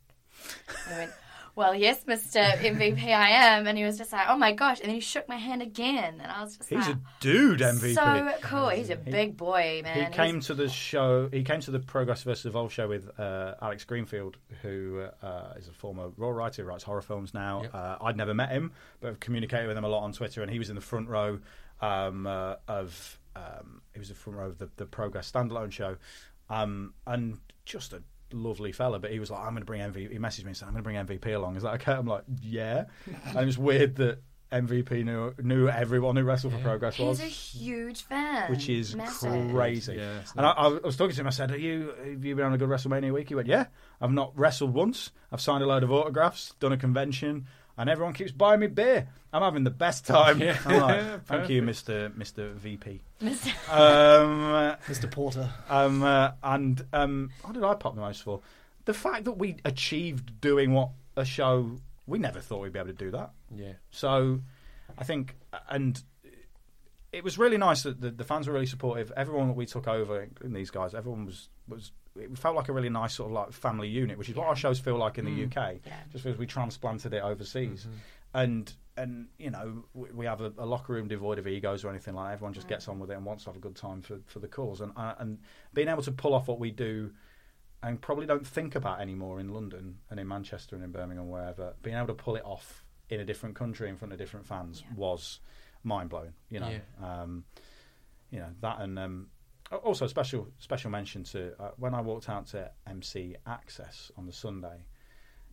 And I went, "Well, yes, Mister MVP, I am." And he was just like, "Oh my gosh!" And then he shook my hand again, and I was just he's like, a dude MVP. "So cool! He's a big boy, man." He He's- came to the show. He came to the Progress vs Evolve show with uh, Alex Greenfield, who uh, is a former role writer, who writes horror films now. Yep. Uh, I'd never met him, but I've communicated with him a lot on Twitter, and he was in the front row um, uh, of. Um, he was the front row of the, the Progress standalone show, um, and just a lovely fella. But he was like, "I'm going to bring MVP." He messaged me and said, "I'm going to bring MVP along." Is that okay? I'm like, "Yeah," and it was weird that. MVP knew knew everyone who wrestled for Progress was He's a huge fan, which is Massive. crazy. Yeah, and I, I was talking to him. I said, "Are you have you been on a good WrestleMania week?" He went, "Yeah, I've not wrestled once. I've signed a load of autographs, done a convention, and everyone keeps buying me beer. I'm having the best time." Yeah, [laughs] I'm like, [laughs] "Thank you. Mister Mister VP." Mr. [laughs] Um, Mr. Porter. um, uh, and um, what did I pop the most for? The fact that we achieved doing what a show we never thought we'd be able to do that. Yeah. So I think, and it was really nice that the, the fans were really supportive. Everyone that we took over, including these guys, everyone was was. It felt like a really nice sort of like family unit, which is what our shows feel like in the UK. Yeah. Just because we transplanted it overseas, and and you know we, we have a, a locker room devoid of egos or anything like. that. Everyone just gets on with it and wants to have a good time for for the cause, and uh, and being able to pull off what we do and probably don't think about anymore in London and in Manchester and in Birmingham, wherever. Being able to pull it off in a different country in front of different fans was mind blowing. You know, um, you know that, and um, also special special mention to uh, when I walked out to MC Axxess on the Sunday.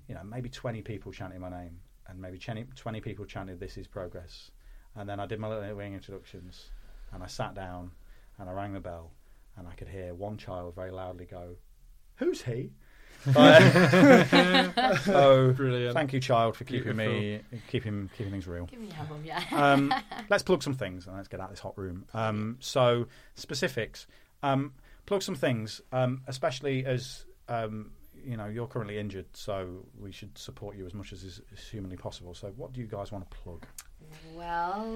You know, maybe twenty people chanting my name, and maybe 20, 20 people chanted "This is progress," and then I did my little wing introductions, and I sat down, and I rang the bell, and I could hear one child very loudly go, "Who's he?" [laughs] So Brilliant. Thank you, child, for keeping me keeping keeping things real. Give me a humble, yeah. Um, [laughs] let's plug some things and let's get out of this hot room. Um, so specifics, um, plug some things, um, especially as um, you know you're currently injured, so we should support you as much as is, is humanly possible. So what do you guys want to plug? Well,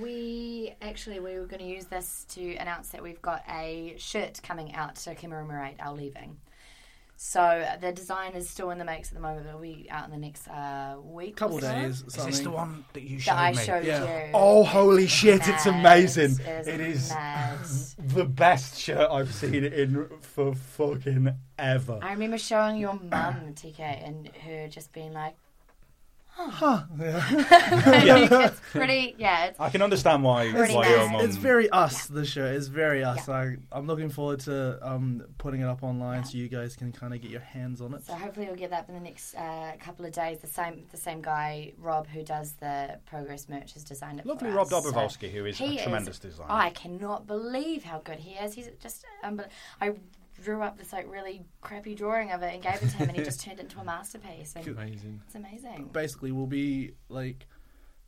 we actually we were going to use this to announce that we've got a shirt coming out to commemorate our leaving. So the design is still in the makes at the moment. It'll be out in the next uh, week. Couple or so. days. Is this the one that you That showed I me? showed Yeah. you. Oh, holy shit, it's amazing. It's It is mad. [laughs] the best shirt I've seen in for fucking ever. I remember showing your mum TK and her just being like, [laughs] it's pretty. Yeah, it's I can understand why, Pretty why your nice. mum. It's very us. The show is very us. Yeah. I, I'm looking forward to um, putting it up online so you guys can kind of get your hands on it. So hopefully we'll get that in the next uh, couple of days. The same the same guy Rob who does the progress merch has designed it. Lovely for Rob us. So who is a tremendous designer. I cannot believe how good he is. He's just unbel- I drew up this like really crappy drawing of it and gave it to him, and he just [laughs] turned it into a masterpiece. And Amazing. it's amazing. Basically, we'll be like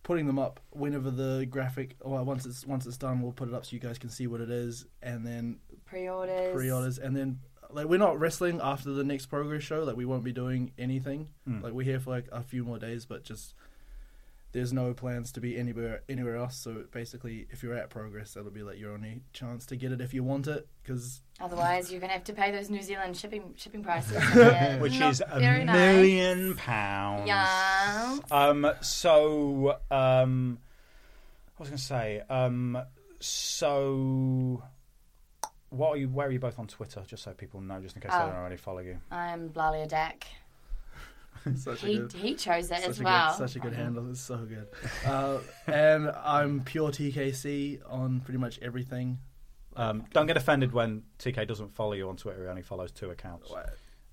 putting them up whenever the graphic. Well, once it's once it's done, we'll put it up so you guys can see what it is, and then Pre-orders. pre-orders, and then like we're not wrestling after the next progress show. Like we won't be doing anything. Hmm. Like we're here for like a few more days, but just there's no plans to be anywhere anywhere else. So basically, if you're at progress, that'll be like your only chance to get it if you want it, because Otherwise, you're gonna have to pay those New Zealand shipping shipping prices, [laughs] Yeah, Which is a very nice. million pounds. Yeah. Um. So, um, I was going to say, um, so, what are you? Where are you both on Twitter? Just so people know, just in case they Oh. don't already follow you. I'm Blalia Dak. [laughs] such a He good. he chose it such as a well. good, such a good handle. It's so good. Uh, [laughs] and I'm pure TKC on pretty much everything. Um, don't get offended when TK doesn't follow you on Twitter. He only follows two accounts.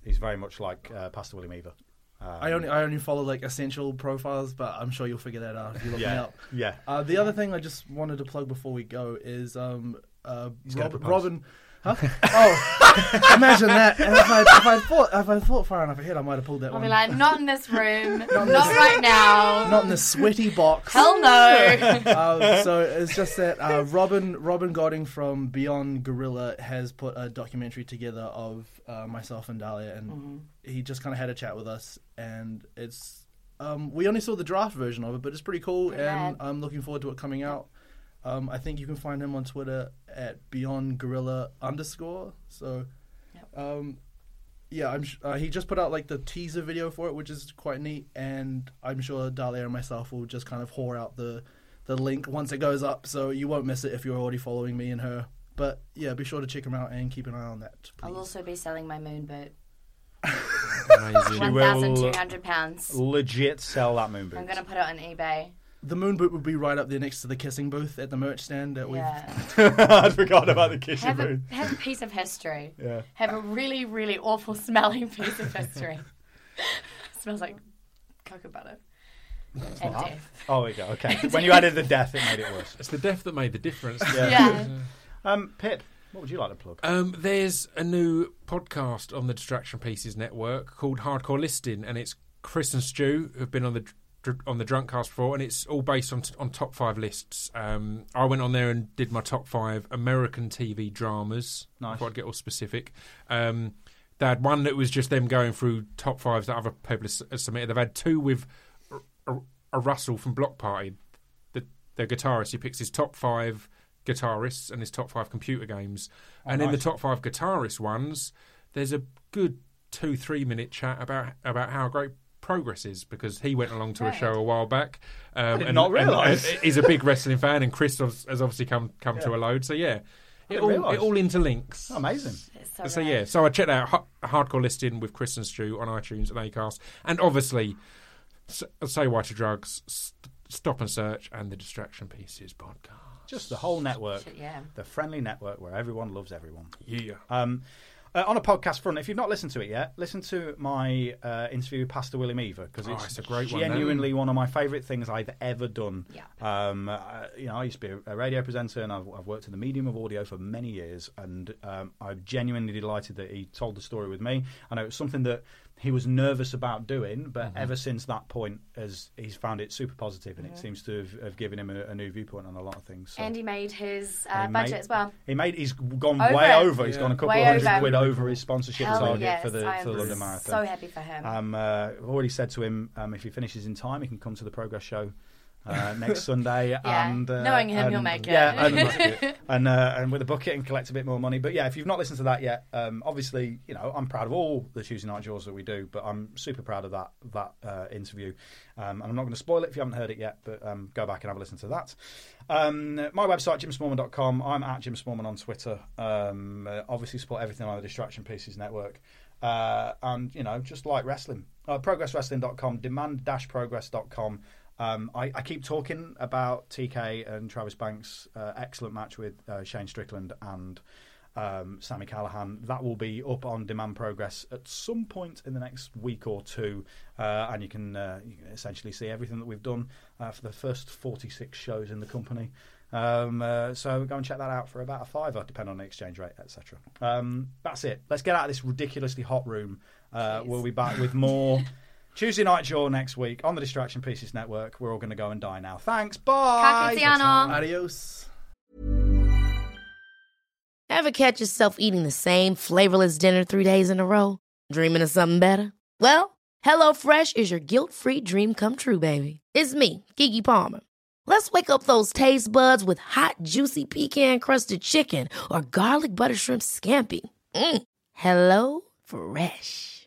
He's very much like uh, Pastor William Eva. Um, I only I only follow like essential profiles, but I'm sure you'll figure that out if you look me up. yeah. Uh, the other thing I just wanted to plug before we go is um, uh, Rob, propose. Robin. Huh? [laughs] oh, imagine that! And if I if I thought if I thought far enough ahead, I might have pulled that I'll one. be like, not in this room, [laughs] not, in this- right now. Not in the sweaty box. Hell no. uh, [laughs] so it's just that uh, Robin Robin Godding from Beyond Gorilla has put a documentary together of uh, myself and Dahlia, and he just kind of had a chat with us, and it's um, we only saw the draft version of it, but it's pretty cool, Pretty and rad. I'm looking forward to it coming out. Um, I think you can find him on Twitter at Beyond Gorilla underscore. So, um, yeah, I'm. Sh- uh, he just put out like the teaser video for it, which is quite neat, and I'm sure Dahlia and myself will just kind of whore out the the link once it goes up, so you won't miss it if you're already following me and her. But yeah, be sure to check him out and keep an eye on that. Please. I'll also be selling my moon boot. Amazing. Thousand two hundred pounds. Legit sell that moon boot. I'm gonna put it on eBay. The moon boot would be right up there next to the kissing booth at the merch stand that we've. Yeah. [laughs] I forgot about the kissing Have a, booth. have a piece of history. Yeah. Have a really, really awful smelling piece of history. [laughs] smells like cocoa butter. And death. Oh, there you go. Okay. [laughs] when you added the death, it made it worse. It's the death that made the difference. Yeah. Um, Pip, what would you like to plug? Um, there's a new podcast on the Distraction Pieces network called Hardcore Listing, and it's Chris and Stu who've been on the dr- on the drunk Drunkcast before, and it's all based on on top five lists. Um, I went on there and did my top five American TV dramas. Nice. Before I get all specific. Um, they had one that was just them going through top fives that other people have submitted. They've had two with a, a, a Russell from Bloc Party, the the guitarist. He picks his top five guitarists and his top five computer games. and in the top five guitarist ones, there's a good two three minute chat about about how great progress is because he went along to a show a while back. Um, and, not and- realise. and [laughs] he's a big wrestling fan, and Chris has has obviously come come to a load. So yeah, it all realise. it all interlinks. Oh, amazing. It's so, So yeah, so I checked out Ha- Hardcore Listing with Chris and Stu on iTunes and Acast, and obviously, S- Say Why to Drugs, St- Stop and Search, and the Distraction Pieces podcast. Just the whole network. Yeah. The friendly network where everyone loves everyone. Yeah. Um, uh, on a podcast front, if you've not listened to it yet, listen to my uh, interview with Pastor William Eva because Oh, it's, it's a great genuinely one of my favourite things I've ever done. Yeah. Um, uh, you know, I used to be a radio presenter and I've, I've worked in the medium of audio for many years, and um, I'm genuinely delighted that he told the story with me. I know it was something that he was nervous about doing, but Mm-hmm. ever since that point, as he's found it super positive, Mm-hmm. and it seems to have, have given him a, a new viewpoint on a lot of things. So. And he made his uh, he budget made- as well. He made. He's gone Over way it. over. He's gone a couple Way of hundred over. quid over his sponsorship Hell target yes, for the for the London Marathon. so happy for him. Um, uh, I've already said to him um, if he finishes in time, he can come to the progress show uh, next [laughs] Sunday. Yeah, and uh, knowing him, he'll make it. Yeah, and, [laughs] and, uh, and with a bucket and collect a bit more money. But yeah, if you've not listened to that yet, um, obviously, you know, I'm proud of all the Tuesday night jaws that we do, but I'm super proud of that that uh, interview. Um, and I'm not going to spoil it if you haven't heard it yet, but um, go back and have a listen to that. Um, my website, jimsmallman.com. I'm at Jim Smallman on Twitter. Um, uh, obviously, support everything on the Distraction Pieces Network. Uh, and, you know, just like wrestling. Uh, progresswrestling.com, demand-progress.com. Um, I, I keep talking about TK and Travis Banks' uh, excellent match with uh, Shane Strickland and um, Sami Callihan. That will be up on Demand Progress at some point in the next week or two, uh, and you can, uh, you can essentially see everything that we've done uh, for the first 46 shows in the company. Um, uh, so go and check that out for about a fiver, depending on the exchange rate, etc. Um, that's it. Let's get out of this ridiculously hot room. Uh, we'll be back with more [laughs] Tuesday Night Jaw next week on the Distraction Pieces Network. We're all going to go and die now. Thanks. Bye. Kakitiano. Adios. Ever catch yourself eating the same flavorless dinner three days in a row? Dreaming of something better? Well, HelloFresh is your guilt-free dream come true, baby. It's me, Keke Palmer. Let's wake up those taste buds with hot, juicy pecan-crusted chicken or garlic butter shrimp scampi. Mm. Hello Fresh.